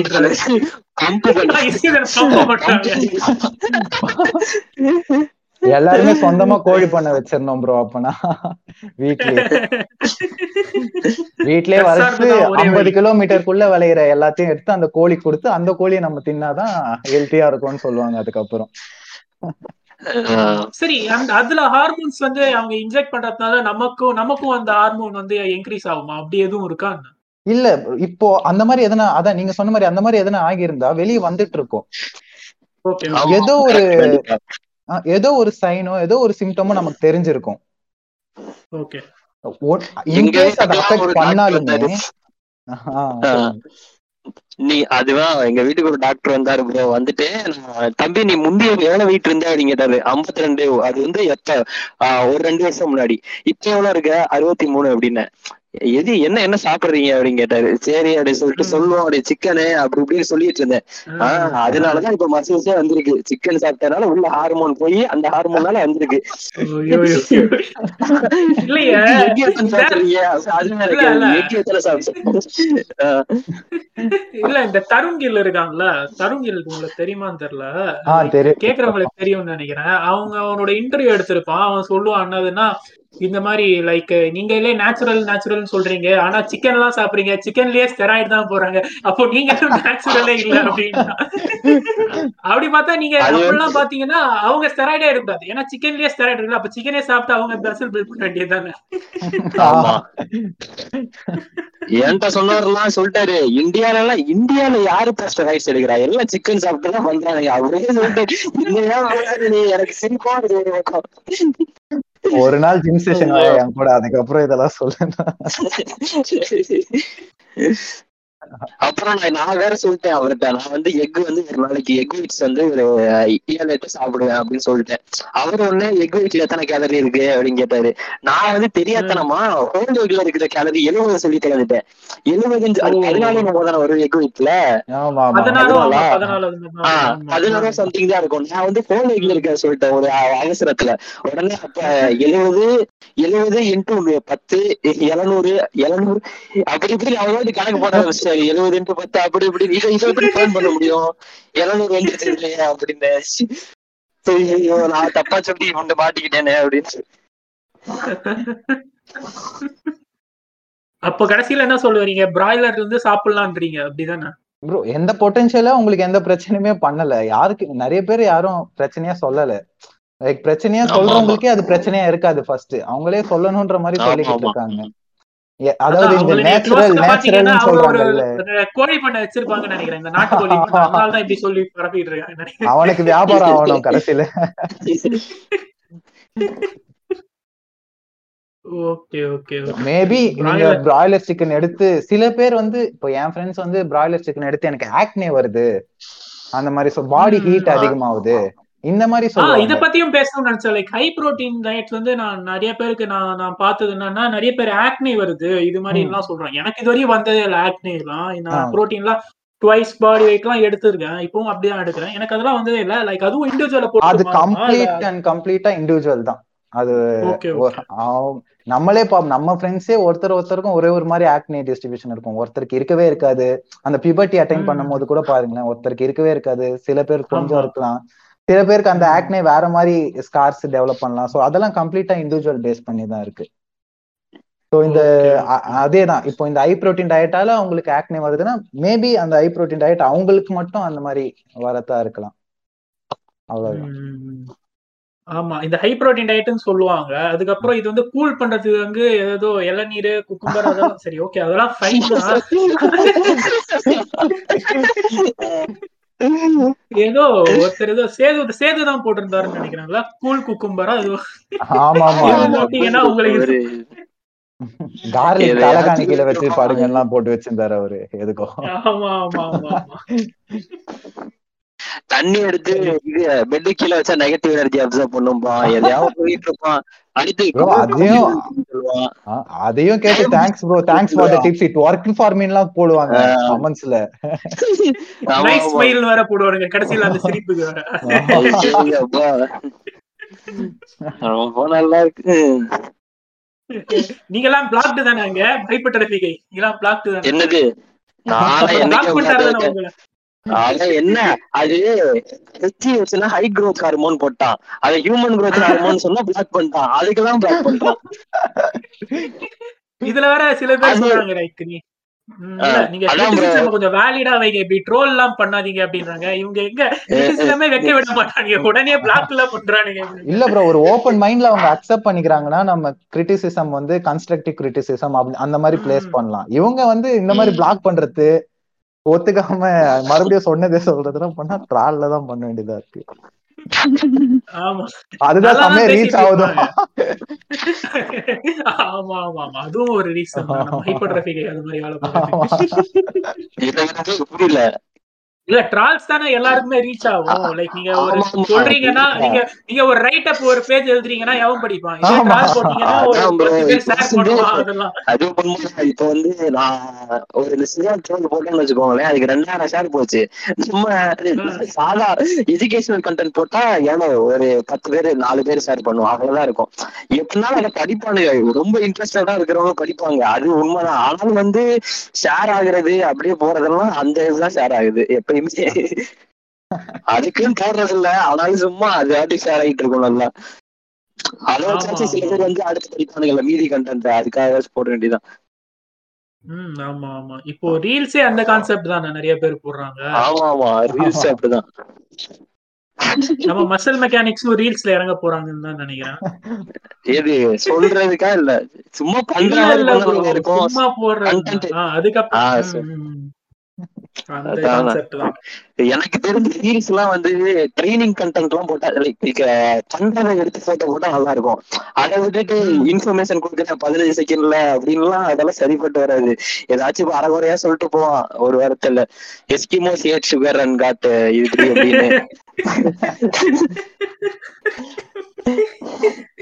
<laughs> <laughs> எல்லாருமே சொந்தமா கோழி பண்ண வச்சிருந்தோம் ப்ரோ அப்பனா. வீட்லயே. வீட்லயே வளர்த்து ஐம்பது. கிலோமீட்டருக்குள்ள விளையிற எல்லாத்தையும் எடுத்து அந்த கோழி கொடுத்து அந்த கோழியை நம்ம தின்னாதான் ஹெல்த்தியா இருக்கும்னு சொல்லுவாங்க அதுக்கப்புறம். சரி அந்த அதுல ஹார்மோன்ஸ் வந்து அவங்க இன்ஜெக்ட் பண்றதுனால நமக்கும் நமக்கும் அந்த ஹார்மோன் வந்து இன்க்ரீஸ் ஆகுமா? அப்படி எதுவும் இருக்கா இல்ல இப்போ அந்த மாதிரி எதனா அதான் நீங்க சொன்ன மாதிரி அந்த மாதிரி எதனா ஆகியிருந்தா வெளியே வந்துட்டு இருக்கும். ஓகே ஏதோ ஒரு ஏதோ ஒரு சைனோ ஏதோ ஒரு சிம்டமோ நமக்கு தெரிஞ்சிருக்கும். ஓகே. இன் எங்க கேஸ் அதை வீட்டுக்கெல்லாம் ஒரு அஃபெக்ட் டாக்டர் பண்ணாலுமே வந்தாரு. ஆஹ், சொல்லுங்க. நீ அதுதான் எங்க வீட்டுக்கு ஒரு டாக்டர் வந்தாரு ப்ரோ வந்துட்டு தம்பி நீ முந்தைய எவ்வளவு வெயிட் இருந்த கேட்டாரு 52 ரெண்டு அது வந்து எப்ப? ஆஹ், ஒரு ரெண்டு வருஷம் முன்னாடி. இப்ப எவ்வளவு இருக்க? அறுபத்தி மூணு அப்படின்னு. எது என்ன என்ன சாப்பிடுறீங்க அப்படின்னு கேட்டாரு. சரி அப்படின்னு சொல்லிட்டு. சொல்லுவோம் அப்படி சிக்கனு அப்படி இப்படின்னு சொல்லிட்டு இருந்தேன். ஆஹ் அதனாலதான் இப்ப மசில்ஸே வந்திருக்கு. சிக்கன் சாப்பிட்டனால உள்ள ஹார்மோன் போய் அந்த ஹார்மோனால வந்திருக்கு. இல்ல, இந்த தருண்கில் இருக்காங்கல்ல. தருண்கில் உங்களுக்கு தெரியுமான்னு தெரியல. கேக்குறவங்களுக்கு தெரியும்னு நினைக்கிறேன். அவங்க அவனோட இன்டர்வியூ எடுத்திருப்பான். அவன் சொல்லுவான் என்னதுன்னா இந்த மாதிரி லைக் நீங்களே நேச்சுரல் நேச்சுரல் சொல்றீங்க. ஆனா சிக்கன் எல்லாம் சாப்பிடுறீங்க. சிக்கன்லயே ஸ்டெராய்டு தான் போறாங்க. அப்போ நீங்க நேச்சுரலே இல்ல அப்படின்னா. அப்படி பார்த்தா நீங்க அப்படிலாம் பாத்தீங்கன்னா அவங்க ஸ்டெராய்டே எடுக்கூடாது ஏன்னா சிக்கன்லயே ஸ்டெராய்டு இருக்குல்ல. அப்ப சிக்கனே சாப்பிட்டு அவங்க பெசல் பில்ட் பண்ண வேண்டியதுதானே. ஆமா. என்கிட்ட சொன்னவரெல்லாம் சொல்லிட்டாரு இந்தியால எல்லாம் இந்தியால யாரு பாஸ்டர் ரைஸ் எடுக்கிறா? எல்லாம் சிக்கன் சாப்பிட்டு தான் பண்றாங்க அவரே சொல்லிட்டு நீ எனக்கு சிரிப்பா ஒரு நாள் ஜிம் செஷன் என் கூட. அதுக்கப்புறம் இதெல்லாம் சொல்லுங்க <laughs> அப்புறம் நான் வேற சொல்லிட்டேன் அவர்கிட்ட. நான் வந்து எக் வந்து ஒரு நாளைக்கு எக் ஒயிட்ஸ் வந்து ஒரு ஏழு எட்டு சாப்பிடுவேன் அப்படின்னு சொல்லிட்டேன். அவர் ஒண்ணு எக் ஒயிட்ல எத்தனை கேலரி இருக்கு அப்படின்னு கேட்டாரு. நான் வந்து தெரியாதனமா ஹோல் எக்ல இருக்கிற கேலரி எழுபது சொல்லி தெரிஞ்சுட்டேன் எழுபது. பதினாலு நம்ம தானே வரும் எக் ஆமா. பதினாறு சம்திங் தான் இருக்கும். நான் வந்து போன் எக்ல இருக்க சொல்லிட்டேன் ஒரு அவசரத்துல. உடனே அப்ப எழுபது எழுபது இன்ட்டு பத்து எழுநூறு எழுநூறு அப்படி இப்படி அவங்க கணக்கு போட எழுபது இன்ட்டு பத்து அப்படி இப்படி இதை இதை எப்படி பிளான் பண்ண முடியும்? எழுநூறு வந்துருச்சு இல்லையா அப்படின்னு. ஐயோ நான் தப்பா சொல்லி இவன்ட்டு மாட்டிக்கிட்டேனே அப்படின்னு அப்ப கடைசியில என்ன சொல்லுவீங்க? பிராய்லர்ல இருந்து சாப்பிடலான்றீங்க அப்படிதானே? ப்ரோ எந்த பொட்டன்ஷியலா உங்களுக்கு எந்த பிரச்சனையுமே பண்ணல. யாருக்கு நிறைய பேர் யாரும் பிரச்சனையா சொல்லல. லைக் பிரச்சனையா சொல்றவங்களுக்கே அது பிரச்சனையா இருக்காது ஃபர்ஸ்ட் அவங்களே சொல்லணும்ன்ற மாதிரி சொல்லிக்கிட்டு. இருக்காங்க. அதாவது இந்த நேச்சுரல் நேச்சுரல்னு சொல்றாங்கல்ல. கோழி பண்ண வச்சிருப்பாங்கன்னு நினைக்கிறேன். இந்த நாட்டு கோழி பண்ண. அதனாலதான் இப்படி சொல்லி பரப்பிட்டு இருக்காங்க. அவனுக்கு வியாபாரம் ஆகணும் கடைசியில. Okay okay okay. மேபி நீங்க. பிராய்லர். சிக்கன் எடுத்து சில பேர் வந்து இப்போ என் ஃப்ரெண்ட்ஸ் வந்து பிராய்லர் சிக்கன் எடுத்து எனக்கு ஆக்னே வருது. அந்த மாதிரி பாடி ஹீட். அதிகமாகுது. இந்த மாதிரி ஆ இத சொல்லுவாங்க பத்தியும் பேசணும்னு நினைச்சேன். லைக் ஹை புரோட்டீன் டயட் வந்து நான் நிறைய பேருக்கு நான் நான் பார்த்தது என்னன்னா நிறைய பேர் ஆக்னே வருது. இது மாதிரி. எல்லாம் சொல்றாங்க. எனக்கு இது வரையும் வந்ததே இல்லை ஆக்னே எல்லாம். நான் புரோட்டீன்லாம் டுவைஸ் பாடி வெயிட் எல்லாம் எடுத்திருக்கேன். இப்பவும் அப்படிதான் எடுக்கிறேன். எனக்கு அதெல்லாம் வந்ததே இல்ல. லைக் அதுவும் இண்டிவிஜுவல அது மாறுமா இல்ல கம்ப்ளீட் அண்ட் கம்ப்ளீட்டா இண்டிவிஜுவல் தான். அது நம்மளே பா நம்ம ஃப்ரெண்ட்ஸே ஒருத்தர் ஒருத்தருக்கும் ஒரே ஒரு மாதிரி ஆக்னே டிஸ்ட்ரிபியூஷன் இருக்கும். ஒருத்தருக்கு இருக்கவே இருக்காது. அந்த பியூபர்ட்டி அட்டைன். பண்ணும்போது கூட பாருங்களேன் ஒருத்தருக்கு இருக்கவே இருக்காது. சில பேருக்கு கொஞ்சம். இருக்கலாம். சில பேருக்கு அந்த. ஆக்னே வேற மாதிரி ஸ்கார்ஸ் டெவலப் பண்ணலாம். சோ அதெல்லாம் கம்ப்ளீட்டா இண்டிவிஜுவல் பேஸ் பண்ணி தான் இருக்கு. ஸோ இந்த ஓகே அ- அதேதான். இப்போ இந்த ஹை புரோட்டீன் டயட்டால அவங்களுக்கு ஆக்னே வருதுன்னா மேபி அந்த ஹை புரோட்டீன் டயட் அவங்களுக்கு மட்டும் அந்த மாதிரி வரதா இருக்கலாம். அவ்வளவுதான். ஆமா இந்த ஹை புரோட்டீன் டயட்னு சொல்லுவாங்க. அதுக்கப்புறம் இது வந்து கூல் பண்றதுக்கு வந்து ஏதோ இளநீர் குக்கும்பர் அதெல்லாம் சரி ஓகே அதெல்லாம் ஃபைன் தான். <laughs> <laughs> ஏதோ ஒருத்தர் ஏதோ சேது சேது தான் போட்டிருந்தாருன்னு நினைக்கிறேன்ல கூல் குக்கும்பரா அது ஆமா ஆமா உங்களுக்கு கீழே வச்சு. பாருங்க எல்லாம் போட்டு வச்சிருந்தாரு அவரு. எதுக்கோ. ஆமா ஆமா ஆமா ஆமா தண்ணி எடுத்து இது பெட்டு கீழே வச்சா நெகட்டிவ் எனர்ஜி அப்சர்வ் பண்ணும்பா. எதையாவது போயிட்டு இருப்பான். அதையும் கேட்டு thanks bro thanks for the tips it work for மீன்லாம் போடுவாங்க கமெண்ட்ஸ்ல நைஸ். ஸ்மைல் வேற போடுவாருங்க கடைசியில அந்த சிரிப்புக்கு வேற. ரொம்ப நல்லா இருக்கு. நீங்க எல்லாம் பிளாக்டு தானே அங்க? பயப்பட்ட நீங்க எல்லாம் பிளாக்டு தானே? என்னது? நானும் பிளாக் அதான் என்ன? அது வச்சுன்னா ஹை growth ஹார்மோன் போட்டான். அது ஹியூமன் growth ஹார்மோன் சொன்னா பிளாக் பண்ணிட்டான் அதுக்கெல்லாம் பிளாக் பண்றான். இதுல வேற சில பேர் சொல்றாங்க நீ நீங்க. கொஞ்சம் வேலிடா வைங்க. இப்படி ட்ரோல் எல்லாம் பண்ணாதீங்க அப்படின்றாங்க. இவங்க எங்க? criticism-ஏ வைக்க விட மாட்டாங்க உடனே பிளாக் எல்லாம் பண்றானுங்க. இல்ல ப்ரோ ஒரு ஓப்பன் மைண்ட்ல அவங்க அக்செப்ட் பண்ணிக்கிறாங்கன்னா நம்ம கிரிட்டிசிசம் வந்து கன்ஸ்ட்ரக்டிவ் கிரிட்டிசிசம் அந்த மாதிரி பிளேஸ். பண்ணலாம். இவங்க வந்து இந்த மாதிரி. பிளாக் பண்றது ஒத்துக்காம மறுபடியும் சொன்னதே சொல்றதுலாம் பண்ணா ட்ரால்ல தான் பண்ண வேண்டியதா இருக்கு. ஆமா. அதுதான் செம்மையா ரீச் ஆகுதோ? ஆமா ஆமா ஆமா. அதுவும் ஒரு ரீசன் நம்ம <laughs> ஹைப்பர்ட்ராபிக் அது மாதிரி வேலை ஆமா. பண்றது இது எனக்கு புரியல. இல்ல ட்ரால்ஸ் தானே எல்லாருக்குமே ரீச் ஆகும். லைக் நீங்க ஒரு. சொல்றீங்கன்னா நீங்க நீங்க ஒரு ரைட் அப் ஒரு பேஜ் எழுதுறீங்கன்னா எவன் படிப்பான். ட்ரால் போட்டீங்கன்னா அது இப்ப வந்து நான் ஒரு சினிமா ட்ரோல் போட்டேன்னு வச்சுக்கோங்களேன் அதுக்கு ரெண்டாயிரம் ஷேர் போச்சு. நம்ம சாதா எஜுகேஷனல் கண்டென்ட் போட்டா ஏன்னா ஒரு பத்து பேர் நாலு பேர் ஷேர் பண்ணுவோம். அவ்வளவுதான் இருக்கும். எப்படினாலும் அதை படிப்பானுங்க. ரொம்ப இன்ட்ரெஸ்டடா இருக்கிறவங்க படிப்பாங்க. அது உண்மைதான். ஆனாலும் வந்து ஷேர் ஆகுறது அப்படியே போறதெல்லாம் அந்த இதுதான் ஷேர் ஆகுது. எப்பயுமே அதுக்குன்னு போடுறது இல்ல ஆனாலும் சும்மா அது வாட்டி ஷேர் ஆகிட்டு இருக்கும் நல்லா. அதை வச்சாச்சு சில பேர் வந்து அடுத்து படிப்பானுங்கல்ல மீதி கண்டென்ட் அதுக்காக போட வேண்டியதான் ம் ஆமா ஆமா. இப்போ ரீல்ஸே அந்த கான்செப்ட் தானே நிறைய பேர் போடுறாங்க. ஆமா ஆமா. ரீல்ஸ் <laughs> அப்படிதான். நம்ம மசில் மெக்கானிக்ஸும் ரீல்ஸ்ல இறங்க போறாங்கன்னு தான் நினைக்கிறேன். ஏது சொல்றதுக்கா இல்ல? சும்மா பண்ற இல்ல மாதிரி இல்ல பண்ண bro, மாதிரி இருக்கும்? சும்மா போடுறது content. ஆ, அதுக்கப்புறம் எனக்கு தெரிஞ்ச ரீல்ஸ் எல்லாம் வந்து ட்ரைனிங் கண்டென்ட் எல்லாம் போட்டா லைக் பண்றதை எடுத்து போட்டோ போட்டா நல்லா இருக்கும் அதை விட்டுட்டு. இன்ஃபர்மேஷன் கொடுக்குற பதினஞ்சு செகண்ட்ல அப்படின்லாம் அதெல்லாம் சரிப்பட்டு வராது. ஏதாச்சும் இப்ப அரைகுறையா சொல்லிட்டு போவான் ஒரு வாரத்துல. Eskimo said sugar and God இப்படி அப்படின்னு.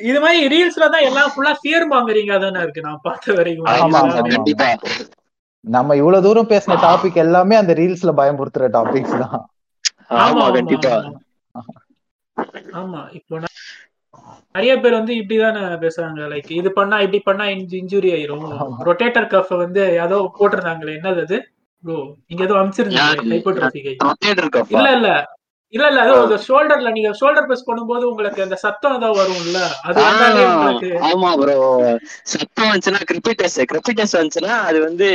இது மாதிரி ரீல்ஸ்ல தான் எல்லாம் ஃபுல்லா ஃபியர் வாங்குறீங்க தானே இருக்கு நான் பார்த்த வரைக்கும். நம்ம இவ்வளவு தூரம் பேசின டாபிக் எல்லாமே அந்த ரீல்ஸ்ல பயமுறுத்துற டாபிக்ஸ் தான். ஆமா கண்டிப்பா. ஆமா. இப்போ நிறைய பேர் வந்து இப்படிதானே பேசுறாங்க. லைக் இது பண்ணா இப்படி பண்ணா இன்ஜுரி ஆயிரும். ரொட்டேட்டர் கஃப் வந்து ஏதோ போட்டிருந்தாங்களே. என்னது அது? ப்ரோ நீங்க ஏதோ அமிச்சிருந்தீங்க? ஹைப்போட்ரோபிக் இல்ல இல்ல. இல்ல இல்ல அது ஷோல்டர்ல நீங்க ஷோல்டர் பிரஸ் பண்ணும்போது உங்களுக்கு அந்த சத்தம் ஏதோ வரும்ல? அது ஆமா ப்ரோ சத்தம் வந்துச்சுன்னா கிரிபிட்டஸ் கிரிபிட்டஸ் வந்துச்சுன்னா அது வந்து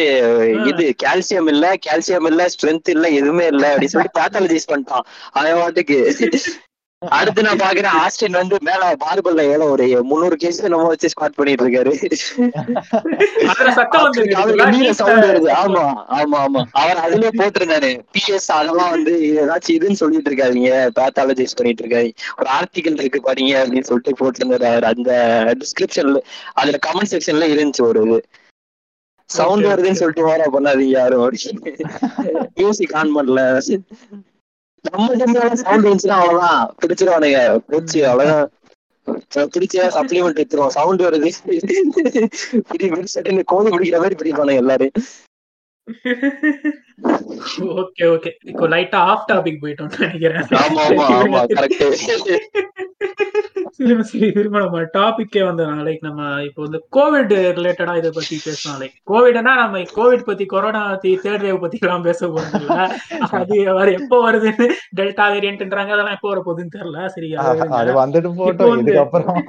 இது கால்சியம் இல்ல கால்சியம் இல்ல ஸ்ட்ரென்த் இல்ல எதுவுமே இல்ல அப்படின்னு சொல்லிட்டு பேத்தாலஜிஸ் பண்ணிட்டான். அவன் வாட்டுக்கு அடுத்து நான் பாக்குறேன் ஆஸ்டின் வந்து மேல பார்பல்ல ஏதோ ஒரு முந்நூறு கேஸ் நம்ம வச்சு ஸ்குவாட் பண்ணிட்டு இருக்காரு. சவுண்ட் வருது. ஆமா ஆமா ஆமா. அவர் அதுலயே போட்டிருந்தாரு. பிஎஸ் அதெல்லாம் வந்து ஏதாச்சும் இதுன்னு சொல்லிட்டு இருக்காதீங்க பேத்தாலஜிஸ் பண்ணிட்டு இருக்காரு. ஒரு ஆர்டிகல் இருக்கு பாருங்க அப்படின்னு சொல்லிட்டு போட்டிருந்தாரு அவர். அந்த டிஸ்கிரிப்ஷன்ல அதுல கமெண்ட் செக்ஷன்ல இருந்துச்சு ஒரு இது. சவுண்ட் வருதுன்னு. சொல்லிட்டு வேற பண்ணாதீங்க யாரும் மியூசிக் ஆன் <laughs> பண்ணல. நம்ம சவுண்ட் வந்துச்சுன்னா அவ்வளவுதான். பிடிச்சிருவானுங்க. பிடிச்சி அவ்வளவுதான் பிடிச்சா சப்ளிமெண்ட் எடுத்துருவோம் சவுண்ட் வருது. பிடி பிடிச்சிட்டு கோழி பிடிக்கிற மாதிரி பிடிப்பானுங்க எல்லாரும். <laughs> ஓகே ஓகே இப்போ லைட்டா ஆஃப் டாபிக் போயிட்டோம் நினைக்கிறேன். திரும்ப நம்ம டாபிக்கே வந்து லைக் நம்ம இப்போ வந்து கோவிட் ரிலேட்டடா இதை பத்தி பேசலாம். லைக் கோவிட்னா நம்ம கோவிட் பத்தி கொரோனா பத்தி தேர்ட் வேவ் பத்தி எல்லாம் பேச போறது இல்ல அது வேற எப்போ வருதுன்னு டெல்டா வேரியன்ட்ன்றாங்க அதெல்லாம் எப்போ வர போகுதுன்னு தெரியல சரி அது வந்துட்டு போட்டோம் இதுக்கப்புறம்.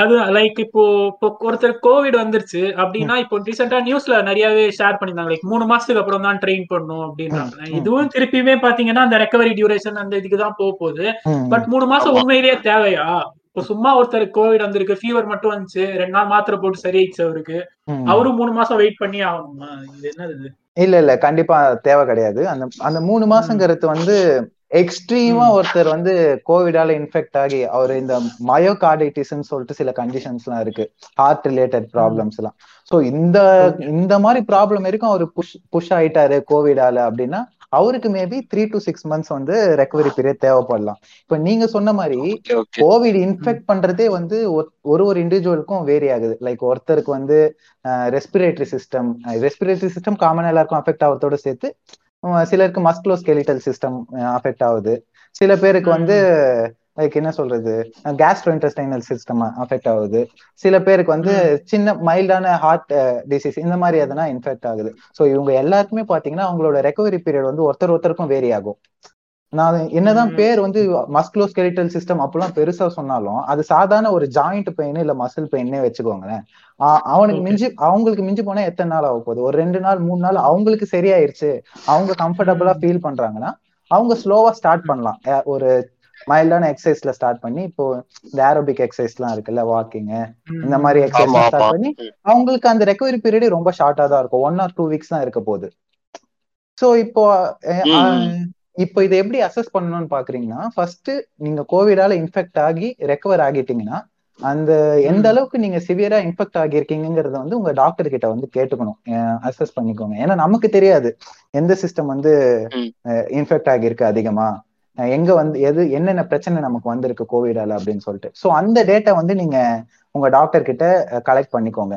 அது லைக் இப்போ இப்போ ஒருத்தர் கோவிட் வந்துருச்சு அப்படின்னா இப்போ ரீசெண்டா நியூஸ்ல நிறையவே ஷேர் பண்ணிருந்தாங்க லைக் மூணு மாசத்துக்கு அப்புறம் தான் ட்ரெயின் பண்ணும் அப்படின்றாங்க. இதுவும் திருப்பியுமே பாத்தீங்கன்னா அந்த ரெக்கவரி டியூரேஷன் அந்த இதுக்கு தான் போக போகுது. பட் மூணு மாசம். உண்மையிலேயே தேவையா இப்போ சும்மா ஒருத்தர் கோவிட் வந்திருக்கு ஃபீவர் மட்டும் வந்துச்சு ரெண்டு நாள் மாத்திரை போட்டு சரியாயிடுச்சு அவருக்கு. அவரும் மூணு மாசம் வெயிட் பண்ணி ஆகணுமா இது என்னது? இல்ல இல்ல கண்டிப்பா தேவை கிடையாது அந்த அந்த மூணு மாசங்கிறது வந்து எக்ஸ்ட்ரீமா. ஒருத்தர் வந்து கோவிடால இன்ஃபெக்ட் ஆகி அவர் இந்த மயோகார்டைட்டிஸ்ன்னு சொல்லிட்டு சில கண்டிஷன்ஸ் எல்லாம் இருக்கு ஹார்ட் ரிலேட்டட் ப்ராப்ளம்ஸ் எல்லாம் சோ இந்த. இந்த மாதிரி ப்ராப்ளம் வரைக்கும் அவர் புஷ் புஷ் ஆயிட்டாரு கோவிடால அப்படின்னா அவருக்கு maybe three to six months வந்து ரெக்கவரி பீரியட் தேவைப்படலாம். இப்ப நீங்க சொன்ன மாதிரி கோவிட் இன்ஃபெக்ட் பண்றதே வந்து ஒரு- ஒரு இண்டிவிஜுவலுக்கும் வேரி ஆகுது. லைக் ஒருத்தருக்கு வந்து respiratory system respiratory system common எல்லாருக்கும் அஃபெக்ட் ஆகிறதோட சேர்த்து சிலருக்கு மஸ்குலோஸ்கெலிட்டல் சிஸ்டம் அஃபெக்ட் ஆகுது. சில பேருக்கு வந்து லைக் என்ன சொல்றது? கேஸ்ட்ரோ இன்டெஸ்டைனல் சிஸ்டம் அஃபெக்ட் ஆகுது. சில பேருக்கு வந்து சின்ன மைல்டான ஹார்ட் டிசீஸ் இந்த மாதிரி எதனா இன்ஃபெக்ட் ஆகுது. ஸோ இவங்க எல்லாருக்குமே பாத்தீங்கன்னா அவங்களோட ரெக்கவரி பீரியட் வந்து ஒருத்தர் ஒருத்தருக்கும் வேரி ஆகும். நான் என்னதான் பேர் வந்து மஸ்குலோஸ்கெலிட்டல் சிஸ்டம் அப்பெல்லாம் பெருசா சொன்னாலும் அது சாதாரண ஒரு ஜாயிண்ட் பெயின் இல்ல மசில் பெயின்னே வச்சுக்கோங்களேன். அவனுக்கு மிஞ்சி அவங்களுக்கு மிஞ்சி போனா எத்தனை நாள் ஆக போகுது? ஒரு ரெண்டு நாள் மூணு நாள் அவங்களுக்கு சரியாயிருச்சு. அவங்க கம்ஃபர்டபுளா ஃபீல் பண்றாங்கன்னா அவங்க ஸ்லோவா ஸ்டார்ட் பண்ணலாம். ஒரு மைல்டான எக்ஸசைஸ்ல ஸ்டார்ட் பண்ணி இப்போ இந்த ஏரோபிக் எக்ஸசைஸ் எல்லாம் இருக்குல்ல வாக்கிங் இந்த மாதிரி எக்ஸசைஸ் ஸ்டார்ட் பண்ணி அவங்களுக்கு அந்த ரெக்கவரி பீரியட் ரொம்ப ஷார்ட்டா தான் இருக்கும். ஒன் ஆர் டூ வீக்ஸ் தான் இருக்க போகுது. சோ இப்போ இப்போ இதை எப்படி அசஸ் பண்ணணும்னு பாக்குறீங்கன்னா ஃபர்ஸ்ட் நீங்க கோவிடால இன்ஃபெக்ட் ஆகி ரெக்கவர் ஆகிட்டீங்கன்னா அந்த எந்த அளவுக்கு நீங்க சிவியரா இன்ஃபெக்ட் ஆகியிருக்கீங்கிறத வந்து உங்க டாக்டர் கிட்ட வந்து கேட்டுக்கணும். அசஸ் பண்ணிக்கோங்க. ஏன்னா நமக்கு தெரியாது எந்த சிஸ்டம் வந்து இன்ஃபெக்ட் ஆகியிருக்கு அதிகமா. எங்க வந்து எது என்னென்ன பிரச்சனை நமக்கு வந்திருக்கு கோவிடால அப்படின்னு சொல்லிட்டு. ஸோ அந்த டேட்டா வந்து நீங்க உங்க டாக்டர் கிட்ட கலெக்ட் பண்ணிக்கோங்க.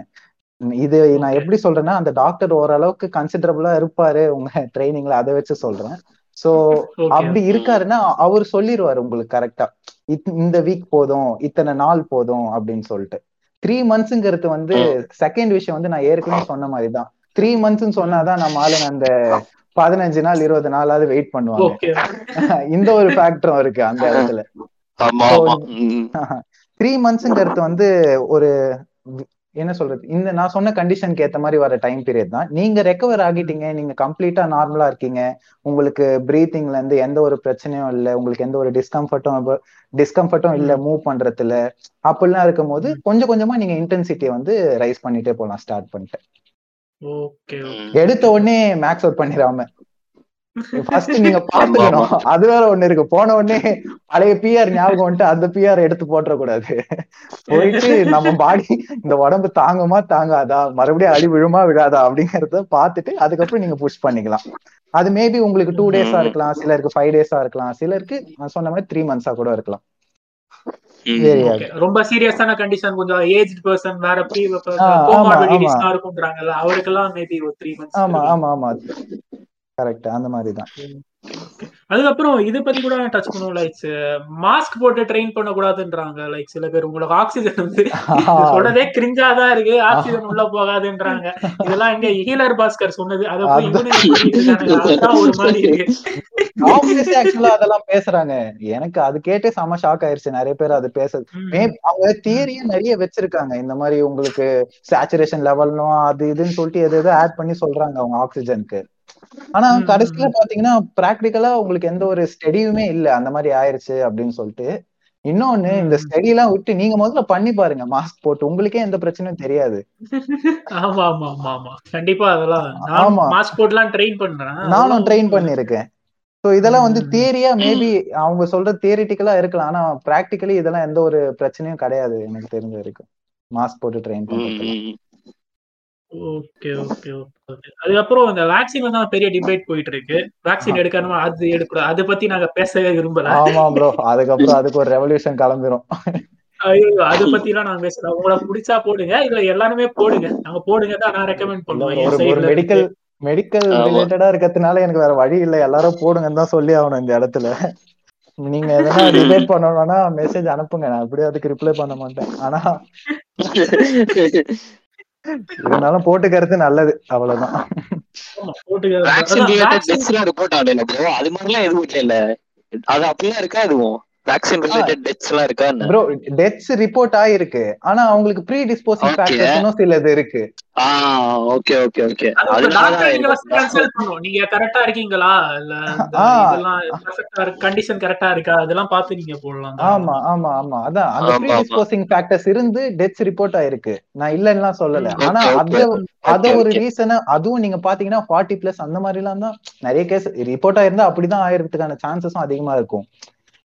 இது நான் எப்படி சொல்றேன்னா அந்த டாக்டர் ஓரளவுக்கு கன்சிடரபிளா இருப்பாரு உங்க ட்ரைனிங்ல அதை வச்சு சொல்றேன். சோ அப்படி இருக்காருன்னா அவர் சொல்லிடுவாரு உங்களுக்கு கரெக்டா இந்த வீக் போதும் இத்தனை நாள் போதும் அப்படின்னு சொல்லிட்டு. த்ரீ மந்த்ஸ்ங்கிறது வந்து செகண்ட் விஷயம் வந்து நான் ஏற்கனவே சொன்ன மாதிரிதான். த்ரீ மந்த்ஸ் சொன்னாதான் நம்ம ஆளுங்க அந்த பதினஞ்சு நாள் இருபது நாளாவது வெயிட் பண்ணுவாங்க. <laughs> இந்த ஒரு ஃபேக்டரும் இருக்கு அந்த இடத்துல. த்ரீ மந்த்ஸ்ங்கிறது <laughs> வந்து ஒரு என்ன சொல்றது? இந்த நான் சொன்ன கண்டிஷனுக்கு ஏத்த மாதிரி வர டைம் பீரியட் தான். நீங்க ரெக்கவர் ஆகிட்டீங்க நீங்க கம்ப்ளீட்டா நார்மலா இருக்கீங்க. உங்களுக்கு பிரீத்திங்ல இருந்து எந்த ஒரு பிரச்சனையும் இல்லை உங்களுக்கு எந்த ஒரு டிஸ்கம்ஃபர்ட்டும் டிஸ்கம்ஃபர்ட்டும் இல்ல மூவ் பண்றதுல. அப்படிலாம் இருக்கும் போது கொஞ்சம் கொஞ்சமா நீங்க இன்டென்சிட்டியை வந்து ரைஸ் பண்ணிட்டே போலாம் ஸ்டார்ட் பண்ணிட்டு. எடுத்த உடனே மேக்ஸ் அவுட் பண்ணிடாம. <laughs> ஃபர்ஸ்ட் நீங்க பாத்துக்கணும் அது வேற ஒண்ணு இருக்கு. போன உடனே பழைய பிஆர் ஞாபகம் வந்துட்டு அந்த பிஆர் எடுத்து போட்டுற கூடாது போயிட்டு நம்ம பாடி இந்த உடம்பு தாங்குமா தாங்காதா? மறுபடியும் அடி விழுமா விழாதா? அப்படிங்கறத பாத்துட்டு அதுக்கப்புறம் நீங்க புஷ் பண்ணிக்கலாம். அது மேபி உங்களுக்கு டூ டேஸா இருக்கலாம். சிலருக்கு ஃபைவ் டேஸா இருக்கலாம். சிலருக்கு நான் சொன்ன மாதிரி த்ரீ மந்த்ஸா கூட இருக்கலாம். ரொம்ப சீரியஸான கண்டிஷன் கொஞ்சம் ஏஜ் பர்சன் வேற கோமார்பிடிட்டிஸ் இருக்கும்ன்றாங்கல்ல அவருக்கெல்லாம் மேபி ஒரு த்ரீ மந்த்ஸ் ஆமா ஆமா ஆமா. கரெக்ட் அந்த மாதிரி தான் அதுக்கப்புறம் இது பத்தி கூட டச் பண்ணுவோம் லைக் மாஸ்க் போட்டு ட்ரெயின் பண்ண கூடாதுன்றாங்க லைக் சில பேர் உங்களுக்கு ஆக்சிஜன் வந்து சொல்றதே கிரிஞ்சா தான் இருக்கு. ஆக்சிஜன் உள்ள போகாதுன்றாங்க. இதெல்லாம் எங்க ஹீலர் பாஸ்கர் சொன்னது. அதை ஒரு மாதிரி இருக்கு. ஆக்சுவலா அதெல்லாம் பேசுறாங்க. எனக்கு அது கேட்டே செம ஷாக் ஆயிருச்சு. நிறைய பேர் அது பேசுறது அவங்க தியரியும் நிறைய வச்சிருக்காங்க. இந்த மாதிரி உங்களுக்கு சேச்சுரேஷன் லெவல்னும் அது இதுன்னு சொல்லிட்டு எது எதோ ஆட் பண்ணி சொல்றாங்க அவங்க ஆக்சிஜனுக்கு ஆனா கடைசியில பாத்தீங்கன்னா பிராக்டிக்கலா உங்களுக்கு எந்த ஒரு ஸ்டடியுமே இல்ல. அந்த மாதிரி ஆயிருச்சு அப்படின்னு சொல்லிட்டு. இன்னொன்னு இந்த ஸ்டடி எல்லாம் விட்டு நீங்க முதல்ல பண்ணி பாருங்க. மாஸ்க் போட்டு. உங்களுக்கே எந்த பிரச்சனையும் தெரியாது. ஆமா ஆமா ஆமா ஆமா. கண்டிப்பா அதெல்லாம். ஆமா. மாஸ்க் போட்டுலாம் ட்ரெயின் பண்றேன். நானும் ட்ரெயின் பண்ணிருக்கேன். ஸோ இதெல்லாம் வந்து தியரியா மேபி அவங்க சொல்ற தியரிட்டிக்கலா இருக்கலாம். ஆனா பிராக்டிக்கலி இதெல்லாம் எந்த ஒரு பிரச்சனையும் கிடையாது எனக்கு தெரிஞ்ச வரைக்கும். மாஸ்க் போட்டு ட்ரெயின் பண்றது ஓகே ஓகே ஓகே. அதுக்கப்புறம் இந்த வேக்சின் தான் பெரிய டிபேட் போயிட்டு இருக்கு வேக்சின் எடுக்கணுமா அது எடுக்கூடாது அதை பத்தி நாங்க பேசவே விரும்பல. ஆமா ப்ரோ அதுக்கப்புறம் <laughs> அதுக்கு ஒரு ரெவல்யூஷன் கிளம்பிரும் ஐயோ அதை பத்தி எல்லாம் நாங்க பேசலாம் உங்களுக்கு பிடிச்சா போடுங்க இல்ல எல்லாருமே போடுங்க. நாங்க போடுங்க தான் நான் ரெக்கமெண்ட் பண்ணுவேன். ஒரு மெடிக்கல் மெடிக்கல் ரிலேட்டடா இருக்கிறதுனால எனக்கு வேற வழி இல்ல. எல்லாரும் போடுங்கன்னு தான் சொல்லி ஆகணும் இந்த இடத்துல. நீங்க எதனா டிபேட் <laughs> பண்ணணும்னா மெசேஜ் அனுப்புங்க. நான் அப்படியே அதுக்கு ரிப்ளை பண்ண மாட்டேன். ஆனா <laughs> இருந்தாலும் போட்டுக்கிறது நல்லது அவ்வளவுதான். அது மாதிரிலாம் எதுவும் இல்ல அது அப்படிலாம் இருக்கா எதுவும்? வேக்சின் ரிலேட்டட் டெத்ஸ் எல்லாம் இருக்கா ப்ரோ டெத்ஸ் ரிப்போர்ட் ஆயிருக்கு. ஆனா அவங்களுக்கு ப்ரீ டிஸ்போசிங் ஃபேக்டர்ஸ் சிலது இருக்கு. ஆ ஓகே ஓகே ஓகே நீங்க கரெக்டா இருக்கீங்களா? இல்ல இதெல்லாம் கண்டிஷன் கரெக்டா இருக்கா அதெல்லாம் பார்த்து நீங்க போடலாம் ஆமா ஆமா ஆமா. அதான் அந்த ப்ரீ டிஸ்போசிங் ஃபேக்டர்ஸ் இருந்து டெத்ஸ் ரிப்போர்ட் ஆயிருக்கு. நான் இல்லன்னா சொல்லல. ஆனா அது அத ஒரு ரீசன் அதுவும் நீங்க பாத்தீங்கன்னா ஃபார்ட்டி பிளஸ் அந்த மாதிரி எல்லாம் தான் நிறைய கேஸ் ரிப்போர்ட் ஆயிருந்தா அப்படிதான் ஆயிரத்துக்கான சான்சஸும் அதிகமா இருக்கும்.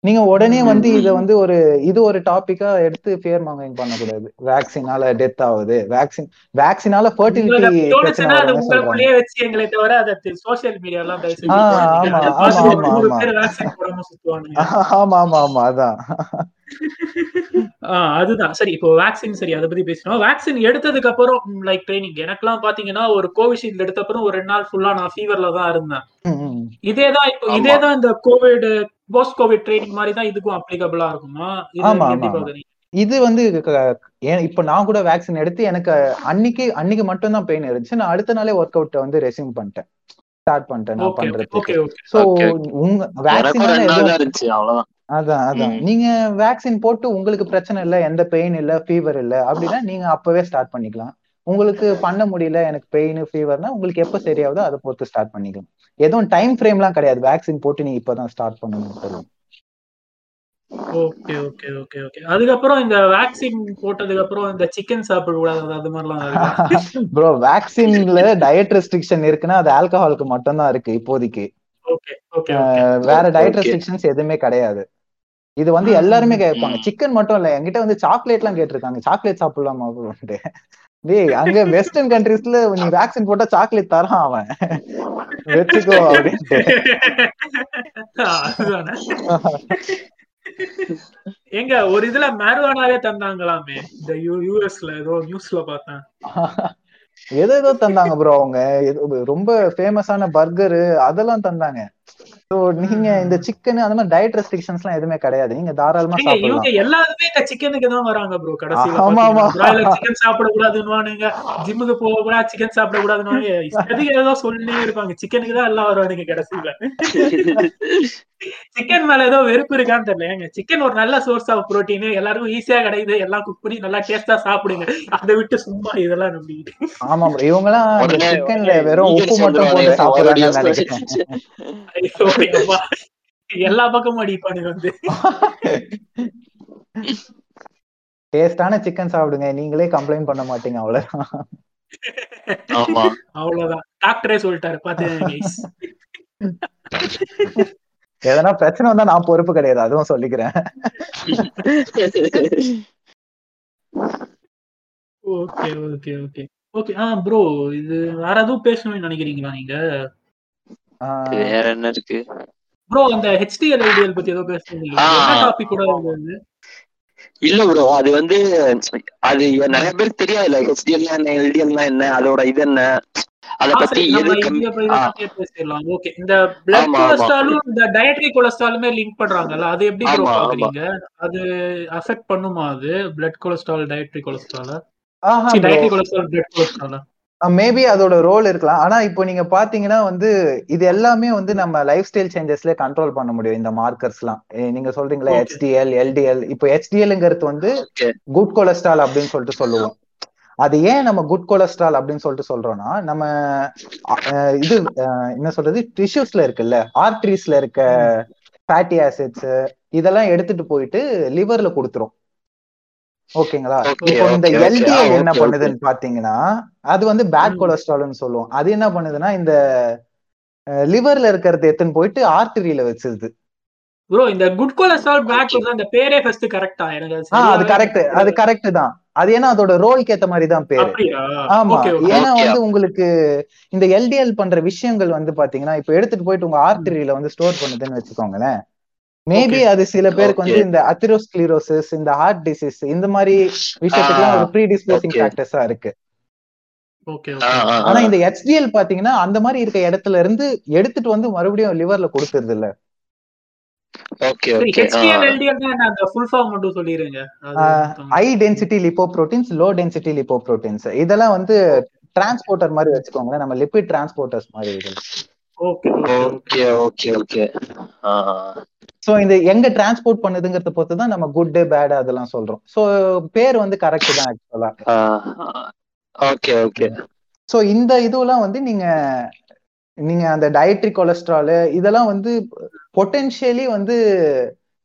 நீங்க உடனே வந்து இத வந்து ஒரு இது ஒரு டாபிக்கா எடுத்து ஃபியர் மாங்கிங் பண்ணக்கூடாது. வேக்சினால டெத் ஆகுது. வேக்சின் வேக்சினால ஃபர்டிலிட்டி பிரச்சனை ஆமா ஆமா ஆமா அதான். அதுதான். சரி இப்போ வேக்சின் சரி அதை பத்தி பேசணும் வேக்சின் எடுத்ததுக்கு அப்புறம் லைக் ட்ரைனிங் எனக்குலாம் பாத்தீங்கன்னா ஒரு கோவிஷீல்டு எடுத்த அப்புறம் ஒரு ரெண்டு நாள் ஃபுல்லா நான் ஃபீவர்ல தான் இருந்தேன். இதேதான் இப்போ இதேதான் இந்த கோவிட் போஸ்ட் கோவிட் ட்ரைனிங் மாதிரி தான் இதுக்கும் அப்ளிகபிளா இருக்குமா? இது ஆமா, ஆமா, இது வந்து இப்ப நான் கூட வேக்சின் எடுத்து எனக்கு அன்னைக்கு அன்னைக்கு மட்டும் தான் பெயின் இருந்துச்சு. நான் அடுத்த நாளே ஒர்க் அவுட் வந்து ரெசியூம் பண்ணிட்டேன். ஸ்டார்ட் பண்ணிட்டேன் நான் ஓகே சோ. உங்க வேக்சின் அதான் அதான். நீங்க வேக்சின் போட்டு உங்களுக்கு பிரச்சனை இல்ல எந்த பெயின் இல்ல ஃபீவர் இல்ல அப்படின்னா நீங்க அப்பவே ஸ்டார்ட் பண்ணிக்கலாம். உங்களுக்கு பண்ண முடியல எனக்கு பெயின் ஃபீவர்னா உங்களுக்கு எப்ப சரியாகுதோ அதை பொறுத்து ஸ்டார்ட் பண்ணிக்கலாம். எதுவும் டைம் ஃப்ரேம்லாம் கிடையாது. வேக்சின் போட்டு நீங்க இப்பதான் ஸ்டார்ட் பண்ணணும்னு சொல்லுவோம். ஓகே ஓகே ஓகே ஓகே அதுக்கப்புறம் இந்த வேக்சின் போட்டதுக்கு அப்புறம் இந்த சிக்கன் சாப்பிட கூடாது அது மாதிரிலாம் இருக்கா? ப்ரோ வேக்சின்ல டயட் ரெஸ்ட்ரிக்ஷன் இருக்குன்னா அது ஆல்கஹாலுக்கு மட்டும் தான் இருக்கு இப்போதைக்கு. வேற Okay, டயட் okay. ரெஸ்ட்ரிக்ஷன்ஸ் எதுவுமே கிடையாது. இது வந்து எல்லாருமே கேட்பாங்க. சிக்கன் மட்டும் இல்ல என்கிட்ட வந்து சாக்லேட் எல்லாம் கேட்டிருக்காங்க. சாக்லேட் சாப்பிடலாமா அப்படின்ட்டு டேய் அங்க வெஸ்டர்ன் கண்ட்ரீஸ்ல நீ வேக்சின் போட்டா சாக்லேட் தரான் அவன். வச்சுக்கோ அப்படின்ட்டு. எங்க ஒரு இதுல மேருவானாவே தந்தாங்களாமே. இந்த யூஎஸ்ல ஏதோ நியூஸ்ல பார்த்தேன். எது ஏதோ தந்தாங்க ப்ரோ அவங்க. ஏதோ ரொம்ப ஃபேமஸான பர்கரு அதெல்லாம் தந்தாங்க. ஸோ நீங்க இந்த சிக்கன் அந்த மாதிரி டயட் ரெஸ்ட்ரிக்ஷன்ஸ் எல்லாம் எதுவுமே கிடையாது. நீங்க தாராளமா சாப்பிடலாம். இவங்க எல்லாருமே இந்த சிக்கனுக்கு தான் வராங்க ப்ரோ கடைசியில ஆமா, ஆமா. பிராய்லர் சிக்கன் சாப்பிட கூடாதுன்னு ஜிம்முக்கு போக கூட சிக்கன் சாப்பிட கூடாதுன்னு இஷ்டத்துக்கு ஏதோ சொல்லிட்டே இருப்பாங்க. சிக்கனுக்கு தான் எல்லாம் வருவானுங்க கடைசியில. <laughs> சிக்கன் மேல ஏதோ வெறுப்பு இருக்கான்னு தெரியல. சிக்கன் ஒரு நல்ல சோர்ஸ் ஆஃப் புரோட்டீன் எல்லாருக்கும் ஈஸியா கிடைக்குது. எல்லாம் குக் பண்ணி நல்லா டேஸ்டா சாப்பிடுங்க. அதை விட்டு சும்மா இதெல்லாம் நம்பிக்கிட்டு. ஆமா இவங்க எல்லாம் சிக்கன்ல வெறும் உப்பு மட்டும் போட்டு அப்பா. எல்லா பக்கமும் அடிப்பானுங்க வந்து. டேஸ்டான சிக்கன் சாப்பிடுங்க. நீங்களே கம்ப்ளைண்ட் பண்ண மாட்டீங்க அவ்வளவுதான். அவ்வளவுதான். டாக்டரே சொல்லிட்டாரு. பாத்து எதனா பிரச்சனை வந்தா நான் பொறுப்பு கிடையாது. அதுவும் சொல்லிக்கிறேன். Okay okay okay. ஓகே. ஆ ப்ரோ இது வேற எதுவும் பேசணும்னு நினைக்கிறீங்களா நீங்க? வேற என்ன இருக்கு? ப்ரோ அந்த ஹெச்டிஎல் ஐடிஎல் பத்தி ஏதோ பேசுறீங்க டாபிக் கூட இது? இல்ல ப்ரோ அது வந்து அது நிறைய பேருக்கு தெரியாதுல்ல ஹெச்டிஎல் என்ன எல்டிஎல் என்ன அதோட இது என்ன? அத பத்தி எது பேசிடலாம். ஓகே இந்த பிளட். கொலஸ்ட்ராலும் இந்த டயட்ரி கொலஸ்ட்ராலுமே லிங்க் பண்றாங்கல்ல அது எப்படி ப்ரோ. பாக்குறீங்க? அது அஃபெக்ட் பண்ணுமா அது பிளட் கொலஸ்ட்ரால் டயட்ரி கொலஸ்ட்ரால் ஆஹா dietary cholesterol blood cholesterol maybe அதோட ரோல் இருக்கலாம். ஆனா இப்போ நீங்க பாத்தீங்கன்னா வந்து இது எல்லாமே வந்து நம்ம லைஃப் ஸ்டைல் சேஞ்சஸ்ல கண்ட்ரோல் பண்ண முடியும் இந்த மார்க்கர்ஸ்லாம் எல்லாம் நீங்க சொல்றீங்களா. ஹெச்டிஎல் எல்டிஎல் இப்போ ஹெச்டிஎல்ங்கிறது வந்து. குட் கொலஸ்ட்ரால் அப்படின்னு சொல்லிட்டு சொல்லுவோம். அது ஏன் நம்ம குட் கொலஸ்ட்ரால் அப்படின்னு சொல்லிட்டு சொல்றோம்னா நம்ம இது என்ன சொல்றது டிஷ்யூஸ்ல இருக்குல்ல ஆர்டரிஸ்ல இருக்க ஃபேட்டி ஆசிட்ஸ் இதெல்லாம் எடுத்துட்டு போயிட்டு லிவர்ல கொடுத்துரும். ஓகேங்களா? Okay, இப்போ இந்த. எல்டிஎல் என்ன பண்ணுதுன்னு பாத்தீங்கன்னா அது வந்து பேட். கொலஸ்ட்ரால்னு சொல்லுவோம். அது என்ன பண்ணுதுன்னா இந்த லிவர்ல இருக்கிறது எடுத்துன்னு போயிட்டு ஆர்டரியில வச்சிருது. ப்ரோ இந்த குட் கொலஸ்ட்ரால் பேட் அந்த பேரே ஃபர்ஸ்ட் கரெக்டா எனக்கு அது ஆஹ் அது சரியாவே கரெக்ட் அது கரெக்ட் தான். அது ஏன்னா அதோட ரோலுக்கு ஏத்த மாதிரி தான் பேரு. ஆமா. ஏன்னா. வந்து உங்களுக்கு இந்த எல்டிஎல் பண்ற விஷயங்கள் வந்து பாத்தீங்கன்னா இப்ப எடுத்துட்டு போயிட்டு உங்க ஆர்டரியில வந்து ஸ்டோர் பண்ணுதுன்னு வச்சுக்கோங்களேன். மேபி. அது சில பேருக்கு வந்து. இந்த அத்திரோஸ்கிளிரோசிஸ் இந்த ஹார்ட் டிசீஸ் இந்த மாதிரி விஷயத்துக்குலாம் ஒரு ப்ரீ டிஸ்போசிங் Okay. ஃபேக்டர்ஸா இருக்கு. ஓகே ஆ, ஆனா. இந்த ஹெச்டிஎல் பாத்தீங்கன்னா அந்த மாதிரி இருக்க இடத்துல இருந்து எடுத்துட்டு வந்து மறுபடியும் லிவர்ல கொடுத்துருது இல்ல. High density lipoproteins low density lipoproteins இதெல்லாம் வந்து டிரான்ஸ்போர்ட்டர் மாதிரி வச்சுக்கோங்களேன். நம்ம லிப்பிட் டிரான்ஸ்போர்ட்டர்ஸ் மாதிரி okay okay okay okay so இந்த எங்க டிரான்ஸ்போர்ட் பண்ணுதுங்கிறத பொறுத்து தான் நம்ம குட் பேட் அதெல்லாம் சொல்றோம். சோ பேர் வந்து கரெக்ட் தான் ஆக்சுவலா ஓகே ஓகே சோ இந்த இதுவெல்லாம் வந்து நீங்க நீங்க அந்த டயட்ரி கொலஸ்ட்ரால் இதெல்லாம் வந்து பொட்டென்ஷியலி வந்து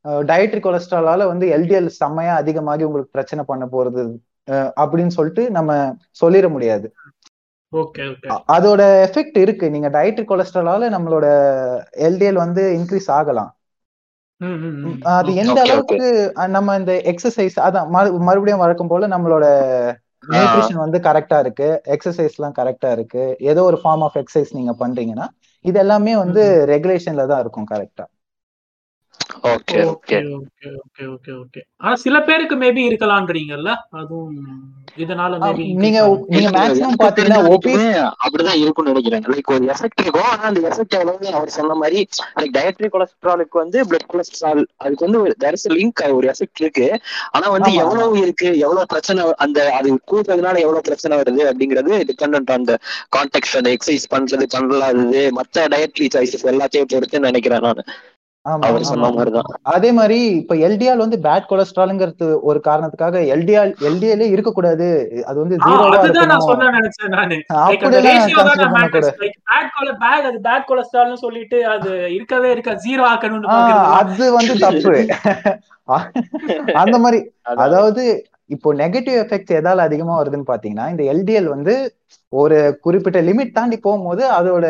டயட்ரி கொலஸ்ட்ராலால வந்து எல்டிஎல் செம்மையா அதிகமாகி உங்களுக்கு பிரச்சனை பண்ண போறது அப்படின்னு சொல்லிட்டு நம்ம சொல்லிட முடியாது. ஓகே ஓகே அ- அதோட எஃபெக்ட் இருக்கு. நீங்க டயட்ரி கொலஸ்ட்ராலால நம்மளோட எல்டிஎல் வந்து இன்க்ரீஸ் ஆகலாம். அது எந்த. அளவுக்கு நம்ம இந்த எக்ஸசைஸ் அதான் மறு- மறுபடியும் வழக்கம் போல நம்மளோட நியூட்ரிஷன் வந்து கரெக்டா இருக்கு. எக்ஸசைஸ் எல்லாம் கரெக்டா இருக்கு. ஏதோ ஒரு ஃபார்ம் ஆஃப் எக்ஸசைஸ் நீங்க பண்றீங்கன்னா இது எல்லாமே வந்து ரெகுலேஷன்ல தான் இருக்கும் கரெக்டா okay okay okay. Okay okay okay ஆனா சில பேருக்கு மேபி இருக்கலாம்ன்றீங்கல்ல? அதுவும் இதனால மேபி நீங்க நீங்க மேக்ஸிமம் பாத்தீங்கன்னா ஒபிஸ் அப்படிதான் இருக்கும்னு நினைக்கிறேன். லைக் ஒரு எஃபெக்ட் இருக்கும் ஆனா அந்த எஃபெக்ட் எவ்வளவு அவர் சொன்ன மாதிரி லைக் டயட்ரி கொலஸ்ட்ராலுக்கு வந்து பிளட் கொலஸ்ட்ரால் அதுக்கு வந்து தேர் இஸ் லிங்க் ஒரு எஃபெக்ட் இருக்கு. ஆனா வந்து எவ்வளவு இருக்கு எவ்வளவு பிரச்சனை அந்த அது கூடுறதுனால எவ்வளவு பிரச்சனை வருது அப்படிங்கிறது டிபெண்ட் ஆன் த கான்டெக்ட் அந்த எக்ஸசைஸ் பண்றது பண்ணலாதது மத்த டயட்ரி சாய்ஸஸ் எல்லாத்தையும் பொறுத்து நினைக்கிறேன் நான். ஆமா அவர் ஆமா. சொன்ன மாதிரிதான். அதே மாதிரி இப்ப எல்டிஆல் வந்து பேட் கொலஸ்ட்ரால்ங்கிறது ஒரு காரணத்துக்காக எல்டிஆல் எல்டிஎல்லே அது வந்து கொல பேக் அது பேட் கொலஸ்ட்ரால்னு சொல்லிட்டு அது இருக்கவே இருக்க ஜீரோ ஆக்கணும்னு அது வந்து தப்பு. <laughs> அந்த மாதிரி. அதாவது இப்போ நெகட்டிவ் எஃபெக்ட்ஸ் எதால அதிகமா வருதுன்னு பாத்தீங்கன்னா இந்த எல்டிஎல் வந்து ஒரு குறிப்பிட்ட லிமிட் தாண்டி போகும்போது அதோட.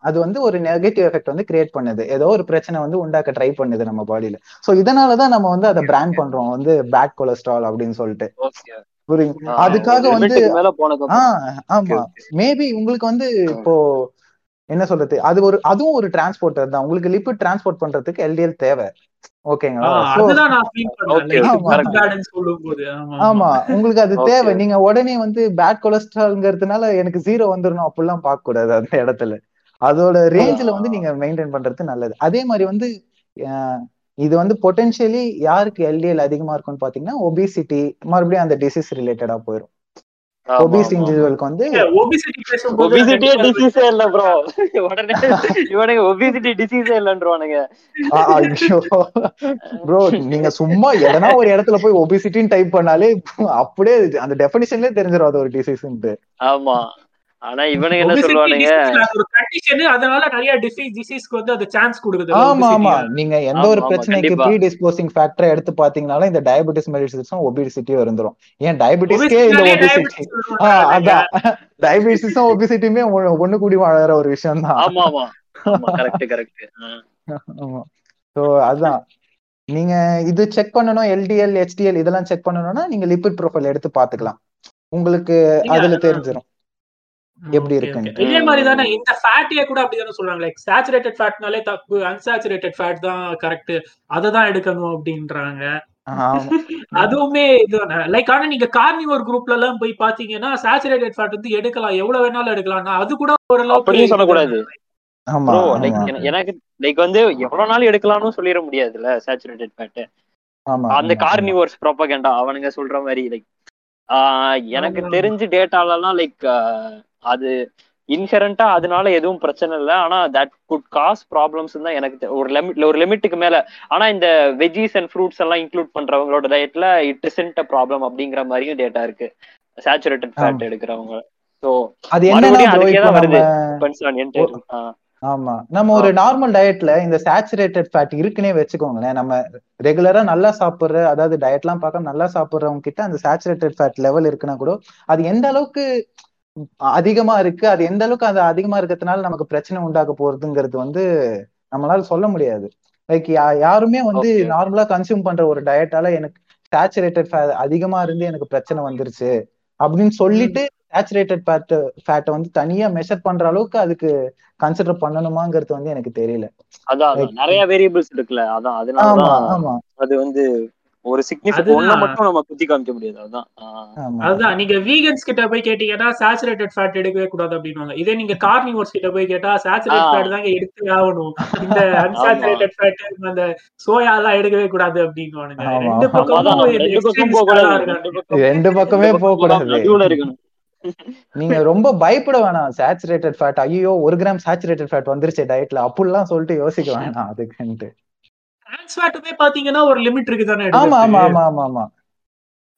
அது வந்து ஒரு நெகட்டிவ் எஃபெக்ட் வந்து கிரியேட் பண்ணுது. ஏதோ ஒரு பிரச்சனை வந்து உண்டாக்க ட்ரை பண்ணுது நம்ம பாடியில சோ இதனாலதான் நம்ம வந்து அதை பிராண்ட் பண்றோம். வந்து பேட் கொலஸ்ட்ரால் அப்படின்னு சொல்லிட்டு. ஆ, அதுக்காக வந்து ஆஹ் ஆமா. மேபி உங்களுக்கு வந்து இப்போ என்ன சொல்றது? அது ஒரு அதுவும் ஒரு டிரான்ஸ்போர்ட்டர் தான். உங்களுக்கு லிப்பிட் டிரான்ஸ்போர்ட் பண்றதுக்கு எல்டிஎல் தேவை. ஆமா. உங்களுக்கு அது. தேவை. நீங்க உடனே வந்து பேட் கொலஸ்ட்ரால்ங்கிறதுனால எனக்கு ஜீரோ வந்துடணும். அப்படிலாம் பார்க்க கூடாது அந்த இடத்துல. அதோட ரேஞ்சில வந்து நீங்க மெயின்டைன் பண்றது நல்லது. அதே மாதிரி வந்து இது வந்து பொட்டென்ஷியலி யாருக்கு எல்டிஎல் அதிகமா இருக்கும்னு பாத்தீங்கன்னா ஒபிசிட்டி மறுபடியும் அந்த டிசீஸ் ரிலேட்டடா போயிடும் ஒபிஸ் இண்டிவிஜுவலுக்கு வந்து ஒபிசிட்டி பேசும்போது ஒபிசிட்டியே கண்டிப்பா டிசீஸே இல்ல ப்ரோ உடனே இவனுங்க ஒபிசிட்டி டிசீஸே ஐயோ. ப்ரோ நீங்க சும்மா எதனா ஒரு இடத்துல போய் ஒபிசிட்டின்னு டைப் பண்ணாலே அப்படியே அந்த டெபினிஷன்லயே தெரிஞ்சிடும் அது ஒரு டிசீஸ்ன்ட்டு ஆமா. ஆனா இவனுங்க என்ன சொல்லுவானுங்க? ஒரு கண்டிஷன் அதனால நிறைய டிசீஸ் டிசீஸ்க்கு வந்து அது சான்ஸ் கொடுக்குது. ஆமா ஆமா. நீங்க எந்த ஒரு பிரச்சனைக்கு. ப்ரீ டிஸ்போசிங் ஃபேக்டரை எடுத்து பாத்தீங்கனாலும் இந்த டயபெட்டிஸ் மெடிசிஸும் ஒபிசிட்டி வந்துரும் ஏன் டயபெட்டிஸ்க்கே இந்த ஒபிசிட்டி அதான். டயபெட்டிஸும் ஒபிசிட்டியுமே ஒண்ணு கூடி வாழற ஒரு விஷயம் தான் ஆமா. ஆமா ஆமா கரெக்ட் கரெக்ட் ஆமா. சோ அதான். நீங்க இது செக் பண்ணணும் எல்டிஎல் ஹெச்டிஎல் இதெல்லாம் செக் பண்ணணும்னா நீங்க லிபிட் ப்ரொஃபைல் எடுத்து பாத்துக்கலாம். உங்களுக்கு அதுல அதான். எப்படி இருக்குன்னு. இதே மாதிரி தானே இந்த ஃபேட்டியே கூட அப்படிதானே சொல்றாங்க லைக் சேச்சுரேட்டட் ஃபேட்னாலே தப்பு அன்சாச்சுரேட்டட் ஃபேட் தான் கரெக்ட் அதை தான் எடுக்கணும் அப்படின்றாங்க. ஆமா. <laughs> அதுவுமே இது லைக் ஆனா நீங்க கார்னிவோர் குரூப்ல எல்லாம் போய் பாத்தீங்கன்னா சேச்சுரேட்டட் ஃபேட் வந்து எடுக்கலாம் எவ்வளவு வேணாலும் எடுக்கலாம். அது கூட ஓரளவுக்கு அப்படியும் சொல்லக்கூடாது. எனக்கு லைக் வந்து எவ்வளவு நாள் எடுக்கலாம்னு சொல்லிட முடியாதுல்ல சேச்சுரேட்டட் ஃபேட் ஆமா அந்த கார்னிவர்ஸ் ப்ரோபகண்டா அவனுங்க சொல்ற மாதிரி லைக் எனக்கு. தெரிஞ்சு டேட்டாலலாம் லைக் அது இன்ஹெரண்டா அதனால எதுவும் பிரச்சனை இல்லை. ஆனா தட் குட் காஸ் ப்ராப்ளம்ஸ் தான் எனக்கு ஒரு லிமிட் ஒரு லிமிட்டுக்கு மேல. ஆனா இந்த வெஜிஸ் அண்ட் ஃப்ரூட்ஸ் எல்லாம் இன்க்ளூட் பண்றவங்களோட டயட்ல இட் இசன்ட் ப்ராப்ளம் அப்படிங்கிற மாதிரியும் டேட்டா இருக்கு. Saturated fat. எடுக்கிறவங்க. ஸோ அது தான் வருது. ஆமா. நம்ம ஒரு நார்மல் டயட்ல இந்த சேச்சுரேட்டட் ஃபேட் இருக்குன்னே வச்சுக்கோங்களேன். நம்ம ரெகுலரா நல்லா சாப்பிடுற அதாவது டயட்லாம் பார்க்க நல்லா சாப்பிடுறவங்க கிட்ட அந்த சேச்சுரேட்டட் ஃபேட் லெவல் இருக்குன்னா கூட அது எந்த அளவுக்கு அதிகமா இருக்கு. அது எந்த அளவுக்கு அது அதிகமா இருக்கிறதுனால நமக்கு பிரச்சனை உண்டாக்க போறதுங்கிறது வந்து நம்மளால சொல்ல முடியாது. லைக் யாருமே வந்து. நார்மலா கன்சியூம் பண்ற ஒரு டயட்டால எனக்கு சேச்சுரேட்டட் அதிகமா இருந்து எனக்கு பிரச்சனை வந்துருச்சு அப்படின்னு சொல்லிட்டு சேச்சுரேட்டட் ஃபேட் ஃபேட்டை வந்து தனியா மெஷர் பண்ற அளவுக்கு அதுக்கு கன்சிடர் பண்ணணுமாங்கிறது வந்து எனக்கு தெரியல. அதான் நிறைய வேரியபிள்ஸ் இருக்குல்ல. அதான் ஆமா. அது வந்து ஒரு சிக்னிஃபிகன்ட் அதுதான். மட்டும் நம்ம குத்தி காமிக்க முடியாது. ஆமா. அதுதான். நீங்க வீகன்ஸ் கிட்ட போய் கேட்டீங்கன்னா சேச்சுரேட்டட் ஃபேட் எடுக்கவே கூடாது அப்படின்னுவாங்க. இதே நீங்க கார்னிவோர்ஸ் கிட்ட போய் கேட்டா சேச்சுரேட். ஃபேட் தாங்க எடுத்து ஆகணும். இந்த <laughs> அன்சாச்சுரேட்டட் ஃபேட் அந்த சோயா எல்லாம் எடுக்கவே கூடாது அப்படின்னுவானுங்க. ஆமா. ரெண்டு பக்கமும் ரெண்டு பக்கம். போக கூடாது நீங்க ரொம்ப பயப்பட வேணாம். சேச்சுரேட்டட் ஃபேட் ஐயோ ஒரு கிராம் சேச்சுரேட்டட் ஃபேட் வந்துருச்சு டயட்ல அப்படிலாம் சொல்லிட்டு யோசிக்க வேணாம். அதுக்குன்ட்டு. Fatுமே பாத்தீங்கன்னா ஒரு லிமிட் இருக்கு தானே ஆமா ஆமா ஆமா ஆமா ஆமா.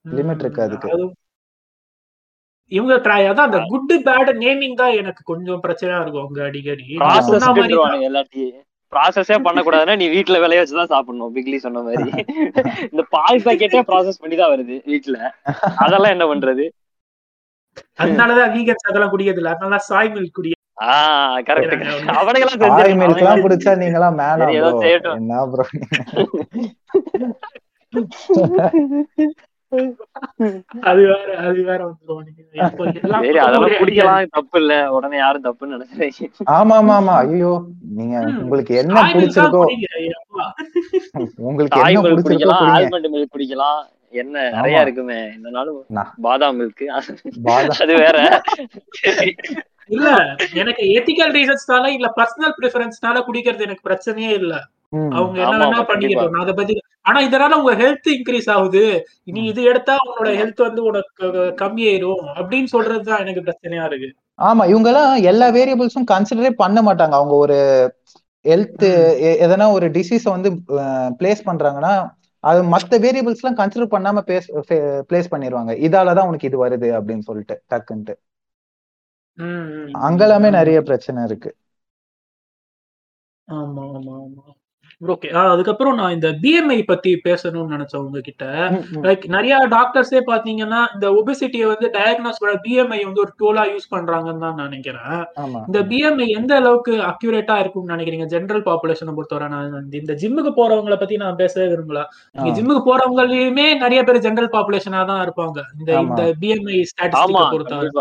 Limit இருக்கு அதுக்கு. இவங்க அதான் அந்த குட் பேட் நேமிங் தான் எனக்கு கொஞ்சம் பிரச்சனையா இருக்கும் அவங்க அடிக்கடி. எல்லாத்தையும். ப்ராசஸே பண்ணக்கூடாதுன்னா நீ வீட்ல விளைய வச்சுதான் சாப்பிடணும் பிக்லி சொன்ன மாதிரி. <laughs> இந்த பால் பாக்கெட்டே ப்ராசஸ் பண்ணி தான் வருது வீட்ல. அதெல்லாம் என்ன பண்றது? அதனாலதான் வீகன்ஸ் அதெல்லாம் குடிக்கிறது இல்ல அதனால சாய் மில்க் குடி ஆயில் செஞ்சிருக்காங்க. மில்க் எல்லாம் மேனா. என்ன ப்ரோ அது வேற அது வேற வந்துரும். நீங்க தப்பு இல்ல. உடனே யாரும் தப்புன்னு நினைக்கிறேன் ஆமா ஆமா ஆமா ஐயோ நீங்க. உங்களுக்கு என்ன பிடிச்சிருக்கோ. உங்களுக்கு என்ன பிடிச்சிருக்கோ ஆல்மண்ட் மில்க் குடிக்கலாம் என்ன நிறைய. இருக்குமே. இந்த நாளும் பாதாம் மில்க் பாதாம் அது வேற. <laughs> இல்ல எனக்கு எத்திக்கல் ரீசன்ஸ்னால இல்ல பர்சனல் ப்ரிஃபரன்ஸ்னால குடிக்கிறது எனக்கு பிரச்சனையே இல்ல. அவங்க என்ன பண்ணிக்கிட்டோம் அதை பத்தி ஆனா இதனால உங்க ஹெல்த் இன்க்ரீஸ் ஆகுது நீ. இது எடுத்தா உன்னோட ஹெல்த் வந்து உனக்கு கம்மியாயிரும் அப்படின்னு சொல்றதுதான் எனக்கு பிரச்சனையா இருக்கு ஆமா இவங்க எல்லாம் எல்லா வேரியபிள்ஸும் கன்சிடரே பண்ண மாட்டாங்க அவங்க ஒரு ஹெல்த். எதனா ஒரு டிசீஸ வந்து பிளேஸ் பண்றாங்கன்னா அது மத்த வேரியபிள்ஸ் எல்லாம் கன்சிடர் பண்ணாம பிளேஸ் பண்ணிடுவாங்க இதாலதான் உனக்கு இது வருது அப்படின்னு சொல்லிட்டு டக்குன்ட்டு. அங்கெல்லாமே நிறைய பிரச்சனை இருக்கு. ஆமா ஆமா ஆமா. ஓகே. அதுக்கப்புறம் நான் இந்த பிஎம்ஐ பத்தி பேசணும்னு நினைச்சேன் உங்ககிட்ட. லைக் நிறைய டாக்டர்ஸே பாத்தீங்கன்னா இந்த ஒபிசிட்டியை வந்து டயக்னோஸ் பண்ண பிஎம்ஐ வந்து ஒரு டூலா யூஸ் பண்றாங்கன்னு தான் நான் நினைக்கிறேன். இந்த பிஎம்ஐ எந்த அளவுக்கு அக்யூரேட்டா இருக்கும்னு நினைக்கிறீங்க? ஜென்ரல் பாப்புலேஷனை பொறுத்தவரை நான் இந்த ஜிம்முக்கு போறவங்கள பத்தி நான் பேசவே விரும்பல. நீங்க. ஜிம்முக்கு போறவங்களையுமே நிறைய பேர் ஜென்ரல் பாப்புலேஷனா தான் இருப்பாங்க. இந்த. இந்த பிஎம்ஐ ஆமா ஸ்டாட்டிஸ்டிக்கை பொறுத்தவரை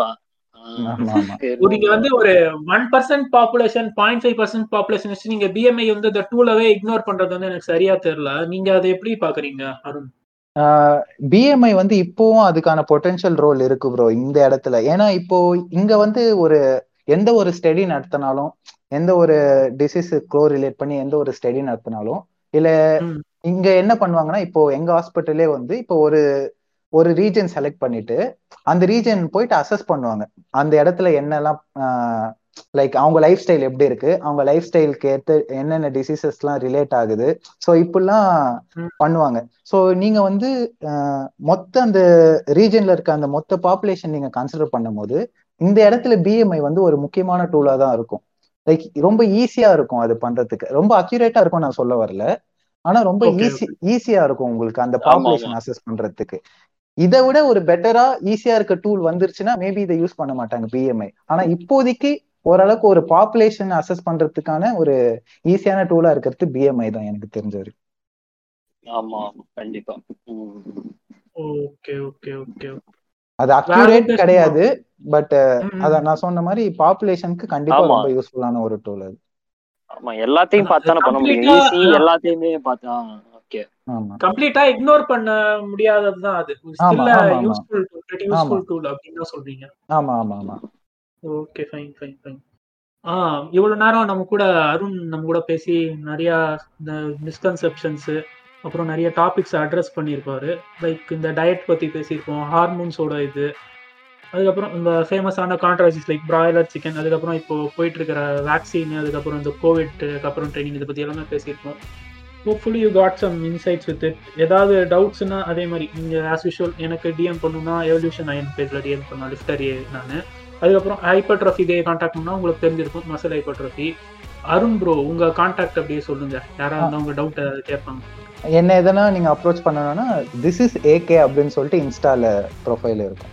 நீங்க வந்து ஒரு one percent population point five percent population வச்சு நீங்க பிஎம்ஐ வந்து இந்த டூலவே இக்னோர் பண்றது வந்து எனக்கு சரியா தெரியல. நீங்க அதை எப்படி பாக்குறீங்க அருண்? பிஎம்ஐ வந்து இப்போவும் அதுக்கான பொட்டென்ஷியல் ரோல் இருக்கு ப்ரோ இந்த இடத்துல. ஏன்னா இப்போ இங்க வந்து ஒரு எந்த ஒரு ஸ்டடி நடத்தினாலும் எந்த ஒரு டிசீஸ் க்ளோ ரிலேட் பண்ணி எந்த ஒரு ஸ்டடி நடத்தினாலும் இல்ல. இங்க என்ன பண்ணுவாங்கன்னா இப்போ எங்க ஹாஸ்பிட்டலே வந்து இப்போ ஒரு ஒரு ரீஜன் செலக்ட் பண்ணிட்டு அந்த ரீஜன் போயிட்டு அசஸ் பண்ணுவாங்க. அந்த இடத்துல என்னெல்லாம் லைக் அவங்க லைஃப் ஸ்டைல் எப்படி இருக்கு? அவங்க லைஃப் ஸ்டைலுக்கு ஏற்ற என்னென்ன டிசீசஸ்லாம் ரிலேட் ஆகுது? ஸோ இப்படிலாம். பண்ணுவாங்க. ஸோ நீங்க வந்து மொத்த அந்த ரீஜன்ல இருக்க அந்த மொத்த பாப்புலேஷன் நீங்க கன்சிடர் பண்ணும்போது இந்த இடத்துல பிஎம்ஐ வந்து ஒரு முக்கியமான டூலா தான் இருக்கும். லைக் ரொம்ப ஈஸியா இருக்கும் அது பண்றதுக்கு. ரொம்ப அக்யூரேட்டா இருக்கும் நான் சொல்ல வரல. ஆனா ரொம்ப ஈஸி ஈஸியா இருக்கும் உங்களுக்கு அந்த பாப்புலேஷன் அசஸ் பண்றதுக்கு. இதை விட ஒரு பெட்டரா ஈஸியா இருக்க டூல் வந்துருச்சுன்னா மேபி இதை யூஸ் பண்ண மாட்டாங்க பிஎம்ஐ ஆனா இப்போதைக்கு ஓரளவுக்கு ஒரு பாப்புலேஷன் அசஸ் பண்றதுக்கான ஒரு ஈஸியான டூலா இருக்கிறது பிஎம்ஐ தான் எனக்கு தெரிஞ்ச வரைக்கும் ஆமா ஆமா கண்டிப்பா. ஓகே ஓகே ஓகே அது அக்யூரேட்? கிடையாது பட். அத நான் சொன்ன மாதிரி பாப்புலேஷனுக்கு கண்டிப்பா. ரொம்ப யூஸ்ஃபுல்லான ஒரு டூல் அது ஆமா எல்லாத்தையும் பார்த்தானே பண்ண முடியும் எல்லாத்தையுமே பார்த்தா ஓகே. கம்ப்ளீட்டா இக்னோர் பண்ண முடியாததுதான் அது. Still. Useful very useful tool அப்படின்னு சொல்றீங்க. ஆமா ஆமா ஆமா. ஓகே ஃபைன் ஃபைன் ஃபைன் ஆ இவ்வளவு நேரம் நம்ம கூட அருண் நம்ம கூட பேசி நிறைய இந்த மிஸ்கன்செப்ஷன்ஸ் அப்புறம் நிறைய டாபிக்ஸ் அட்ரஸ் பண்ணியிருப்பாரு. லைக் இந்த டயட் பத்தி பேசியிருக்கோம் ஹார்மோன்ஸோட இது. அதுக்கப்புறம் இந்த ஃபேமஸான கான்ட்ரவர்சிஸ் லைக் பிராய்லர் சிக்கன் அதுக்கப்புறம் இப்போ போயிட்டு இருக்கிற வேக்சின் அதுக்கப்புறம் இந்த கோவிட் அப்புறம் ட்ரைனிங் இதை பத்தி எல்லாமே பேசியிருக்கோம் hopefully you got some insights with it ஏதாவது டவுட்ஸ்னா அதே மாதிரி நீங்கள் ஆஸ் யூஷுவல் எனக்கு டிஎம் பண்ணணும்னா எவல்யூஷன் அயன் பேஜில் டிஎம் பண்ணலாம் லிஃப்டர் நான். அதுக்கப்புறம் ஹைப்பர்ட்ரஃபி டே காண்டாக்ட் பண்ணா உங்களுக்கு தெரிஞ்சிருக்கும் மசல் ஹைப்பர்ட்ரஃபி அருண் ப்ரோ உங்க காண்டாக்ட் அப்படியே சொல்லுங்க. யாராவது இருந்தா உங்க டவுட் கேட்பாங்க என்ன எதனா நீங்க அப்ரோச் பண்ணணும்னா திஸ் இஸ் ஏகே அப்படின்னு சொல்லிட்டு இன்ஸ்டால ப்ரொஃபைல் இருக்கும்.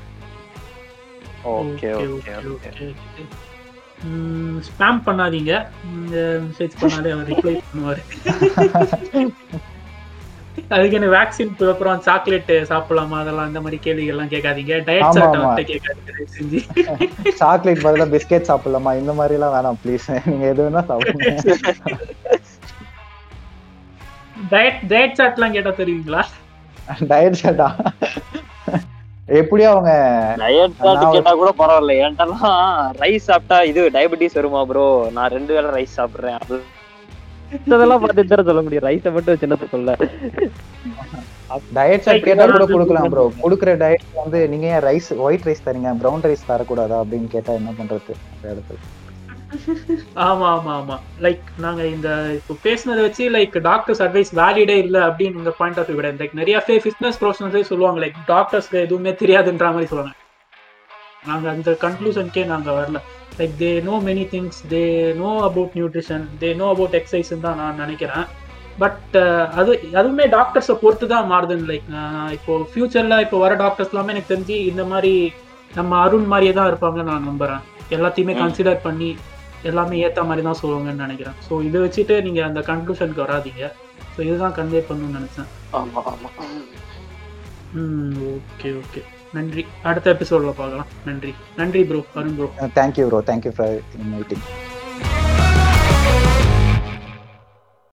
ஓகே ஓகே ஓகே ஸ்பேம் பண்ணாதீங்க. மெசேஜ் பண்ணாலே அவர் ரிப்ளை பண்ணுவாரு. அதுக்கு என்ன வேக்சின் அப்புறம் சாக்லேட் சாப்பிடலாமா? அதெல்லாம் அந்த மாதிரி கேள்விகள் எல்லாம் கேட்காதீங்க டயட். வந்து கேட்காதீங்க செஞ்சு. சாக்லேட் பதிலா பிஸ்கெட் சாப்பிடலாமா? இந்த மாதிரி எல்லாம் வேணாம் ப்ளீஸ் நீங்க எது வேணா சாப்பிடுங்க. டயட் டயட் சார்ட் எல்லாம் கேட்டா தெரியுங்களா? டயட் ஷர்ட்டா எப்படியும் அவங்க கேட்டா கூட பரவாயில்ல. என்கிட்டலாம் ரைஸ் சாப்பிட்டா இது டயபெட்டிஸ் வருமா ப்ரோ நான் ரெண்டு வேளை ரைஸ் சாப்பிடுறேன். அது இதெல்லாம் பார்த்து தர சொல்ல முடியும்? ரைஸை மட்டும் வச்சு சொல்ல? டயட் Like, கேட்டா கூட கொடுக்கலாம் ப்ரோ. கொடுக்குற டயட் வந்து நீங்க ஏன் ரைஸ் ஒயிட் ரைஸ் தரீங்க? ப்ரௌன் ரைஸ் தரக்கூடாதா அப்படின்னு கேட்டா என்ன பண்றது? அந்த இடத்துல ஆமா ஆமா ஆமா லைக் நாங்க இந்த இப்போ பேசுனதை வச்சு லைக் டாக்டர்ஸ் அட்வைஸ் வேலிடே இல்ல அப்படின்னு பாயிண்ட் ஆஃப் வியூ கிடையாது லைக் நிறைய பேர் ஃபிட்னஸ் ப்ரொஃபஷனல்ஸே சொல்லுவாங்க லைக் டாக்டர்ஸ்க்கு எதுவுமே தெரியாதுன்ற மாதிரி சொல்லுவாங்க. நாங்க அந்த கன்க்ளூஷனுக்கே நாங்க வரல. Like they know many things they know about nutrition they know about exercise தான் நான் நினைக்கிறேன். பட் அது அதுவுமே டாக்டர்ஸை பொறுத்து தான் மாறுதுன்னு லைக் இப்போ ஃபியூச்சர்ல இப்போ வர டாக்டர்ஸ் எல்லாமே எனக்கு தெரிஞ்சு இந்த மாதிரி நம்ம அருண் மாதிரியே தான் இருப்பாங்கன்னு நான் நம்புறேன். எல்லாத்தையுமே. கன்சிடர் பண்ணி எல்லாமே ஏத்த மாதிரி தான் சொல்லுவாங்கன்னு நினைக்கிறேன். ஸோ இதை வச்சுட்டு நீங்க அந்த கன்க்ளூஷனுக்கு வராதீங்க. ஸோ இதுதான் கன்வே பண்ணணும்னு நினைச்சேன். ஆமா ஆமா. ஓகே ஓகே நன்றி. அடுத்த எபிசோட்ல பார்க்கலாம். நன்றி. நன்றி bro Arun bro thank you bro thank you for inviting